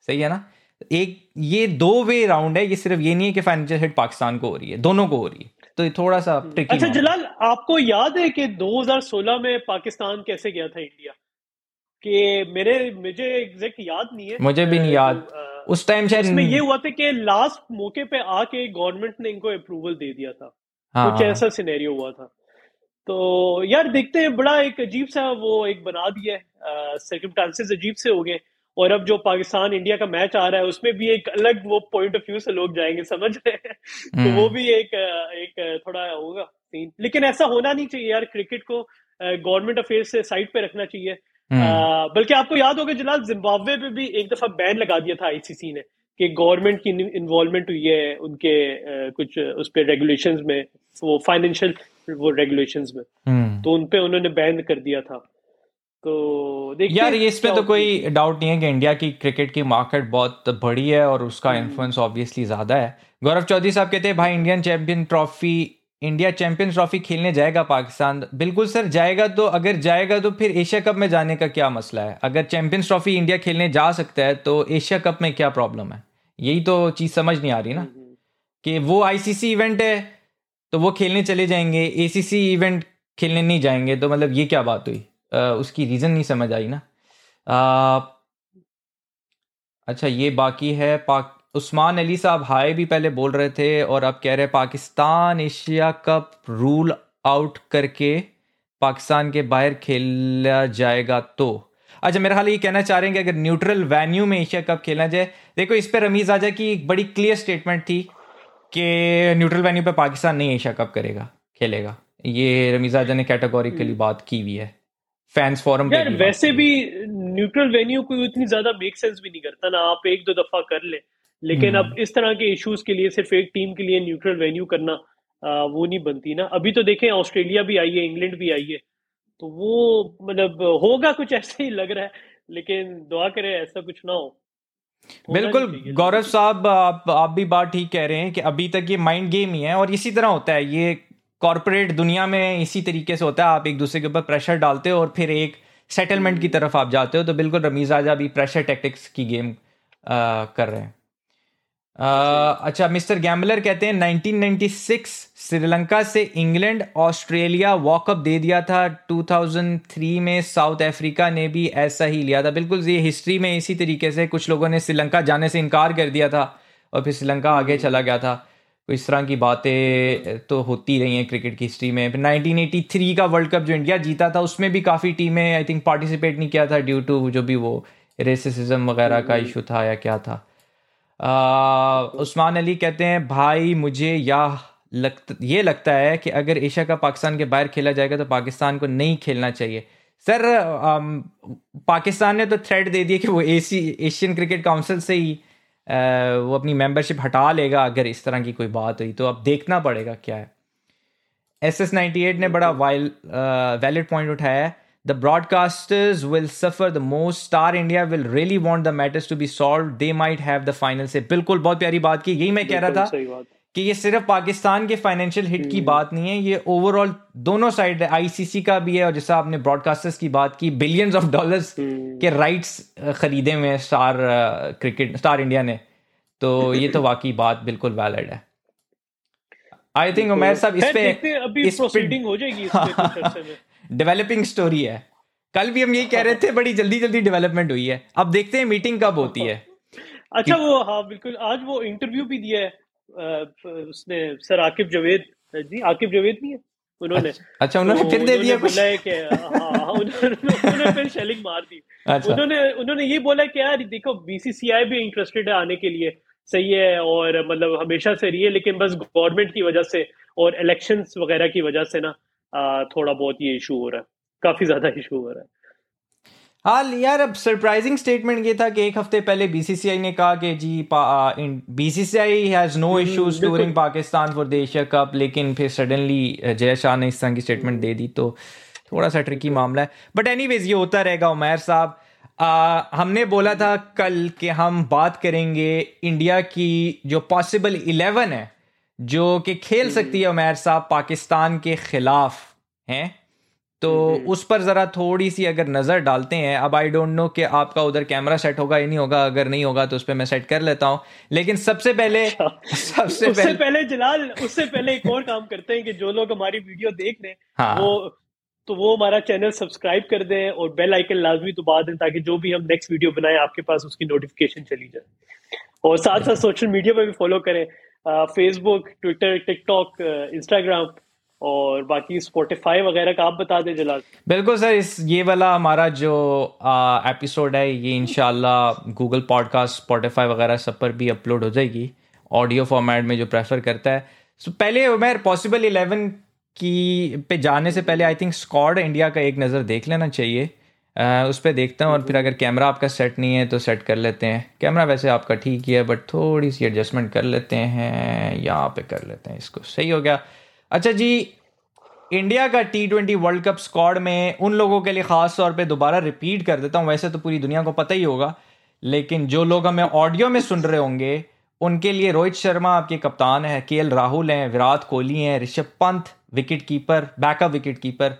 सही है ना? एक ये दो वे राउंड है ये सिर्फ़ ये नहीं है कि फाइनेंशियल हिट पाकिस्तान को हो रही है दोनों को हो रही है। तो थोड़ा सा अच्छा जलाल आपको याद है कि 2016 में पाकिस्तान कैसे गया था इंडिया? कि मेरे मुझे एग्जैक्ट याद नहीं है मुझे भी नहीं याद। तो, उस टाइम शायद इसमें ये हुआ था कि लास्ट मौके पे आके गवर्नमेंट ने इनको अप्रूवल दे दिया था। हाँ, कुछ हाँ। ऐसा सिनेरियो हुआ था। तो यार देखते हैं बड़ा एक अजीब सा वो एक बना दिया है। अजीब से हो गए। और अब जो पाकिस्तान इंडिया का मैच आ रहा है उसमें भी एक अलग वो पॉइंट ऑफ़ व्यू से लोग जाएँगे समझ रहे हैं तो वो हम्म। भी एक एक थोड़ा होगा सीन लेकिन ऐसा होना नहीं चाहिए यार क्रिकेट को गवर्नमेंट अफेयर से साइड पे रखना चाहिए हम्म। बल्कि आपको याद होगा जलाल जिम्बाब्वे पे भी एक दफ़ा बैन लगा दिया था आईसीसी ने कि गवर्नमेंट की इन्वॉल्वमेंट हुई है उनके कुछ उस पर रेगुलेशन में वो फाइनेंशियल वो रेगुलेशन में हम्म। तो उनपे उन्होंने बैन कर दिया था तो देखिए यार ये इसमें तो कोई डाउट नहीं है कि इंडिया की क्रिकेट की मार्केट बहुत बड़ी है और उसका इन्फ्लुएंस। ऑब्वियसली ज़्यादा है। गौरव चौधरी साहब कहते हैं भाई Indian champion trophy India champions trophy खेलने जाएगा पाकिस्तान? बिल्कुल सर जाएगा तो अगर जाएगा तो फिर एशिया कप में जाने का क्या मसला है? अगर चैंपियंस ट्रॉफी इंडिया खेलने जा सकता है तो एशिया कप में क्या प्रॉब्लम है? यही तो चीज़ समझ नहीं आ रही ना। हम्म, हम्म। कि वो आईसीसी इवेंट है तो वो खेलने चले जाएँगे। एसीसी इवेंट खेलने नहीं जाएँगे तो मतलब ये क्या बात हुई? उसकी रीज़न नहीं समझ आई ना। आ, अच्छा ये बाकी है पाक उस्मान अली साहब हाय भी पहले बोल रहे थे और अब कह रहे Pakistan Asia cup rule out करके पाकिस्तान के बाहर खेला जाएगा तो। अच्छा मेरा ख्याल ये कहना चाह रहे हैं कि अगर न्यूट्रल वेन्यू में एशिया कप खेला जाए देखो इस पर रमीज आजा की एक बड़ी क्लियर स्टेटमेंट थी कि न्यूट्रल वेन्यू पे पाकिस्तान नहीं एशिया कप करेगा खेलेगा। ये रमीज आजा ने कैटेगोरिकली। बात की हुई है। फैंस फोरम यार वैसे भी न्यूट्रल वेन्यू कोई इतनी ज़्यादा मेक सेंस भी नहीं करता ना आप एक दो दफ़ा कर ले। लेकिन अब हम्म। इस तरह के इश्यूज़ के लिए सिर्फ़ एक टीम के लिए न्यूट्रल वेन्यू करना आ, वो नहीं बनती ना। अभी तो देखें ऑस्ट्रेलिया भी आई है इंग्लैंड भी आई है। तो वो मतलब होगा कुछ ऐसा ही लग रहा है लेकिन दुआ करें ऐसा कुछ ना हो। बिल्कुल गौरव साहब आप आप भी बात ठीक कह रहे हैं कि अभी तक ये माइंड गेम ही है और इसी तरह होता है ये कॉरपोरेट दुनिया में इसी तरीके से होता है आप एक दूसरे के ऊपर प्रेशर डालते हो और फिर एक सेटलमेंट की तरफ़ आप जाते हो तो बिल्कुल रमीज आजा भी प्रेशर टेक्टिक्स की गेम आ, कर रहे हैं। अच्छा मिस्टर गैम्बलर कहते हैं 1996 श्रीलंका से इंग्लैंड ऑस्ट्रेलिया वॉकअप दे दिया था 2003 में साउथ अफ्रीका ने भी ऐसा ही लिया था। बिल्कुल ये हिस्ट्री में इसी तरीके से कुछ लोगों ने श्रीलंका जाने से इनकार कर दिया था और फिर श्रीलंका आगे चला गया था। इस तरह की बातें तो होती रही हैं क्रिकेट की हिस्ट्री में। फिर 1983 का वर्ल्ड कप जो इंडिया जीता था उसमें भी काफ़ी टीमें आई थिंक पार्टिसिपेट नहीं किया था ड्यू टू जो भी वो रेसिज्म वगैरह का इशू था या क्या था। उस्मान अली कहते हैं भाई मुझे या लगता ये लगता है कि अगर एशिया का पाकिस्तान के बाहर खेला जाएगा तो पाकिस्तान को नहीं खेलना चाहिए। सर आम, पाकिस्तान ने तो थ्रेड दे दिया कि वो एसी एशियन क्रिकेट काउंसिल से ही आ, वो अपनी मेंबरशिप हटा लेगा अगर इस तरह की कोई बात हुई तो अब देखना पड़ेगा क्या है। एस एस नाइन्टी एट ने बड़ा वाइल वैलिड पॉइंट उठाया the broadcasters will suffer the most Star India will really want the matters to be solve they might have the final से बिल्कुल बहुत प्यारी बात की। यही मैं कह रहा था। कि ये सिर्फ़ पाकिस्तान के फाइनेंशियल हिट की बात नहीं है ये ओवरऑल दोनों साइड है आईसीसी का भी है और जैसा आपने ब्रॉडकास्टर्स की बात की बिलियंस ऑफ़ डॉलर्स के राइट्स खरीदे हुए हैं स्टार क्रिकेट स्टार इंडिया ने। तो [LAUGHS] ये तो वाकई बात बिल्कुल वैलिड है। आई थिंक उमेर साहब इस पे अभी प्रोसीडिंग हो जाएगी इस पे डेवलपिंग [LAUGHS] स्टोरी है। कल भी हम यही कह रहे थे बड़ी जल्दी जल्दी डेवलपमेंट हुई है। अब देखते हैं मीटिंग कब होती है। [LAUGHS] अच्छा वो हाँ बिल्कुल आज वो इंटरव्यू भी दिया है। उसने सर आकिब जवेद जी आकिब जवेद भी है? उन्होंने। अच्छा, अच्छा उन्होंने तो फिर दे दिया कुछ? बोला है कि हाँ, हाँ उन्होंने फिर शेलिंग मार दी। अच्छा। उन्होंने उन्होंने ये बोला कि यार देखो बीसीसीआई भी इंटरेस्टेड है आने के लिए। सही है और मतलब हमेशा से रही है लेकिन बस गवर्नमेंट की वजह से और इलेक्शंस वगैरह की वजह से ना थोड़ा बहुत ये इशू हो रहा है। काफ़ी ज़्यादा इशू हो रहा है। हाल यार अब सरप्राइजिंग स्टेटमेंट ये था कि एक हफ़्ते पहले बीसीसीआई ने कहा कि जी BCCI has no issues touring Pakistan for the Asia cup लेकिन फिर सडनली जय शाह ने इस तरह की स्टेटमेंट दे दी तो थोड़ा सा ट्रिकी मामला है। बट एनीवेज ये होता रहेगा उमैर साहब। हमने बोला था कल कि हम बात करेंगे इंडिया की जो पॉसिबल इलेवन है जो कि खेल सकती है उमैर साहब पाकिस्तान के खिलाफ हैं? तो। उस पर ज़रा थोड़ी सी अगर नज़र डालते हैं अब आई डोंट नो कि आपका उधर कैमरा सेट होगा या नहीं होगा अगर नहीं होगा तो उस पर मैं सेट कर लेता हूँ लेकिन सबसे पहले अच्छा। सबसे उससे पहले, पहले जलाल उससे पहले एक और काम करते हैं कि जो लोग हमारी वीडियो देख रहे हैं हाँ। वो तो वो हमारा चैनल सब्सक्राइब कर दें और बेल आइकन लाजमी बाद दें ताकि जो भी हम नेक्स्ट वीडियो बनाए आपके पास उसकी नोटिफिकेशन चली जाए और साथ साथ सोशल मीडिया पर भी फॉलो करें फेसबुक ट्विटर टिकटॉक इंस्टाग्राम और बाकी स्पॉटिफाई वगैरह का आप बता दें जलाल। बिल्कुल सर इस ये वाला हमारा जो एपिसोड है ये इनशाला गूगल पॉडकास्ट स्पॉटिफाई वगैरह सब पर भी अपलोड हो जाएगी। ऑडियो फॉर्मेट में जो प्रेफर करता है। सो so, पहले उमेर पॉसिबल इलेवन की पे जाने से पहले आई थिंक स्कॉड इंडिया का एक नज़र देख लेना चाहिए। आ, उस पर देखता हूँ और फिर अगर कैमरा आपका सेट नहीं है तो सेट कर लेते हैं। कैमरा वैसे आपका ठीक ही है बट थोड़ी सी एडजस्टमेंट कर लेते हैं यहाँ पे कर लेते हैं इसको। सही हो गया। अच्छा जी इंडिया का T twenty world cup squad में उन लोगों के लिए खास तौर पे दोबारा रिपीट कर देता हूँ, वैसे तो पूरी दुनिया को पता ही होगा, लेकिन जो लोग हमें ऑडियो में सुन रहे होंगे, उनके लिए रोहित शर्मा आपके कप्तान है, के राहुल हैं, विराट कोहली हैं, Rishabh Pant wicket keeper backup wicket keeper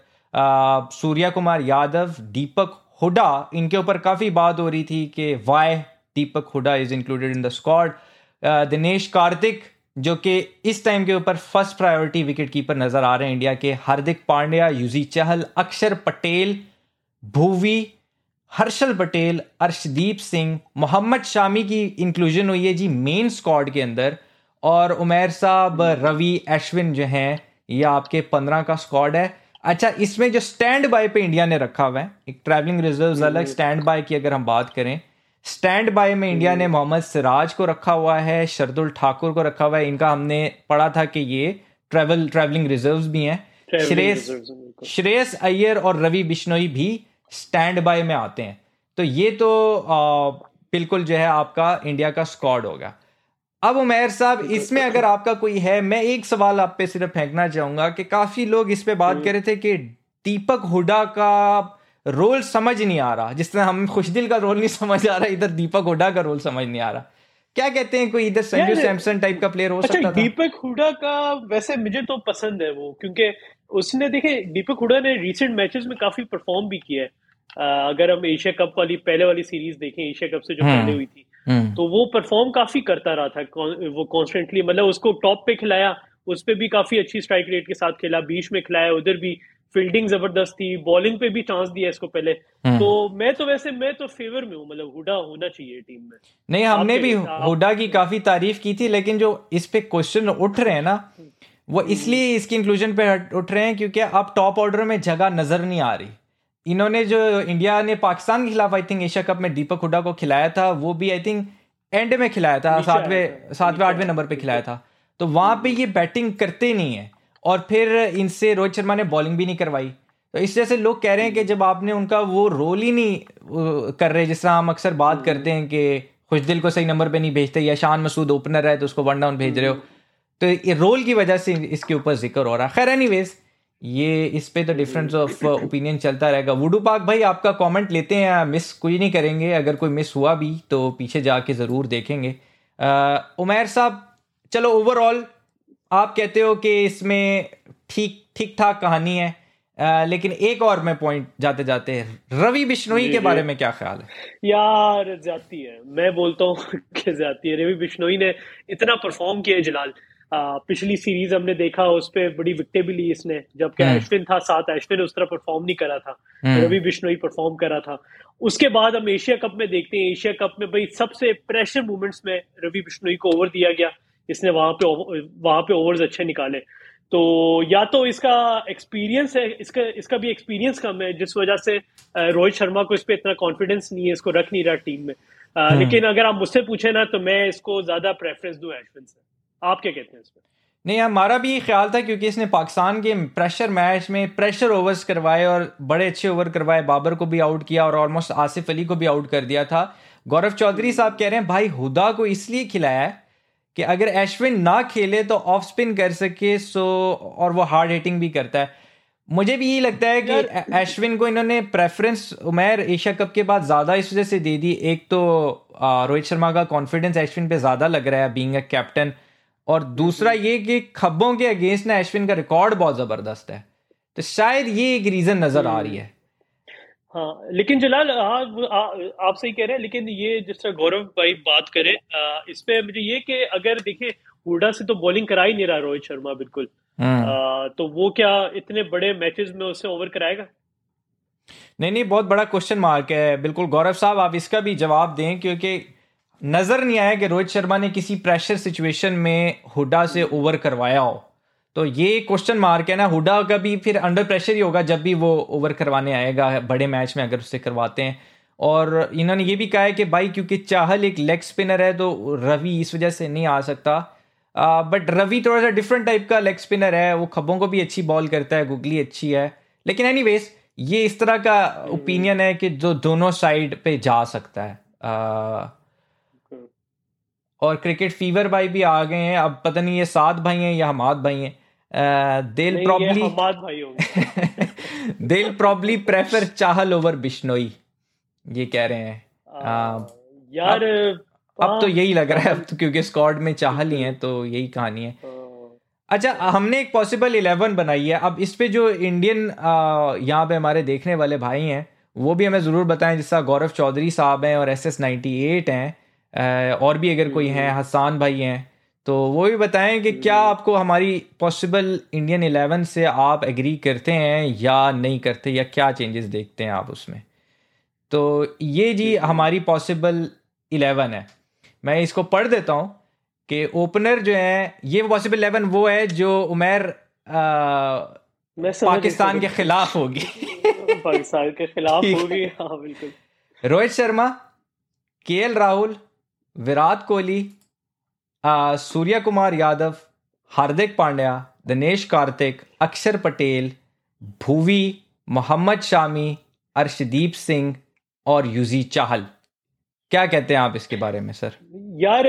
Surya Kumar Yadav, Deepak Hooda, इनके ऊपर काफ़ी बात हो रही थी कि why Deepak Hooda is included in the squad Dinesh Karthik जो कि इस टाइम के ऊपर फ़र्स्ट प्रायोरिटी विकेट कीपर नज़र आ रहे हैं इंडिया के हार्दिक पांड्या यूजी चहल अक्षर पटेल भूवी हर्षल पटेल अर्शदीप सिंह मोहम्मद शामी की इंक्लूजन हुई है जी मेन स्क्वाड के अंदर। और उमेर साहब रवि अश्विन जो हैं ये आपके पंद्रह का स्क्वाड है। अच्छा इसमें जो स्टैंड बाय पे इंडिया ने रखा हुआ है एक ट्रैवलिंग रिज़र्व अलग स्टैंड बाय की अगर हम बात करें स्टैंड बाय में इंडिया ने मोहम्मद सिराज को रखा हुआ है शरदुल ठाकुर को रखा हुआ है। इनका हमने पढ़ा था कि ये ट्रेवल ट्रैवलिंग रिज़र्व भी हैं। श्रेयस श्रेयस अय्यर और रवि बिश्नोई भी स्टैंड बाय में आते हैं। तो ये तो आ, बिल्कुल जो है आपका इंडिया का स्क्वाड होगा। अब उमेर साहब इसमें अगर आपका कोई है मैं एक सवाल आप पे सिर्फ़ फेंकना चाहूँगा कि काफ़ी लोग इस पे बात हम्म। कर रहे थे कि दीपक हुडा का रोल समझ नहीं आ रहा। जिस तरह हम खुशदिल का रोल नहीं समझ आ रहा इधर दीपक हुडा का रोल समझ नहीं आ रहा। क्या कहते हैं कोई इधर संजू सैमसन टाइप का प्लेयर हो अच्छा, सकता दीपक हुडा का वैसे मुझे तो पसंद है वो क्योंकि उसने देखे दीपक हुडा ने रिसेंट मैचेस में काफ़ी परफॉर्म भी किया है। अगर हम एशिया कप वाली पहले वाली सीरीज़ देखें एशिया कप से जो हम्म, पहले हुई थी हम्म। तो वो परफॉर्म काफ़ी करता रहा था वो कॉन्स्टेंटली मतलब उसको टॉप पे खिलाया उस पर भी काफ़ी अच्छी स्ट्राइक रेट के साथ खेला बीच में खिलाया उधर भी फील्डिंग ज़बरदस्त थी बॉलिंग पे भी चांस दिया इसको पहले। हम्म। तो मैं तो वैसे मैं तो फेवर में हूँ मतलब हुडा होना चाहिए टीम में। नहीं हमने भी हुडा की काफ़ी तारीफ़ की थी लेकिन जो इस पे क्वेश्चन उठ रहे हैं ना वो हम्म। इसलिए इसकी इंक्लूजन पे उठ रहे हैं क्योंकि अब टॉप ऑर्डर में जगह नज़र नहीं आ रही। इन्होंने जो इंडिया ने पाकिस्तान के खिलाफ आई थिंक एशिया कप में दीपक हुडा को खिलाया था वो भी आई थिंक एंड में खिलाया था सातवें सातवें आठवें नंबर पे खिलाया था। तो वहाँ पे ये बैटिंग करते नहीं है। और फिर इनसे रोहित शर्मा ने बॉलिंग भी नहीं करवाई। तो इस वजह से लोग कह रहे हैं कि जब आपने उनका वो रोल ही नहीं कर रहे जिस तरह हम अक्सर बात हम्म। करते हैं कि खुश दिल को सही नंबर पे नहीं भेजते या शान मसूद ओपनर है तो उसको वन डाउन भेज रहे हो। हम्म। तो ये रोल की वजह से इसके ऊपर ज़िक्र हो रहा है। खैर एनी ये इस पे तो डिफरेंस ऑफ़ ओपिनियन चलता रहेगा। वुडू पाक भाई आपका कमेंट लेते हैं मिस कुछ नहीं करेंगे। अगर कोई मिस हुआ भी तो पीछे जाके ज़रूर देखेंगे। उमेर साहब चलो ओवरऑल आप कहते हो कि इसमें ठीक ठीक ठाक कहानी है आ, लेकिन एक और मैं पॉइंट जाते जाते रवि बिश्नोई के बारे में क्या ख्याल है? यार जाती है। मैं बोलता हूँ [LAUGHS] कि जाती है। रवि बिश्नोई ने इतना परफॉर्म किया जलाल। आ, पिछली सीरीज़ हमने देखा उस पर बड़ी विकटे भी ली इसने जबकि हम्म। अश्विन था साथ। अश्विन उस तरह परफॉर्म नहीं करा था। हम्म। रवि बिश्नोई परफॉर्म करा था। उसके बाद हम एशिया कप में देखते हैं। एशिया कप में भाई सबसे प्रेशर मूवमेंट्स में रवि बिश्नोई को ओवर दिया गया। इसने वहाँ पे वहाँ पे ओवर्स अच्छे निकाले। तो या तो इसका एक्सपीरियंस है इसका इसका भी एक्सपीरियंस कम है जिस वजह से रोहित शर्मा को इस पर इतना कॉन्फिडेंस नहीं है इसको रख नहीं रहा टीम में। हम्म। लेकिन अगर आप मुझसे पूछे ना तो मैं इसको ज़्यादा प्रेफरेंस दूँ एशविन से। आप क्या कहते हैं इस पर नहीं हमारा भी ख्याल था क्योंकि इसने पाकिस्तान के प्रेशर मैच में प्रेशर ओवर्स करवाए और बड़े अच्छे ओवर करवाए। बाबर को भी आउट किया और ऑलमोस्ट आसिफ अली को भी आउट कर दिया था। गौरव चौधरी साहब कह रहे हैं भाई हुदा को इसलिए खिलाया है कि अगर एशविन ना खेले तो ऑफ़ स्पिन कर सके सो और वो हार्ड हिटिंग भी करता है। मुझे भी यही लगता है कि एशविन को इन्होंने प्रेफरेंस उमेर एशिया कप के बाद ज़्यादा इस वजह से दे दी। एक तो रोहित शर्मा का कॉन्फिडेंस एशविन पे ज़्यादा लग रहा है बीइंग अ कैप्टन और दूसरा ये कि खब्बों के अगेंस्ट ना एशविन का रिकॉर्ड बहुत ज़बरदस्त है। तो शायद ये एक रीज़न नज़र आ रही है। हाँ लेकिन जलाल हाँ आप सही कह रहे हैं लेकिन ये जिस तरह गौरव भाई बात करें इस पे मुझे ये कि अगर देखिए हुडा से तो बॉलिंग करा ही नहीं रहा रोहित शर्मा बिल्कुल। हम्म। आ, तो वो क्या इतने बड़े मैचेस में उससे ओवर कराएगा? नहीं नहीं बहुत बड़ा क्वेश्चन मार्क है बिल्कुल। गौरव साहब आप इसका भी जवाब दें क्योंकि नज़र नहीं आया कि रोहित शर्मा ने किसी प्रेशर सिचुएशन में हुडा से ओवर करवाया हो। तो ये क्वेश्चन मार्क है ना हुडा का भी फिर अंडर प्रेशर ही होगा जब भी वो ओवर करवाने आएगा बड़े मैच में अगर उससे करवाते हैं। और इन्होंने ये भी कहा है कि भाई क्योंकि चाहल एक लेग स्पिनर है तो रवि इस वजह से नहीं आ सकता। बट रवि थोड़ा सा डिफरेंट टाइप का लेग स्पिनर है वो खब्बों को भी अच्छी बॉल करता है गुगली अच्छी है। लेकिन एनी ये इस तरह का ओपिनियन है कि जो दोनों साइड पे जा सकता है। आ, और क्रिकेट फीवर भाई भी आ गए हैं अब पता नहीं ये सात भाई हैं या हमाद भाई हैं। They'll नहीं, ये probably हमाद भाई होंगे। [LAUGHS] they'll probably prefer चाहल over बिश्नोई ये कह रहे हैं। आ, यार अब अब तो हाँ, यही लग रहा है अब तो क्योंकि स्क्वाड में चाहल ही है तो यही कहानी है। हाँ, अच्छा हमने एक पॉसिबल इलेवन बनाई है। अब इस पे जो इंडियन यहाँ पे हमारे देखने वाले भाई हैं वो भी हमें ज़रूर बताएँ जिसका गौरव चौधरी साहब हैं और एस एस नाइन्टी एट हैं। और भी अगर कोई हैं हसान भाई हैं तो वो भी बताएँ कि क्या आपको हमारी पॉसिबल इंडियन इलेवन से आप एग्री करते हैं या नहीं करते या क्या चेंजेस देखते हैं आप उसमें? तो ये जी हमारी पॉसिबल इलेवन है। मैं इसको पढ़ देता हूँ कि ओपनर जो है ये पॉसिबल इलेवन वो है जो उमेर [LAUGHS] पाकिस्तान के खिलाफ होगी। पाकिस्तान के खिलाफ होगी हाँ। बिल्कुल। रोहित शर्मा के राहुल विराट कोहली सूर्य कुमार यादव हार्दिक पांड्या दिनेश कार्तिक अक्षर पटेल भूवी मोहम्मद शामी अर्शदीप सिंह और युजी चाहल। क्या कहते हैं आप इसके बारे में, सर? यार,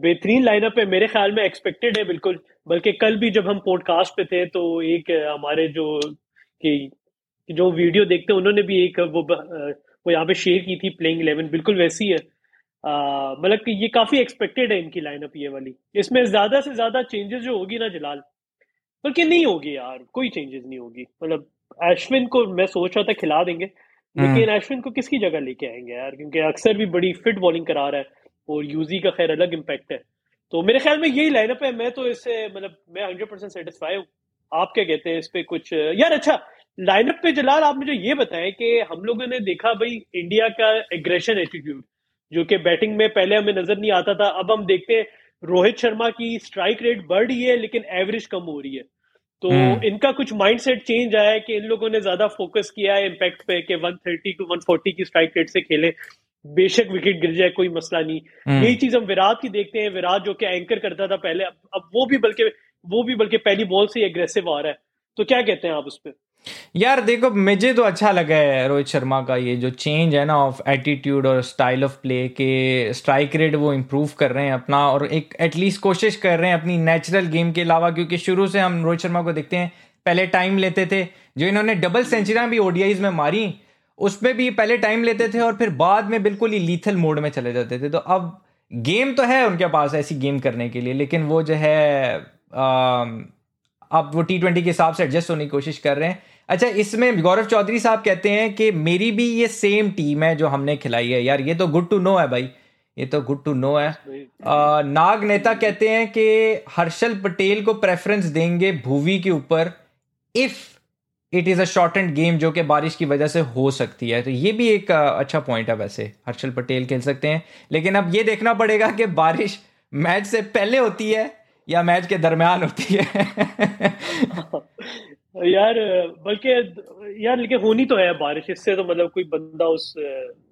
बेहतरीन लाइनअप है, मेरे ख्याल में एक्सपेक्टेड है बिल्कुल, बल्कि कल भी जब हम पॉडकास्ट पे थे तो एक, हमारे जो कि, जो वीडियो देखते हैं, उन्होंने भी एक वो वो यहाँ पे शेयर की थी प्लेइंग इलेवन बिल्कुल वैसी है। मतलब कि ये काफ़ी एक्सपेक्टेड है इनकी लाइनअप ये वाली। इसमें ज़्यादा से ज़्यादा चेंजेस जो होगी ना जलाल बल्कि नहीं होगी यार कोई चेंजेस नहीं होगी। मतलब अश्विन को मैं सोच रहा था खिला देंगे लेकिन अश्विन को किसकी जगह लेके आएँगे यार? क्योंकि अक्सर भी बड़ी फिट बॉलिंग करा रहा है और यूजी का खैर अलग इम्पैक्ट है। तो मेरे ख्याल में यही लाइनअप है। मैं तो इससे मतलब मैं हंड्रेड परसेंट सेटिस्फाई हूँ। आप क्या कहते हैं इस पे कुछ? यार अच्छा लाइनअप पे जलाल आप मुझे ये बताएँ कि हम लोगों ने देखा भाई इंडिया का एग्रेशन एटीट्यूड जो कि बैटिंग में पहले हमें नज़र नहीं आता था अब हम देखते हैं रोहित शर्मा की स्ट्राइक रेट बढ़ रही है लेकिन एवरेज कम हो रही है। तो हम्म। इनका कुछ माइंडसेट चेंज आया है कि इन लोगों ने ज़्यादा फोकस किया है इम्पैक्ट पे कि 130 टू 140 की स्ट्राइक रेट से खेले। बेशक विकेट गिर जाए कोई मसला नहीं। हम्म। यही चीज़ हम विराट की देखते हैं। विराट जो कि एंकर करता था पहले अब, अब वो भी बल्कि वो भी बल्कि पहली बॉल से एग्रेसिव आ रहा है। तो क्या कहते हैं आप उस पर यार देखो मुझे तो अच्छा लगा है रोहित शर्मा का ये जो चेंज है ना ऑफ़ एटीट्यूड और स्टाइल ऑफ़ प्ले के स्ट्राइक रेट वो इम्प्रूव कर रहे हैं अपना और एक एटलीस्ट कोशिश कर रहे हैं अपनी नेचुरल गेम के अलावा क्योंकि शुरू से हम रोहित शर्मा को देखते हैं पहले टाइम लेते थे जो इन्होंने डबल सेंचुरियाँ भी ओडीआईज में मारी उसमें भी पहले टाइम लेते थे और फिर बाद में बिल्कुल ही लीथल मोड में चले जाते थे। तो अब गेम तो है उनके पास ऐसी गेम करने के लिए लेकिन वो जो है अम, अब वो टी ट्वेंटी के हिसाब से एडजस्ट होने की कोशिश कर रहे हैं। अच्छा इसमें गौरव चौधरी साहब कहते हैं कि मेरी भी ये सेम टीम है जो हमने खिलाई है। यार ये तो गुड टू नो है भाई। ये तो गुड टू नो है। अ, नाग नेता कहते हैं कि हर्षल पटेल को प्रेफरेंस देंगे भूवी के ऊपर if it is a shortened game जो कि बारिश की वजह से हो सकती है। तो ये भी एक अच्छा पॉइंट है वैसे। हर्षल पटेल खेल सकते हैं। लेकिन अब ये देखना पड़ेगा कि बारिश मैच से पहले होती है या मैच के दरमियान होती है। [LAUGHS] यार बल्कि यार लेकिन होनी तो है बारिश। इससे तो मतलब कोई बंदा उस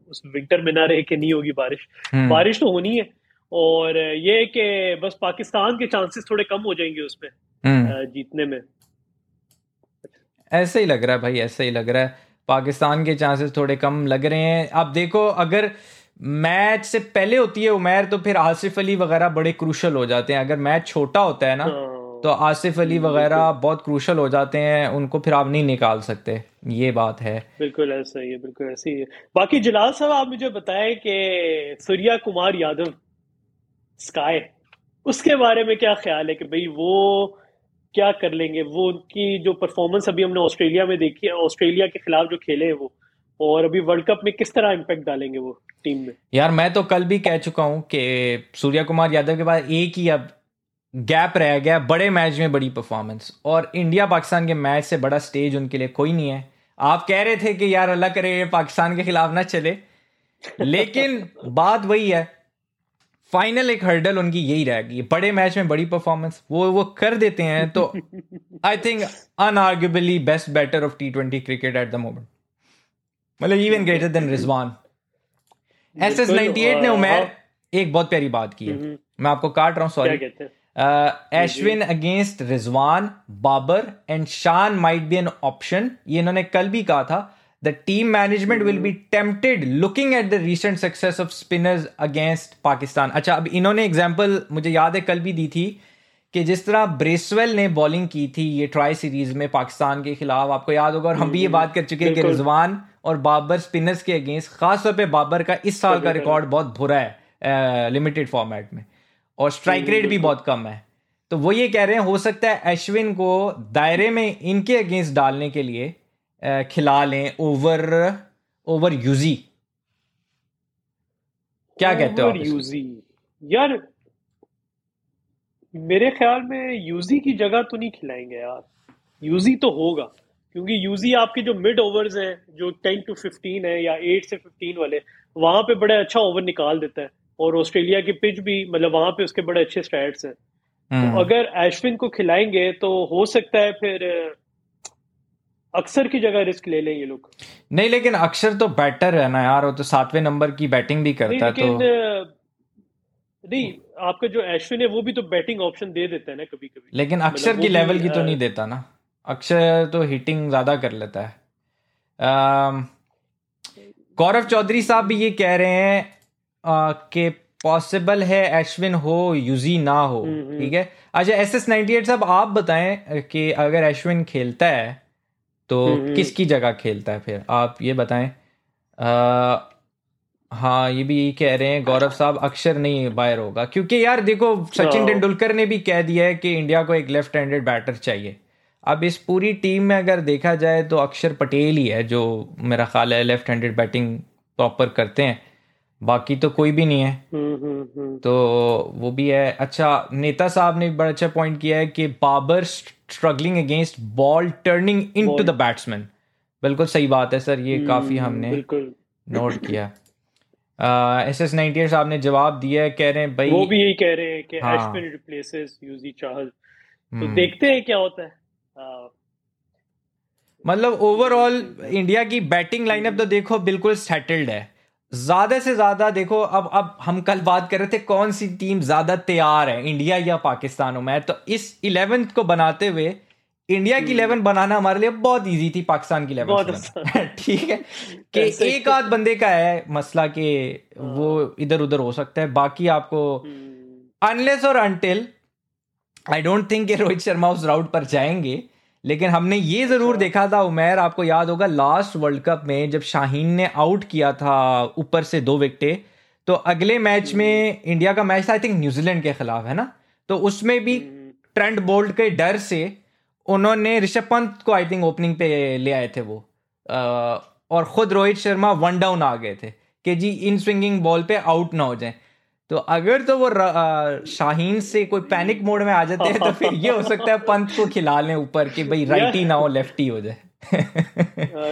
उस विंटर में ना रहे कि नहीं होगी बारिश। हम्म। बारिश तो होनी है। और ये कि बस पाकिस्तान के चांसेस थोड़े कम हो जाएँगे उसमें हम्म। जीतने में। ऐसे ही लग रहा है भाई ऐसे ही लग रहा है। पाकिस्तान के चांसेस थोड़े कम लग रहे हैं। अब देखो अगर मैच से पहले होती है उमेर तो फिर आसिफ अली वगैरह बड़े क्रूशल हो जाते हैं। अगर मैच छोटा होता है ना हाँ, तो आसिफ अली वगैरह बहुत क्रूशल हो जाते हैं उनको फिर आप नहीं निकाल सकते। ये बात है। बिल्कुल ऐसा ही है बिल्कुल ऐसा ही बाकी जलाल साहब आप मुझे बताएँ कि सूर्या कुमार यादव स्काई उसके बारे में क्या ख्याल है कि भाई वो क्या कर लेंगे? वो उनकी जो परफॉर्मेंस अभी हमने ऑस्ट्रेलिया में देखी है ऑस्ट्रेलिया के खिलाफ जो खेले हैं वो और अभी वर्ल्ड कप में किस तरह इम्पैक्ट डालेंगे वो टीम में? यार मैं तो कल भी कह चुका हूँ कि सूर्या कुमार यादव के बाद एक ही अब गैप रह गया बड़े मैच में बड़ी परफॉर्मेंस और इंडिया पाकिस्तान के मैच से बड़ा स्टेज उनके लिए कोई नहीं है। आप कह रहे थे कि यार अल्लाह करे पाकिस्तान के खिलाफ ना चले। लेकिन [LAUGHS] बात वही है फाइनल एक हर्डल उनकी यही रहेगी बड़े मैच में बड़ी परफॉर्मेंस वो वो कर देते हैं तो I think unarguably best batter of T twenty cricket at the moment मतलब even greater than Rizwan S S ninety eight ने उमेर। एक बहुत प्यारी बात की है। हम्म। मैं आपको काट रहा हूँ sorry Ashwin against Rizwan Babar and Shan might be an option ये इन्होंने कल भी कहा था। The team management will be tempted looking at the recent success of spinners against Pakistan अच्छा अब इन्होंने एग्ज़ाम्पल मुझे याद है कल भी दी थी कि जिस तरह ब्रेसवेल ने बॉलिंग की थी ये ट्राई सीरीज़ में पाकिस्तान के खिलाफ आपको याद होगा और हम भी ये बात कर चुके हैं कि रिजवान और बाबर स्पिनर्स के अगेंस्ट खासतौर पर बाबर का इस साल का रिकॉर्ड बहुत बुरा है लिमिटेड फॉर्मेट में। और स्ट्राइक रेट भी बहुत कम है। तो वो ये कह रहे हैं हो सकता है अश्विन को दायरे में इनके अगेंस्ट डालने के लिए खिला लें ओवर ओवर यूजी क्या कहते हो यूजी यार मेरे ख्याल में यूजी की जगह तो नहीं खिलाएँगे यार। यूजी तो होगा क्योंकि यूजी आपके जो मिड ओवर्स हैं जो टेन टू फिफ्टीन है या एट से फिफ्टीन वाले वहाँ पे बड़े अच्छा ओवर निकाल देता है। और ऑस्ट्रेलिया की पिच भी मतलब वहाँ पे उसके बड़े अच्छे स्टैट्स हैं। तो हम्म। अगर एशविन को खिलाएँगे तो हो सकता है फिर अक्सर की जगह रिस्क ले लें ये लोग। नहीं लेकिन अक्सर तो बैटर है ना यार वो तो सातवें नंबर की बैटिंग भी करता है तो नहीं आपका जो एशविन है वो भी तो बैटिंग ऑप्शन दे देता है ना कभी कभी लेकिन मतलब अक्षर की लेवल की तो नहीं देता ना। अक्षर तो हिटिंग ज़्यादा कर लेता है। गौरव चौधरी साहब भी ये कह रहे हैं कि पॉसिबल है एशविन हो यूजी ना हो हम्म, हम्म। ठीक है? अच्छा एस एस नाइनटी एट साहब आप बताएँ कि अगर एशविन खेलता है तो हम्म, किसकी जगह खेलता है फिर? आप ये बताएँ। आ, हाँ ये भी यही कह रहे हैं गौरव साहब अक्षर नहीं बाहर होगा क्योंकि यार देखो सचिन। तेंदुलकर ने भी कह दिया है कि इंडिया को एक लेफ़्ट हैंडेड बैटर चाहिए। अब इस पूरी टीम में अगर देखा जाए तो अक्षर पटेल ही है जो मेरा ख्याल है लेफ़्ट हैंडेड बैटिंग प्रॉपर करते हैं। बाकी तो कोई भी नहीं है। हम्म, हम्म, हम्म। तो वो भी है। अच्छा नेता साहब ने बड़ा अच्छा पॉइंट किया है कि Babar struggling against ball turning into the batsman बिल्कुल सही बात है सर ये काफ़ी हमने नोट किया। एस एस नाइनटी साहब ने जवाब दिया है कह रहे हैं भाई वो भी यही कह रहे हैं कि हाँ, रिप्लेसेस यूजी चाहल तो देखते हैं क्या होता है। मतलब ओवरऑल इंडिया की बैटिंग लाइनअप तो देखो बिल्कुल सेटल्ड है। ज़्यादा से ज़्यादा देखो अब अब हम कल बात कर रहे थे कौन सी टीम ज़्यादा तैयार है इंडिया या पाकिस्तान में। तो इस इलेवेंथ को बनाते हुए इंडिया की इलेवन हम्म। बनाना हमारे लिए बहुत इजी थी पाकिस्तान की इलेवन [LAUGHS] ठीक है? कि एक आध बंदे का है मसला कि वो हाँ। इधर उधर हो सकता है बाकी आपको अनलेस और until I don't think Rohit Sharma उस राउट पर जाएँगे। लेकिन हमने ये ज़रूर अच्छा। देखा था उमेर आपको याद होगा लास्ट वर्ल्ड कप में जब शाहीन ने आउट किया था ऊपर से दो विकटे तो अगले मैच में इंडिया का मैच था आई थिंक न्यूजीलैंड के खिलाफ है ना तो उसमें भी ट्रेंड हम्म। बोल्ट के डर से उन्होंने ऋषभ पंत को आई थिंक ओपनिंग पे ले आए थे वो और खुद रोहित शर्मा वन डाउन आ गए थे कि जी इन स्विंगिंग बॉल पे आउट ना हो जाए तो अगर तो वो शाहीन से कोई पैनिक मोड में आ जाते हैं तो फिर ये हो सकता है पंत को खिला लें ऊपर कि भाई राइट ही ना हो लेफ़्ट ही हो जाए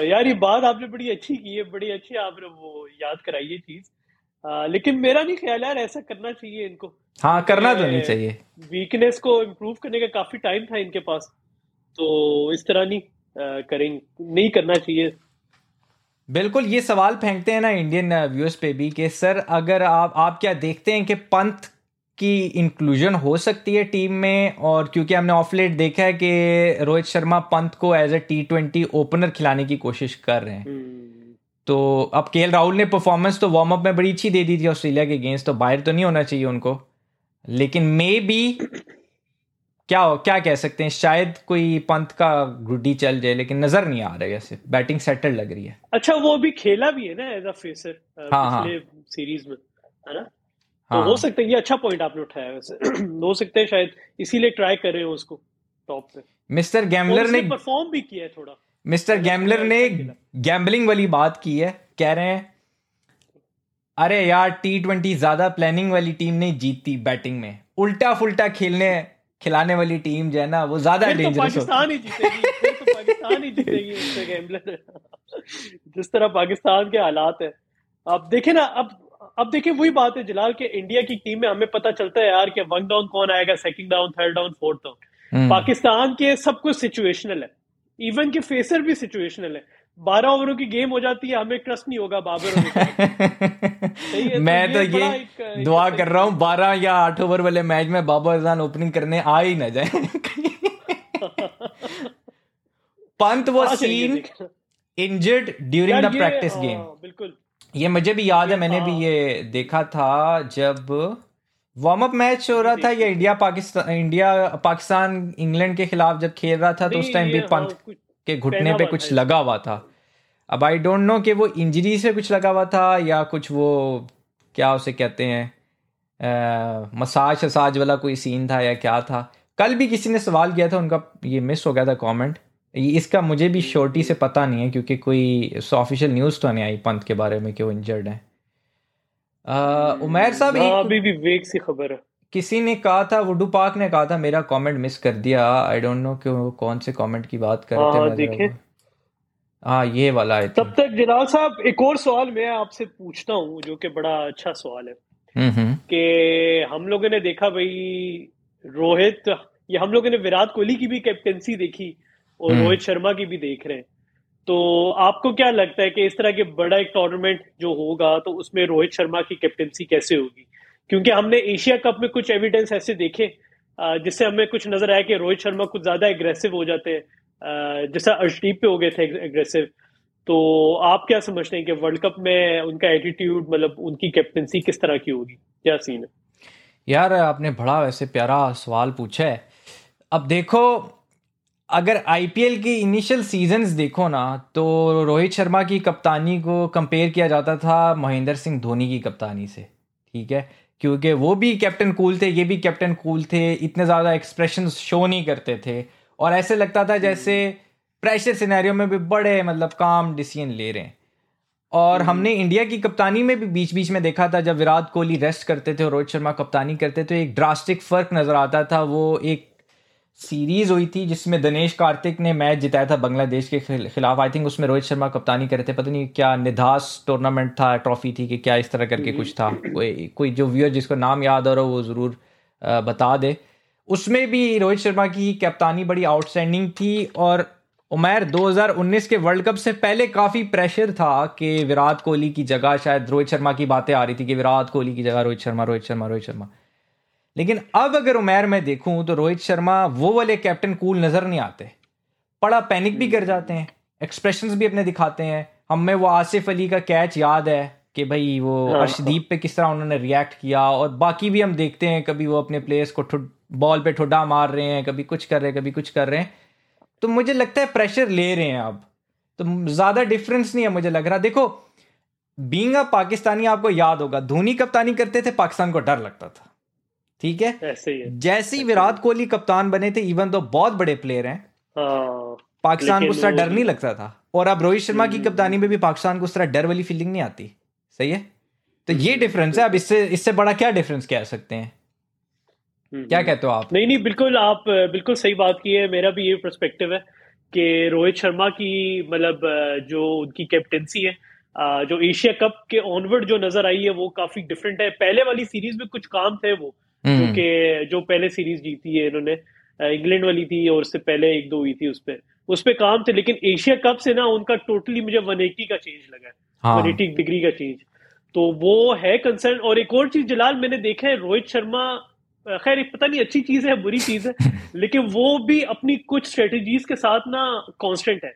यार ये बात आपने बड़ी अच्छी की है बड़ी अच्छी आपने वो याद कराई ये चीज़। लेकिन मेरा नहीं ख्याल यार ऐसा करना चाहिए इनको। हाँ करना तो नहीं चाहिए। वीकनेस को इम्प्रूव करने का काफ़ी टाइम था इनके पास तो इस तरह नहीं करेंगे नहीं करना चाहिए। बिल्कुल ये सवाल फेंकते हैं ना इंडियन व्यूअर्स पे भी कि सर अगर आप आप क्या देखते हैं कि पंथ की इंक्लूजन हो सकती है टीम में? और क्योंकि हमने ऑफ़ लेट देखा है कि रोहित शर्मा पंत को as a T twenty opener खिलाने की कोशिश कर रहे हैं। हम्म। तो अब के राहुल ने परफॉर्मेंस तो वार्म अप में बड़ी अच्छी दे दी थी ऑस्ट्रेलिया के अगेंस्ट तो बाहर तो नहीं होना चाहिए उनको। लेकिन मे बी क्या हो क्या कह सकते हैं? शायद कोई पंत का गुड्डी चल जाए लेकिन नज़र नहीं आ रहा है बैटिंग सेटल लग रही है। अच्छा वो भी खेला भी है ना एज अ फेसर हाँ हाँ। सीरीज़ में है ना? तो हाँ, हो सकता है ये अच्छा पॉइंट आपने उठाया वैसे। [CLEARS THROAT] हो सकता है शायद इसीलिए ट्राई कर रहे हो उसको टॉप पे। मिस्टर गैमलर ने परफॉर्म भी किया है थोड़ा। मिस्टर गैमलर ने गैम्बलिंग वाली बात की है कह रहे हैं अरे यार टी ट्वेंटी ज़्यादा प्लानिंग वाली टीम नहीं जीतती बैटिंग में। उल्टा फुल्टा खेलने खिलाने वाली टीम जो है ना वो ज़्यादा डेंजरस तो पाकिस्तान ही जीतेगी तो पाकिस्तान ही जीतेगी उससे गैम्बलर जिस तरह पाकिस्तान के हालात है। अब देखे ना अब अब देखिए वही बात है जलाल के इंडिया की टीम में हमें पता चलता है यार कि वन डाउन कौन आएगा second down third down fourth down Pakistan के सब कुछ सिचुएशनल है। इवन के फेसर भी सिचुएशनल है। बारह ओवरों की गेम हो जाती है हमें ट्रस्ट नहीं होगा बाबर [LAUGHS] तो मैं तो ये दुआ कर रहा हूँ बारह या आठ ओवर वाले मैच में बाबर अजहान ओपनिंग करने आ ही ना जाए। [LAUGHS] पंत वो seen injured during the practice game बिल्कुल। ये मुझे भी याद है मैंने भी हाँ। ये देखा था जब वार्म अप मैच हो रहा था या India Pakistan India Pakistan England के खिलाफ जब खेल रहा था तो उस टाइम भी पंत हाँ, के घुटने पे कुछ लगा हुआ था। अब आई डोंट नो कि वो इंजरी से कुछ लगा हुआ था या कुछ वो क्या उसे कहते हैं मसाज वसाज वाला कोई सीन था या क्या था। कल भी किसी ने सवाल किया था उनका ये मिस हो गया था कमेंट इसका मुझे भी शोर्टी से पता नहीं है क्योंकि कोई ऑफिशियल न्यूज़ तो नहीं आई पंत के बारे में कि वो इंजर्ड है। उमैर साहब हाँ, अभी भी वेग सी खबर है। किसी ने कहा था वुडू पार्क ने कहा था मेरा कमेंट मिस कर दिया। आई डोंट नो कि वो कौन से कमेंट की बात कर रहे थे हाँ, हाँ ये वाला है तब तक जलाल साहब एक और सवाल मैं आपसे पूछता हूँ जो कि बड़ा अच्छा सवाल है। हम्म, हम्म। कि हम लोगों ने देखा भाई रोहित या हम लोगों ने विराट कोहली की भी कैप्टनसी देखी और हम्म। रोहित शर्मा की भी देख रहे हैं। तो आपको क्या लगता है कि इस तरह के बड़ा एक टूर्नामेंट जो होगा तो उसमें रोहित शर्मा की कैप्टनसी कैसे होगी? क्योंकि हमने एशिया कप में कुछ एविडेंस ऐसे देखे जिससे हमें कुछ नज़र आया कि रोहित शर्मा कुछ ज़्यादा एग्रेसिव हो जाते हैं। जैसा अर्शदीप पे हो गए थे एग्रेसिव तो आप क्या समझते हैं कि वर्ल्ड कप में उनका एटीट्यूड मतलब उनकी कैप्टनसी किस तरह की होगी? क्या सीन है? यार, आपने बड़ा वैसे प्यारा सवाल पूछा है। अब देखो, अगर आईपीएल की इनिशियल सीजन्स देखो ना तो रोहित शर्मा की कप्तानी को कंपेयर किया जाता था महेंद्र सिंह धोनी की कप्तानी से, ठीक है? क्योंकि वो भी कैप्टन कूल थे ये भी कैप्टन कूल थे इतने ज़्यादा एक्सप्रेशन शो नहीं करते थे और ऐसे लगता था जैसे प्रेशर सिनेरियो में भी बड़े मतलब काम डिसीज़न ले रहे हैं और हम्म। हमने इंडिया की कप्तानी में भी बीच बीच में देखा था जब विराट कोहली रेस्ट करते थे और रोहित शर्मा कप्तानी करते थे एक ड्रास्टिक फ़र्क नज़र आता था वो एक सीरीज़ हुई थी जिसमें दिनेश कार्तिक ने मैच जिताया था बांग्लादेश के खिलाफ। आई थिंक उसमें रोहित शर्मा कप्तानी करे थे। पता नहीं क्या निधास टूर्नामेंट था ट्रॉफी थी कि क्या इस तरह करके कुछ था। कोई कोई जो व्यूअर जिसको नाम याद हो रहा हो वो ज़रूर बता दे। उसमें भी रोहित शर्मा की कप्तानी बड़ी आउटस्टैंडिंग थी और उमैर 2019 के वर्ल्ड कप से पहले काफ़ी प्रेशर था कि विराट कोहली की जगह शायद रोहित शर्मा की बातें आ रही थी कि विराट कोहली की जगह रोहित शर्मा रोहित शर्मा रोहित शर्मा। लेकिन अब अगर उमैर में देखूँ तो रोहित शर्मा वो वाले कैप्टन कूल नज़र नहीं आते। बड़ा पैनिक भी कर जाते हैं। एक्सप्रेशंस भी अपने दिखाते हैं। हमें वो आसिफ अली का कैच याद है कि भाई वो हाँ। अर्शदीप पे किस तरह उन्होंने रिएक्ट किया और बाकी भी हम देखते हैं कभी वो अपने प्लेयर्स को बॉल पे ठुड्डा मार रहे हैं कभी कुछ कर रहे हैं कभी कुछ कर रहे हैं। तो मुझे लगता है प्रेशर ले रहे हैं अब। तो ज़्यादा डिफरेंस नहीं है मुझे लग रहा। देखो बींग अ पाकिस्तानी आपको याद होगा धोनी कप्तानी करते थे पाकिस्तान को डर लगता था। ठीक है? ऐसे ही है। जैसे ही विराट कोहली कप्तान बने थे इवन तो बहुत बड़े प्लेयर हैं। हाँ, पाकिस्तान को उस तरह डर नहीं लगता था। और अब रोहित शर्मा की हम्म। कप्तानी में भी पाकिस्तान को उस तरह डर वाली फीलिंग नहीं आती। सही है? तो ये डिफरेंस है। अब इससे इससे बड़ा क्या डिफरेंस कह सकते हैं? हम्म, क्या कहते हो आप? नहीं नहीं बिल्कुल आप बिल्कुल सही बात की है। मेरा भी ये परस्पेक्टिव है कि रोहित शर्मा की मतलब जो उनकी कैप्टेंसी है जो एशिया कप के ऑनवर्ड जो नज़र आई है वो काफ़ी डिफरेंट है। पहले वाली सीरीज़ में कुछ काम थे वो हम्म। क्योंकि जो पहले सीरीज़ जीती है इन्होंने इंग्लैंड वाली थी और उससे पहले एक दो हुई थी उस पर उस पर काम थे लेकिन एशिया कप से ना उनका टोटली मुझे वन एटी का चेंज लगा वन एटी डिग्री का चेंज तो वो है कंसर्न और एक और चीज़ जलाल मैंने देखा है रोहित शर्मा खैर पता नहीं अच्छी चीज़ है बुरी चीज़ है [LAUGHS] लेकिन वो भी अपनी कुछ स्ट्रेटेजीज के साथ ना कांस्टेंट है।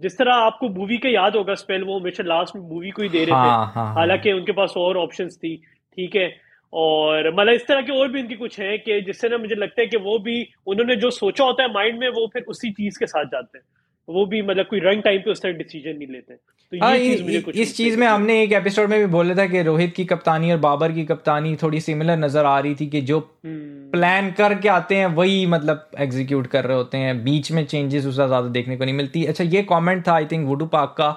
जिस तरह आपको मूवी का याद होगा स्पेल वो हमेशा लास्ट में मूवी को ही दे रहे हाँ, थे। हाँ, हाँ, हालाँकि उनके पास और ऑप्शंस थी ठीक है। और मतलब इस तरह के और भी उनकी कुछ है कि जिससे ना मुझे लगता है कि वो भी उन्होंने जो सोचा होता है माइंड में वो फिर उसी चीज़ के साथ जाते हैं। वो भी मतलब कोई रंग टाइम पे उस तरह डिसीज़न नहीं लेते। तो ये आ, हाँ, चीज़ मुझे कुछ इस चीज़ में हमने एक एपिसोड में भी बोला था कि रोहित की कप्तानी और बाबर की कप्तानी थोड़ी सिमिलर नज़र आ रही थी कि जो प्लान हम्म। करके आते हैं वही मतलब एग्जीक्यूट कर रहे होते हैं। बीच में चेंजेस उसका ज़्यादा देखने को नहीं मिलती। अच्छा ये कमेंट था आई थिंक वुडू पाक का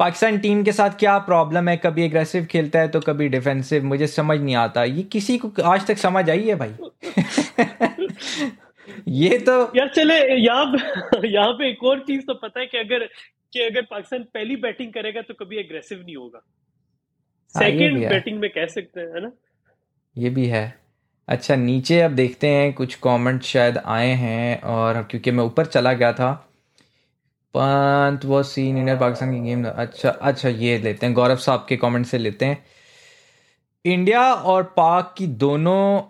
पाकिस्तान टीम के साथ क्या प्रॉब्लम है? कभी एग्रेसिव खेलता है तो कभी डिफेंसिव मुझे समझ नहीं आता। ये किसी को आज तक समझ आई है भाई? [LAUGHS] ये तो यार चले यहाँ यहाँ पे एक और चीज़ तो पता है कि अगर कि अगर पाकिस्तान पहली बैटिंग करेगा तो कभी एग्रेसिव नहीं होगा। सेकंड हाँ, बैटिंग में कह सकते हैं है ना? ये भी है। अच्छा नीचे अब देखते हैं। कुछ कमेंट शायद आए हैं और क्योंकि मैं ऊपर चला गया था पंत, वो सीन इंडिया पाकिस्तान की गेम अच्छा अच्छा ये लेते हैं। गौरव साहब के कमेंट से लेते हैं। इंडिया और पाक की दोनों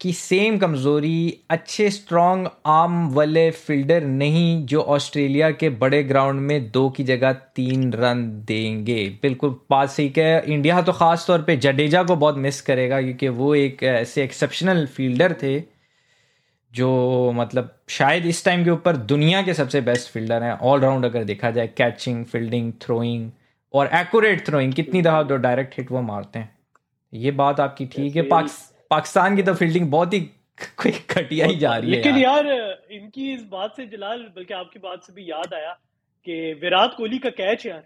की सेम कमज़ोरी, अच्छे स्ट्रॉन्ग आर्म वाले फील्डर नहीं, जो ऑस्ट्रेलिया के बड़े ग्राउंड में दो की जगह तीन रन देंगे। बिल्कुल बात सही है। इंडिया तो ख़ास तौर पे जडेजा को बहुत मिस करेगा, क्योंकि वो एक ऐसे एक्सेप्शनल फील्डर थे। जो मतलब शायद इस टाइम के ऊपर दुनिया के सबसे बेस्ट फील्डर हैं। ऑलराउंड अगर देखा जाए कैचिंग फील्डिंग थ्रोइंग और एक्यूरेट थ्रोइंग कितनी दफ़ा जो डायरेक्ट हिट वो मारते हैं। ये बात आपकी ठीक है। पाकिस्तान पाकिस्तान की तो फील्डिंग बहुत ही कोई घटिया ही जा रही है लेकिन यार।, यार इनकी इस बात से जलाल बल्कि आपकी बात से भी याद आया कि विराट कोहली का कैच यार।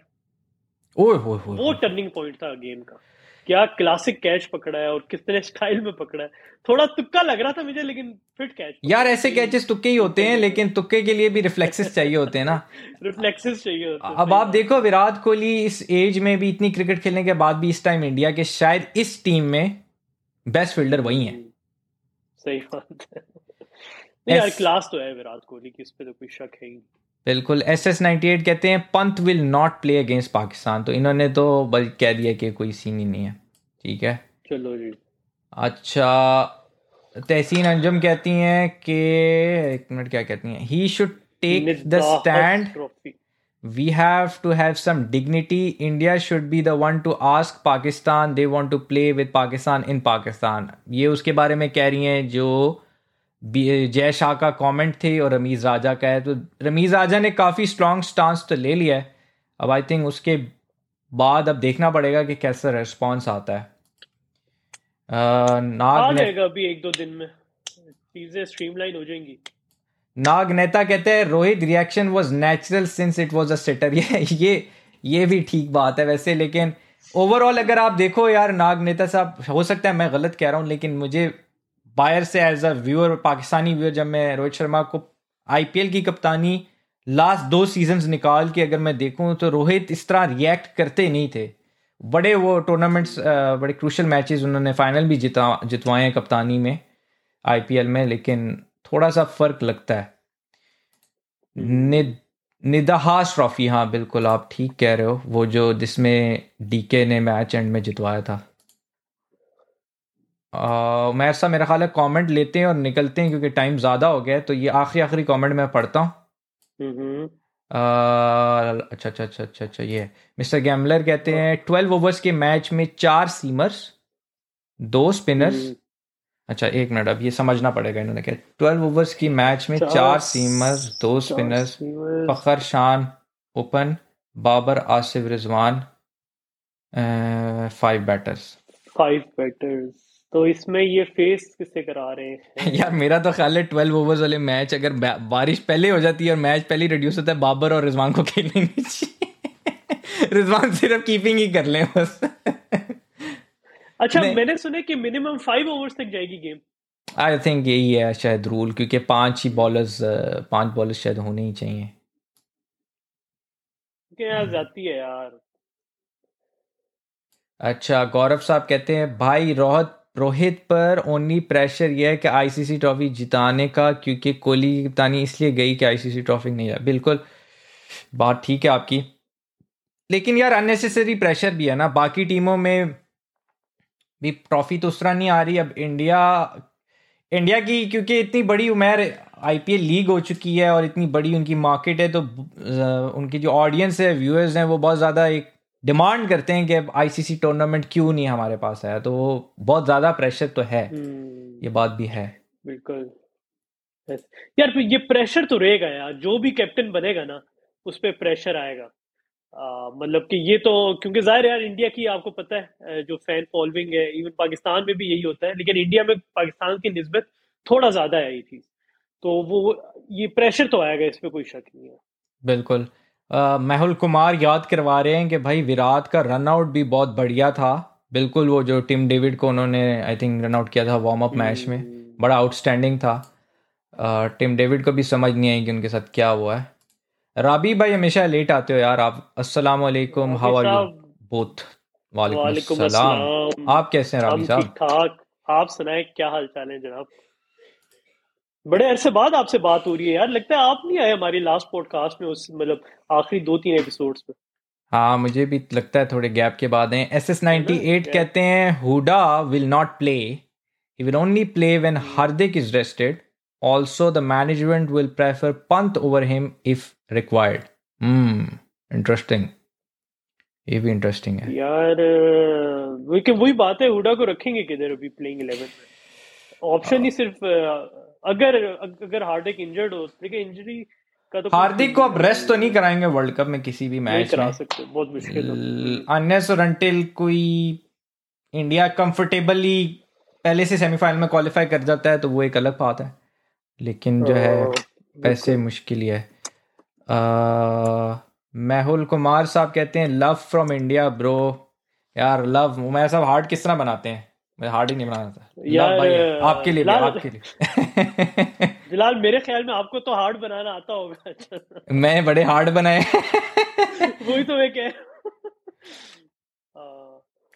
ओए हो हो वो टर्निंग पॉइंट था गेम का। क्या क्लासिक कैच पकड़ा है और कितने स्टाइल में पकड़ा है। थोड़ा तुक्का लग रहा था मुझे लेकिन फिट कैच यार ऐसे कैचेस तुक्के ही होते हैं [LAUGHS] लेकिन तुक्के के लिए भी रिफ्लेक्सेस चाहिए होते हैं ना। रिफ्लेक्सेस चाहिए होते हैं अब आप देखो विराट कोहली इस एज में भी इतनी क्रिकेट खेलने के बाद भी इस टाइम इंडिया के शायद इस टीम में बेस्ट फील्डर वही है। सही बात है। यार क्लास तो है विराट कोहली की इस पे तो कोई शक है ही बिल्कुल एस एस नाइनटी एट कहते हैं Pant will not play against Pakistan. तो इन्होंने तो बल कह दिया कि कोई सीन ही नहीं है। ठीक है? चलो जी। अच्छा तहसीन अंजुम कहती हैं कि एक मिनट क्या कहती हैं? He should take the stand we have to have some dignity. India should be the one to ask Pakistan they want to play with Pakistan in Pakistan. ये उसके बारे में कह रही हैं जो जय शाह का कमेंट थे और रमीज़ राजा का है। तो रमीज़ राजा ने काफ़ी स्ट्रॉन्ग स्टांस तो ले लिया है। अब आई थिंक उसके बाद अब देखना पड़ेगा कि कैसा रिस्पॉन्स आता है। नाग आ अभी एक दो दिन में। चीज़ें स्ट्रीमलाइन हो जाएँगी। नाग नेता कहते हैं Rohit reaction was natural since it was a sitter ये ये ये भी ठीक बात है वैसे लेकिन ओवरऑल अगर आप देखो यार नाग नेता साहब हो सकता है मैं गलत कह रहा हूँ लेकिन मुझे बाहर से as a viewer Pakistani viewer जब मैं रोहित शर्मा को आईपीएल की कप्तानी लास्ट दो सीजन्स निकाल के अगर मैं देखूँ तो रोहित इस तरह रिएक्ट करते नहीं थे। बड़े वो टूर्नामेंट्स बड़े क्रूशल मैचेस उन्होंने फाइनल भी जिता जितवाए हैं कप्तानी में आईपीएल में लेकिन थोड़ा सा फ़र्क लगता है। नि, निद निदाहास ट्रॉफी हाँ बिल्कुल आप ठीक कह रहे हो वो जो जिसमें डीके ने मैच एंड में जितवाया था। मैं ऐसा मेरा ख्याल है कमेंट लेते हैं और निकलते हैं क्योंकि टाइम ज़्यादा हो गया है तो ये आखिरी आखिरी कमेंट मैं पढ़ता हूँ। अच्छा अच्छा अच्छा अच्छा अच्छा ये मिस्टर गैमलर कहते हैं ट्वेल्व ओवर्स के मैच में चार सीमर्स दो स्पिनर्स हम्म। अच्छा एक मिनट अब ये समझना पड़ेगा इन्होंने क्या ट्वेल्व ओवर्स की मैच में चार सीमर्स दो spinners Fakhar Shan open Babar Asif Rizwan five batters five batters तो इसमें ये फेस किससे करा रहे हैं? [LAUGHS] यार मेरा तो ख्याल है ट्वेल्व ओवर्स वाले मैच अगर बारिश पहले हो जाती है और मैच पहले रिड्यूस होता है बाबर और रिजवान को खेलने नहीं [LAUGHS] चाहिए रिजवान सिर्फ़ कीपिंग ही कर ले बस। [LAUGHS] अच्छा मैंने सुना कि मिनिमम फाइव ओवर्स तक जाएगी गेम आई थिंक यही है शायद रूल क्योंकि पाँच ही बॉलर्स पाँच बॉलर्स शायद होने ही चाहिए। क्या जाती है यार। अच्छा गौरव साहब कहते हैं भाई रोहित रोहित पर ओनली प्रेशर यह है कि आईसीसी ट्रॉफी जिताने का, क्योंकि कोहली की कप्तानी इसलिए गई कि आईसीसी ट्रॉफी नहीं है बिल्कुल, बात ठीक है आपकी। लेकिन यार अननेसेसरी प्रेशर भी है ना। बाकी टीमों में भी ट्रॉफी तो उस तरह नहीं आ रही। अब इंडिया इंडिया की, क्योंकि इतनी बड़ी उम्र आईपीएल लीग हो चुकी है और इतनी बड़ी उनकी मार्केट है तो उनकी जो ऑडियंस है व्यूअर्स हैं, वो बहुत ज़्यादा एक डिमांड करते हैं कि आईसीसी टूर्नामेंट क्यों नहीं हमारे पास आया? तो बहुत ज़्यादा प्रेशर तो है। हम्म। ये बात भी है। बिल्कुल। यार ये प्रेशर तो रहेगा यार। जो भी कैप्टन बनेगा ना उस पर प्रेशर आएगा। मतलब कि ये तो क्योंकि ज़ाहिर यार इंडिया की आपको पता है जो फ़ैन फॉलोइंग है इवन पाकिस्तान में भी यही होता है लेकिन इंडिया में पाकिस्तान की नस्बत थोड़ा ज़्यादा है ये चीज़। तो वो ये प्रेशर तो आएगा इस पर कोई शक नहीं है। बिल्कुल। मेहुल कुमार याद करवा रहे हैं कि भाई विराट का रन आउट भी बहुत बढ़िया था। बिल्कुल वो जो टिम डेविड को उन्होंने आई थिंक रन आउट किया था वार्म अप मैच में। हम्म। बड़ा आउटस्टैंडिंग था। टिम डेविड को भी समझ नहीं आई कि उनके साथ क्या हुआ है। राबी भाई हमेशा लेट आते हो यार। आप अस्सलाम वालेकुम हाउ आर यू बोथ वालेकुम अस्सलाम। आप कैसे हैं राबी साहब ठीक ठाक। आप सुनाए क्या हाल चाल है जनाब? बड़े अरसे बाद आपसे बात हो रही है यार लगता है आप नहीं आए हमारी लास्ट पॉडकास्ट में उस मतलब आखिरी दो तीन एपिसोड्स में हाँ मुझे भी लगता है थोड़े गैप के बाद हैं। एस एस नाइनटी एट कहते हैं Hooda will not play will only play when Hardik is rested. Also, the management will prefer Pant over him if required. Hmm, interesting. ये भी इंटरेस्टिंग है। यार वही वही बात है हुडा को रखेंगे किधर अभी प्लेइंग 11 में? ऑप्शन ही। सिर्फ़ अगर अगर हार्दिक इंजर्ड हो देखिए इंजरी का तो हार्दिक को अब रेस्ट तो नहीं कराएँगे वर्ल्ड कप में किसी भी मैच करा सकते बहुत मुश्किल अनलेस और अंटिल कोई इंडिया कंफर्टेबली पहले से सेमीफाइनल में क्वालिफाई कर जाता है तो वो एक अलग बात है। लेकिन जो है पैसे मुश्किल ही है। मेहुल कुमार साहब कहते हैं लव फ्रॉम इंडिया ब्रो यार लव मैं सब हार्ड किस तरह बनाते हैं? मैं हार्ड ही नहीं बनाता यार भाई आपके लिए आपके लिए जलाल [LAUGHS] मेरे ख्याल में आपको तो हार्ड बनाना आता होगा। अच्छा [LAUGHS] मैं बड़े हार्ड बनाए। [LAUGHS] वही तो मैं कह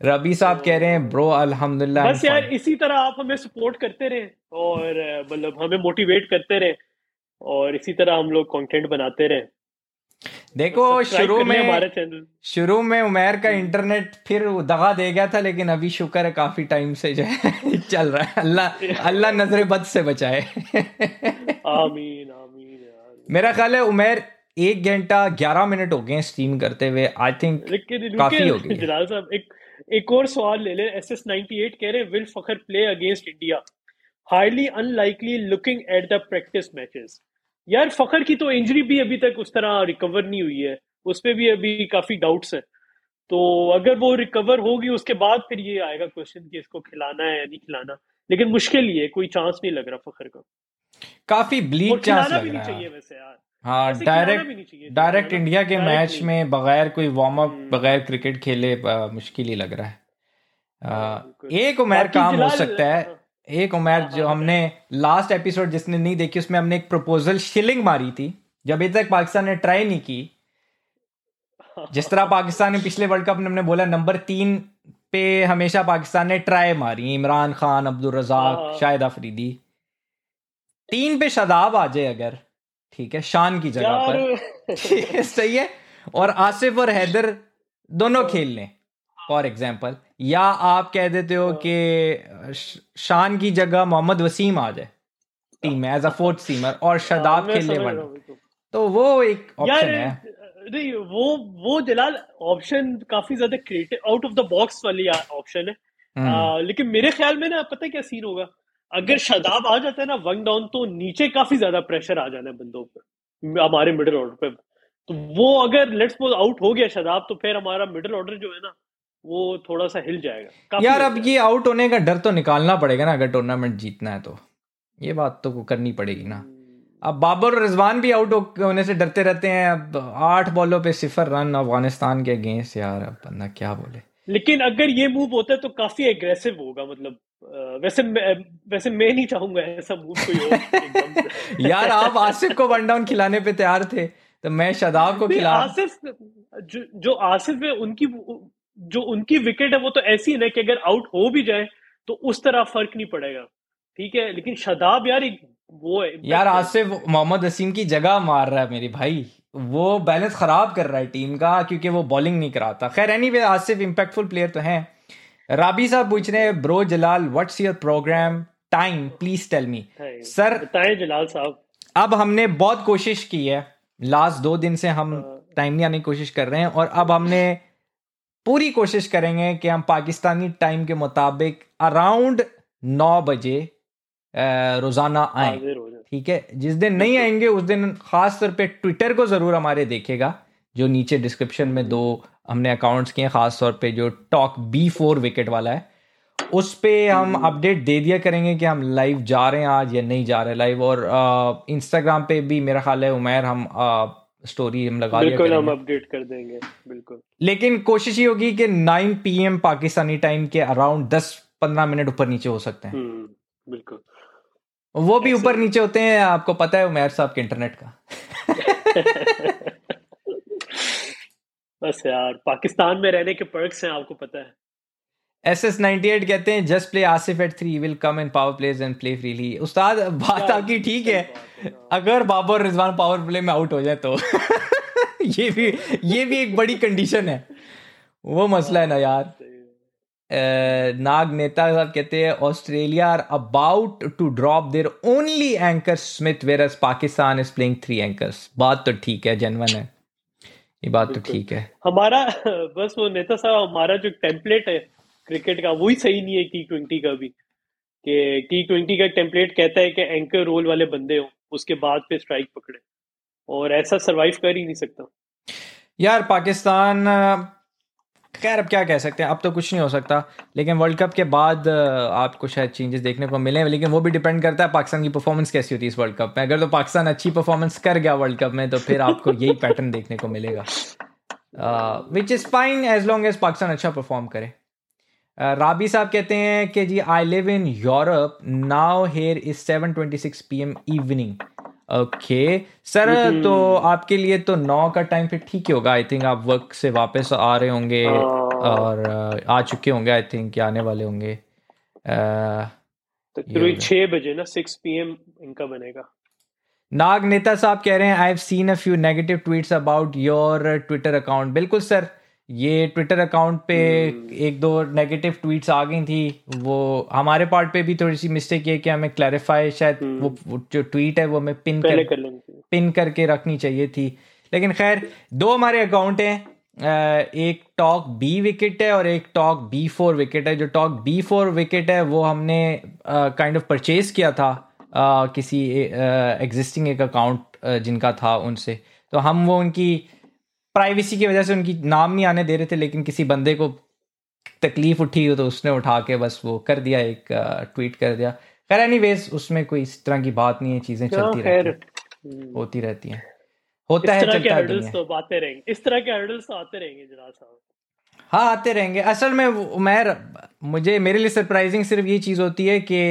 रबी साहब कह रहे हैं ब्रो अल्हम्दुलिल्लाह बस यार इसी तरह आप हमें सपोर्ट करते रहे और मतलब हमें मोटिवेट करते रहे और इसी तरह हम लोग कंटेंट बनाते रहे। देखो शुरू में शुरू में उमेर का इंटरनेट फिर दगा दे गया था लेकिन अभी शुक्र है काफ़ी टाइम से जो है [LAUGHS] चल रहा है। अल्लाह अल्लाह नज़र बद से बचाए। आमीन आमीन मेरा ख्याल है उमेर एक घंटा ग्यारह मिनट हो गए स्ट्रीम करते हुए। आई थिंक काफ़ी हो [LAUGHS] गई जलाल साहब एक एक और सवाल ले ले। एस एस नाइनटी एट कह रहे will Fakhar play against India highly unlikely looking at the practice matches यार फखर की तो इंजरी भी अभी तक उस तरह रिकवर नहीं हुई है। उस पर भी अभी काफ़ी डाउट्स हैं। तो अगर वो रिकवर होगी उसके बाद फिर ये आएगा क्वेश्चन कि इसको खिलाना है या नहीं खिलाना। लेकिन मुश्किल ही है कोई चांस नहीं लग रहा फखर का। काफ़ी ब्लीक चांस लग भी नहीं चाहिए वैसे यार। हाँ डायरेक्ट डायरेक्ट इंडिया के मैच में बगैर कोई वार्म अप बगैर क्रिकेट खेले मुश्किल ही लग रहा है। हाँ, एक उमेर काम हो सकता है। हाँ। एक उमेर जो हाँ, हमने लास्ट एपिसोड जिसने नहीं देखी उसमें हमने एक प्रपोजल शिलिंग मारी थी जब अभी तक पाकिस्तान ने ट्राई नहीं की। जिस तरह पाकिस्तान ने [LAUGHS] पिछले वर्ल्ड कप में हमने बोला नंबर तीन पे हमेशा पाकिस्तान ने ट्राई मारी इमरान खान अब्दुल रजाक शाहिद अफरीदी। तीन पे शदाब आ जाए अगर ठीक है शान की जगह पर। [LAUGHS] सही है। और आसिफ और हैदर दोनों खेल लें। फॉर एग्ज़ाम्पल या आप कह देते हो कि शान की जगह मोहम्मद वसीम आ जाए। टीम में एज अ फोर्थ सीमर और शदाब खेलने वाला। तो।, तो वो एक ऑप्शन है। नहीं वो वो जलाल ऑप्शन काफ़ी ज़्यादा creative out of the box वाली ऑप्शन है। हम्म। लेकिन मेरे ख्याल में ना पता है क्या सीन होगा? अगर शदाब आ जाता है ना वन डाउन तो नीचे काफ़ी ज़्यादा प्रेशर आ जाना है बंदों पर हमारे मिडिल ऑर्डर पे। तो वो अगर लेट्स सपोज़ आउट हो गया शदाब तो फिर हमारा मिडिल ऑर्डर जो है ना वो थोड़ा सा हिल जाएगा। यार अब ये आउट होने का डर तो निकालना पड़ेगा ना अगर टूर्नामेंट जीतना है तो। ये बात तो करनी पड़ेगी ना। हम्म। अब बाबर और रिजवान भी आउट होने से डरते रहते हैं। अब आठ बॉलों पे सिफर रन अफ़गानिस्तान के अगेंस्ट यार अब बंदा क्या बोले। लेकिन अगर ये मूव होता है तो काफ़ी एग्रेसिव होगा मतलब वैसे वैसे मैं नहीं चाहूँगा ऐसा मूव कोई हो [LAUGHS] यार आप आसिफ को वन डाउन खिलाने पे तैयार थे तो मैं शदाब को खिला आसिफ जो, जो आसिफ है उनकी जो उनकी विकेट है वो तो ऐसी है ना कि अगर आउट हो भी जाए तो उस तरह फ़र्क नहीं पड़ेगा। ठीक है? लेकिन शदाब यार एक वो है यार आसिफ मोहम्मद वसीम की जगह मार रहा है मेरी भाई। वो बैलेंस खराब कर रहा है टीम का क्योंकि वो बॉलिंग नहीं कराता। खैर anyway Asif impactful player तो हैं। राबी साहब पूछ रहे हैं bro Jalal what's your programme time please tell me sir बताएँ जलाल साहब। अब हमने बहुत कोशिश की है। लास्ट दो दिन से हम टाइम हाँ। नहीं आने की कोशिश कर रहे हैं और अब हमने पूरी कोशिश करेंगे कि हम पाकिस्तानी टाइम के मुताबिक अराउंड नौ बजे रोज़ाना आए। ठीक है? जिस दिन नहीं आएँगे उस दिन खास तौर पे ट्विटर को ज़रूर हमारे देखेगा जो नीचे डिस्क्रिप्शन में दो हमने अकाउंट्स किए खास तौर पे जो टॉक बी फोर विकेट वाला है उस पर हम अपडेट हम्म। दे दिया करेंगे कि हम लाइव जा रहे हैं आज या नहीं जा रहे लाइव और इंस्टाग्राम पे भी मेरा ख्याल है उमेर हम स्टोरी हम लगा बिल्कुल हम अपडेट कर देंगे बिल्कुल। लेकिन कोशिश ये होगी कि 9 पीएम पाकिस्तानी टाइम के अराउंड 10-15 मिनट ऊपर नीचे हो सकते हैं। हम्म, बिल्कुल। वो भी ऊपर नीचे होते हैं आपको पता है उमेर साहब के इंटरनेट का। [LAUGHS] बस यार पाकिस्तान में रहने के पर्क्स हैं आपको पता है। एस एस नाइनटी एट कहते हैं just play Asif at three will come in power plays and play freely उस्ताद बात आपकी ठीक है। अगर बाबर रिजवान पावर प्ले में आउट हो जाए तो। [LAUGHS] ये भी ये भी एक बड़ी कंडीशन है। वो मसला है ना यार। नाग नेता साहब कहते हैं Australia are about to drop their only anchor Smith where Pakistan is playing three anchors बात तो ठीक है जनवन है। ये बात तो ठीक है। हमारा [LAUGHS] बस वो नेता साहब हमारा जो टेम्पलेट है क्रिकेट का वही सही नहीं है टी ट्वेंटी का भी कि टी ट्वेंटी का टेम्पलेट कहता है कि एंकर रोल वाले बंदे हो उसके बाद पे स्ट्राइक पकड़े। और ऐसा सरवाइव कर ही नहीं सकता। यार पाकिस्तान खैर अब क्या कह सकते हैं अब तो कुछ नहीं हो सकता लेकिन वर्ल्ड कप के बाद आपको शायद चेंजेस देखने को मिले लेकिन वो भी डिपेंड करता है पाकिस्तान की परफॉर्मेंस कैसी होती है इस वर्ल्ड कप में। अगर तो पाकिस्तान अच्छी परफॉर्मेंस कर गया वर्ल्ड कप में तो फिर आपको यही पैटर्न देखने को मिलेगा। Which is fine as long as Pakistan अच्छा परफॉर्म करे। राबी साहब कहते हैं कि जी I live in Europe now here is seven twenty six P M evening okay sir तो आपके लिए तो नौ का टाइम फिर ठीक ही होगा. आई थिंक आप वर्क से वापस आ रहे होंगे हाँ। और आ चुके होंगे आई थिंक आने वाले होंगे. तो बजे ना सिक्स पीएम इनका बनेगा। नाग नेता साहब कह रहे हैं I have seen a few negative tweets about your Twitter account बिल्कुल सर ये ट्विटर अकाउंट पे hmm. एक दो नेगेटिव ट्वीट्स आ गई थी वो हमारे पार्ट पे भी थोड़ी सी मिस्टेक ये कि हमें क्लैरिफाई शायद hmm. वो, वो जो ट्वीट है वो हमें पिन कर, कर पिन करके रखनी चाहिए थी लेकिन खैर दो हमारे अकाउंट हैं एक टॉक बी विकेट है और एक टॉक बी फोर विकेट है जो टॉक बी फोर विकेट है वो हमने काइंड ऑफ़ परचेज किया था uh, किसी एग्जिस्टिंग एक अकाउंट जिनका था उनसे तो हम वो उनकी प्राइवेसी की वजह से उनकी नाम नहीं आने दे रहे थे लेकिन किसी बंदे को तकलीफ़ उठी हो तो उसने उठा के बस वो कर दिया एक ट्वीट कर दिया। खैर एनीवेज उसमें कोई इस तरह की बात नहीं है चीज़ें चलती रहती हम्म। होती रहती हैं। होता है चलता है तो आते रहेंगे। इस तरह के हर्डल्स तो आते रहेंगे जनाब साहब। हाँ आते रहेंगे। असल में मैं मुझे मेरे लिए सरप्राइजिंग सिर्फ़ ये चीज़ होती है कि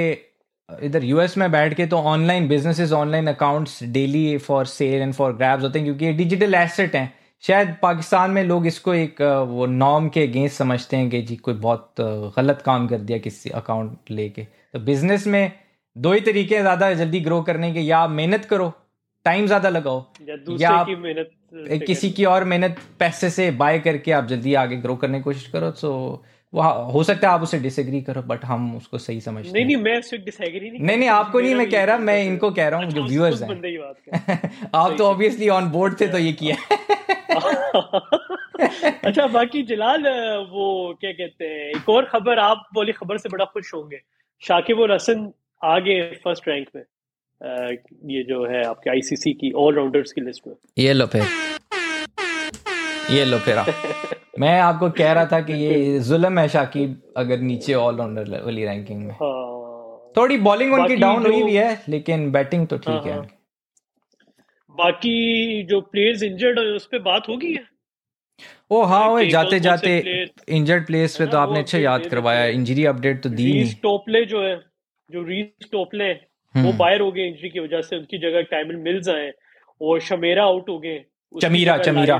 इधर यूएस में बैठ के तो online businesses online accounts daily for sale and for grabs होते हैं क्योंकि ये डिजिटल एसेट हैं। शायद पाकिस्तान में लोग इसको एक वो नॉर्म के अगेंस्ट समझते हैं कि जी कोई बहुत गलत काम कर दिया किसी अकाउंट लेके। तो बिज़नेस में दो ही तरीके हैं ज़्यादा जल्दी ग्रो करने के। या आप मेहनत करो टाइम ज़्यादा लगाओ या, आप मेहनत किसी की और मेहनत पैसे से बाय करके आप जल्दी आगे ग्रो करने की कोशिश करो। तो वो हो सकता है आप उसे डिसएग्री करो बट हम उसको सही समझते नहीं नहीं मैं उससे डिसएग्री नहीं नहीं नहीं आपको नहीं मैं कह रहा मैं इनको कह रहा हूँ जो व्यूअर्स हैं। [LAUGHS] आप तो ऑब्वियसली ऑन बोर्ड थे तो ये किया। [LAUGHS] अच्छा बाकी जलाल वो क्या कहते हैं एक और खबर आप बोली खबर से बड़ा खुश होंगे। शाकिब और हसन आ गए फ़र्स्ट रैंक में ये जो है आपके आईसीसी की ऑलराउंडर्स की लिस्ट में। ये लो फिर। ये लो फिर [LAUGHS] मैं आपको कह रहा था कि ये जुलम है शाकिब अगर नीचे ऑलराउंडर वाली रैंकिंग में। हाँ। थोड़ी बॉलिंग उनकी डाउन हुई हुई है लेकिन बैटिंग तो ठीक है हाँ, हाँ। बाकी जो प्लेयर्स इंजर्ड है उस पर बात होगी ओ हाँ वो जाते जाते इंजर्ड प्लेयर्स पे तो आपने अच्छा याद करवाया इंजरी अपडेट तो दी नहीं। टोपले जो है जो रीस टोपले वो हम्म। बाहर हो गए इंजरी की वजह से उनकी जगह टाइमन मिल्स आए और शमेरा आउट हो गए चमीरा चमीरा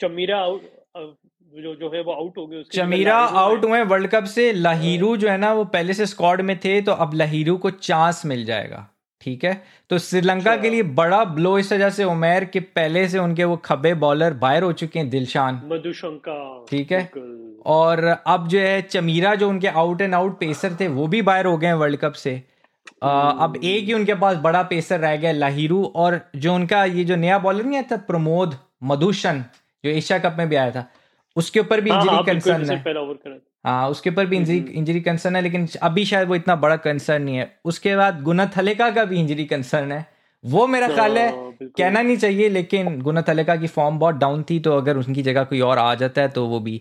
चमीरा आउट जो जो है वो आउट हो गए चमीरा आउट हुए वर्ल्ड कप से लहीरू जो है ना वो पहले से स्क्वाड में थे तो अब लहीरू को चांस मिल जाएगा ठीक है? तो श्रीलंका के लिए बड़ा ब्लो इस वजह से उमेर के पहले से उनके वो खबे बॉलर बाहर हो चुके हैं दिलशान। मधुशंका ठीक है? और अब जो है चमीरा जो उनके आउट एंड आउट पेसर थे वो भी बाहर हो गए हैं वर्ल्ड कप से। आ, अब एक ही उनके पास बड़ा पेसर रह गया लाहिरू और जो उनका ये जो नया बॉलर नहीं था प्रमोद मधुशन जो एशिया कप में भी आया था उसके ऊपर भी इंजरी हाँ, कंसर्न हाँ, है हाँ उसके ऊपर भी इंजरी इंजरी कंसर्न है लेकिन अभी शायद वो इतना बड़ा कंसर्न नहीं है। उसके बाद गुना थलेका का भी इंजरी कंसर्न है। वो मेरा ख्याल है हाँ, कहना नहीं चाहिए लेकिन गुना थलेका की फॉर्म बहुत डाउन थी तो अगर उनकी जगह कोई और आ जाता है तो वो भी।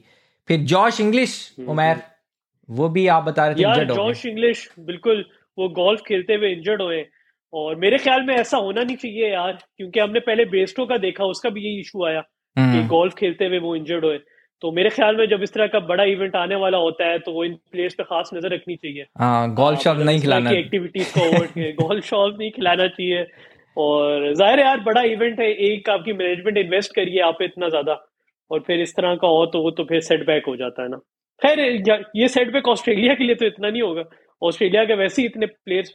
फिर जॉश इंग्लिश हम्म, उमैर हम्म। वो भी आप बता रहे थे जॉश इंग्लिश बिल्कुल वो गोल्फ खेलते हुए इंजर्ड हुए। और मेरे ख्याल में ऐसा होना नहीं चाहिए यार क्योंकि हमने पहले बेस्टो का देखा उसका भी यही इशू आया। कि गोल्फ हम्म। खेलते हुए वो इंजर्ड हुए। तो मेरे ख्याल में जब इस तरह का बड़ा इवेंट आने वाला होता है तो वो इन प्लेयर्स पे खास नज़र रखनी चाहिए। गोल्फ शॉप नहीं खिलाना। एक्टिविटीज़ को गोल्फ शॉप नहीं खिलाना चाहिए। और ज़ाहिर यार बड़ा इवेंट है एक आपकी मैनेजमेंट इन्वेस्ट करिए आप इतना ज़्यादा। और फिर इस तरह का हो तो वो तो फिर सेटबैक हो जाता है ना। खैर ये सेटबैक ऑस्ट्रेलिया के लिए तो इतना नहीं होगा। ऑस्ट्रेलिया के वैसे ही इतने प्लेयर्स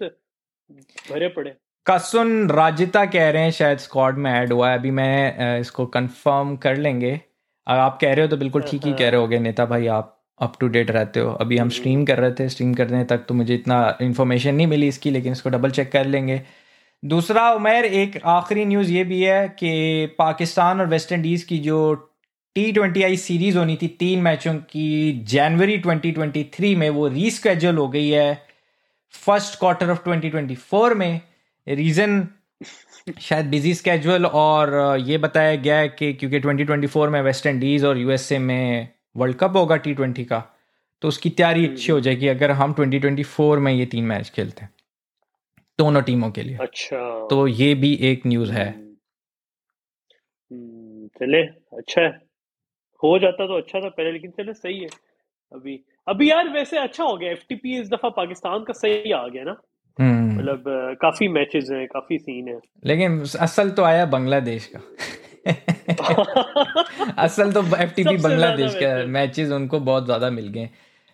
भरे पड़े। कसुन राजिता कह रहे हैं शायद स्क्वाड में ऐड हुआ है। अभी मैं इसको कंफर्म कर लेंगे। अगर आप कह रहे हो तो बिल्कुल ठीक ही कह रहे हो नेता भाई आप अप टू डेट रहते हो। अभी हम स्ट्रीम हम्म। कर रहे थे। स्ट्रीम करने तक तो मुझे इतना इन्फॉर्मेशन नहीं मिली इसकी लेकिन इसको डबल चेक कर लेंगे। दूसरा उमेर एक आखिरी न्यूज़ ये भी है कि पाकिस्तान और वेस्ट इंडीज़ की जो टी ट्वेंटी आई सीरीज़ होनी थी तीन मैचों की जनवरी 2023 में वो रीस्केजल हो गई है। फ़र्स्ट क्वार्टर ऑफ़ 2024 में। रीज़न शायद बिज़ी स्केजुअल और ये बताया गया है कि क्योंकि 2024 में वेस्ट इंडीज़ और यूएसए में वर्ल्ड कप होगा टी ट्वेंटी का तो उसकी तैयारी अच्छी हो हम्म। जाएगी अगर हम 2024 में ये तीन मैच खेलते हैं दोनों टीमों के लिए अच्छा तो ये भी एक न्यूज़ है हम्म। हम्म, चले अच्छा है हो जाता तो अच्छा था पहले लेकिन चले सही है अभी अभी यार वैसे अच्छा हो गया एफटीपी इस दफ़ा पाकिस्तान का सही आ गया ना हम्म। मतलब काफ़ी मैचेस हैं काफ़ी सीन है। लेकिन असल तो आया बांग्लादेश का। [LAUGHS] असल तो एफटीपी बांग्लादेश का मैचेस उनको बहुत ज़्यादा मिल गए।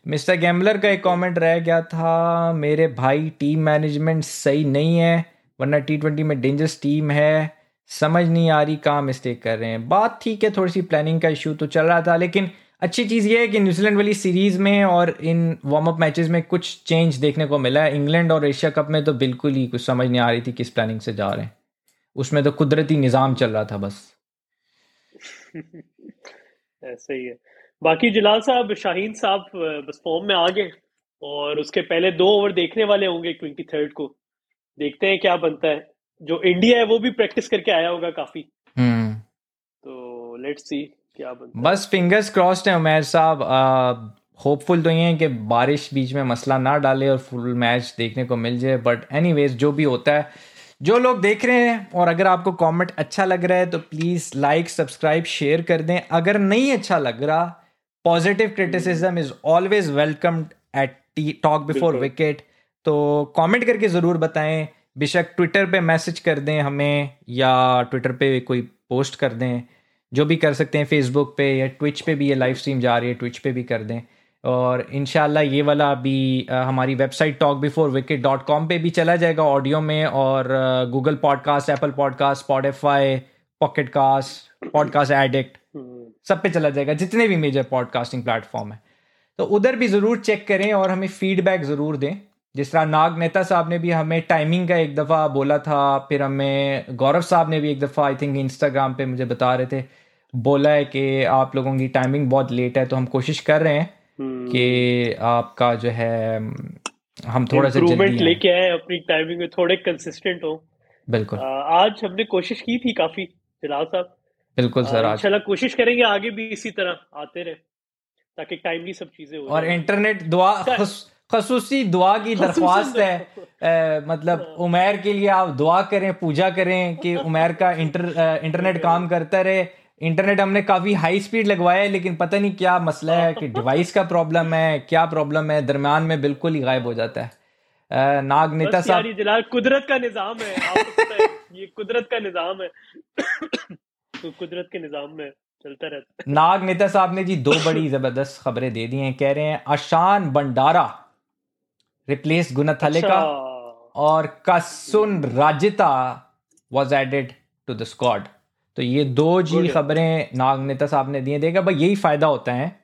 मिस्टर गैम्बलर का एक कमेंट रह गया था मेरे भाई टीम मैनेजमेंट सही नहीं है वरना टी ट्वेंटी में डेंजरस टीम है। समझ नहीं आ रही कहाँ मिस्टेक कर रहे हैं। बात ठीक है थोड़ी सी प्लानिंग का इशू तो चल रहा था लेकिन अच्छी चीज़ ये है कि न्यूजीलैंड वाली सीरीज़ में और इन वार्म अप मैचेस में कुछ चेंज देखने को मिला है। इंग्लैंड और एशिया कप में तो बिल्कुल ही कुछ समझ नहीं आ रही थी किस प्लानिंग से जा रहे हैं। उसमें तो कुदरती निज़ाम चल रहा था बस। [LAUGHS] ऐसे ही है। बाकी जलाल साहब शाहीन साहब बस फॉर्म में आ गए और उसके पहले दो ओवर देखने वाले होंगे ट्वेंटी थर्ड को। देखते हैं क्या बनता है। जो इंडिया है वो भी प्रैक्टिस करके आया होगा काफ़ी। हम्म। तो लेट्स सी क्या बनता बस फिंगर्स क्रॉस्ड है उमेर साहब होपफुल तो ये है कि बारिश बीच में मसला ना डाले और फुल मैच देखने को मिल जाए बट एनीवेज जो भी होता है जो लोग देख रहे हैं और अगर आपको कमेंट अच्छा लग रहा है तो प्लीज़ लाइक सब्सक्राइब शेयर कर दें। अगर नहीं अच्छा लग रहा positive criticism is always welcome at Talk Before Wicket तो कमेंट करके ज़रूर बताएँ बेशक ट्विटर पे मैसेज कर दें हमें या ट्विटर पे कोई पोस्ट कर दें। जो भी कर सकते हैं फेसबुक पे या ट्विच पे भी ये लाइव स्ट्रीम जा रही है ट्विच पे भी कर दें। और इन ये वाला अभी हमारी website Talk Before Wicket dot com पर भी चला जाएगा ऑडियो में और Google podcast Apple podcast Spotify Pocket Cast Podcast Addict सब पे चला जाएगा, जितने भी मेजर पॉडकास्टिंग प्लेटफॉर्म है। तो उधर भी ज़रूर चेक करें और हमें फीडबैक ज़रूर दें। जिस तरह नाग नेता साहब ने भी हमें टाइमिंग का एक दफ़ा बोला था फिर हमें गौरव साहब ने भी एक दफ़ा आई थिंक इंस्टाग्राम पे मुझे बता रहे थे बोला है कि आप लोगों की टाइमिंग बहुत लेट है तो हम कोशिश कर रहे हैं हम्म। कि आपका जो है हम थोड़ा सा जल्दी लेके आए अपनी टाइमिंग में थोड़े कंसिस्टेंट हो। बिल्कुल। आज हमने कोशिश की थी काफ़ी फ़िलहाल साहब। बिल्कुल सर आज। इंशाल्लाह कोशिश करेंगे आगे भी इसी तरह आते रहे ताकि टाइमली सब चीज़ें हो और इंटरनेट दुआ खसूसी दुआ की दरख्वास्त है। आ, मतलब हाँ। उमेर के लिए आप दुआ करें पूजा करें कि उमेर का इंटर इंटरनेट काम करता रहे। इंटरनेट हमने काफ़ी हाई स्पीड लगवाया है लेकिन पता नहीं क्या मसला है कि डिवाइस का प्रॉब्लम है क्या प्रॉब्लम है दरम्यान में बिल्कुल ही गायब हो जाता है। नाग नेता साहब कुदरत का निज़ाम है। आपको ये कुदरत का निज़ाम है। तो कुदरत के निज़ाम में चलता रहता नाग नेता साहब ने जी दो बड़ी ज़बरदस्त खबरें दे दी हैं। कह रहे हैं अशान भंडारा रिप्लेस गुनाथले का अच्छा। और Kasun Rajitha was added to the squad तो ये दो जी खबरें नाग नेता साहब ने दिए देगा भाई यही फ़ायदा होता है।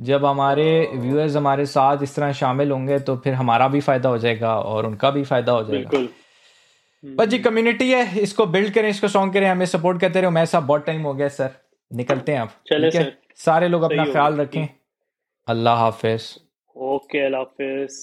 जब हमारे व्यूअर्स हाँ। हमारे साथ इस तरह शामिल होंगे तो फिर हमारा भी फ़ायदा हो जाएगा और उनका भी फ़ायदा हो जाएगा। बस जी कम्युनिटी है इसको बिल्ड करें इसको सॉन्ग करें हमें सपोर्ट करते रहे। मैं सब बहुत टाइम हो गया सर निकलते हैं आप चले सर सारे लोग अपना ख्याल रखें। अल्लाह हाफिज। ओके अल्लाह हाफिज।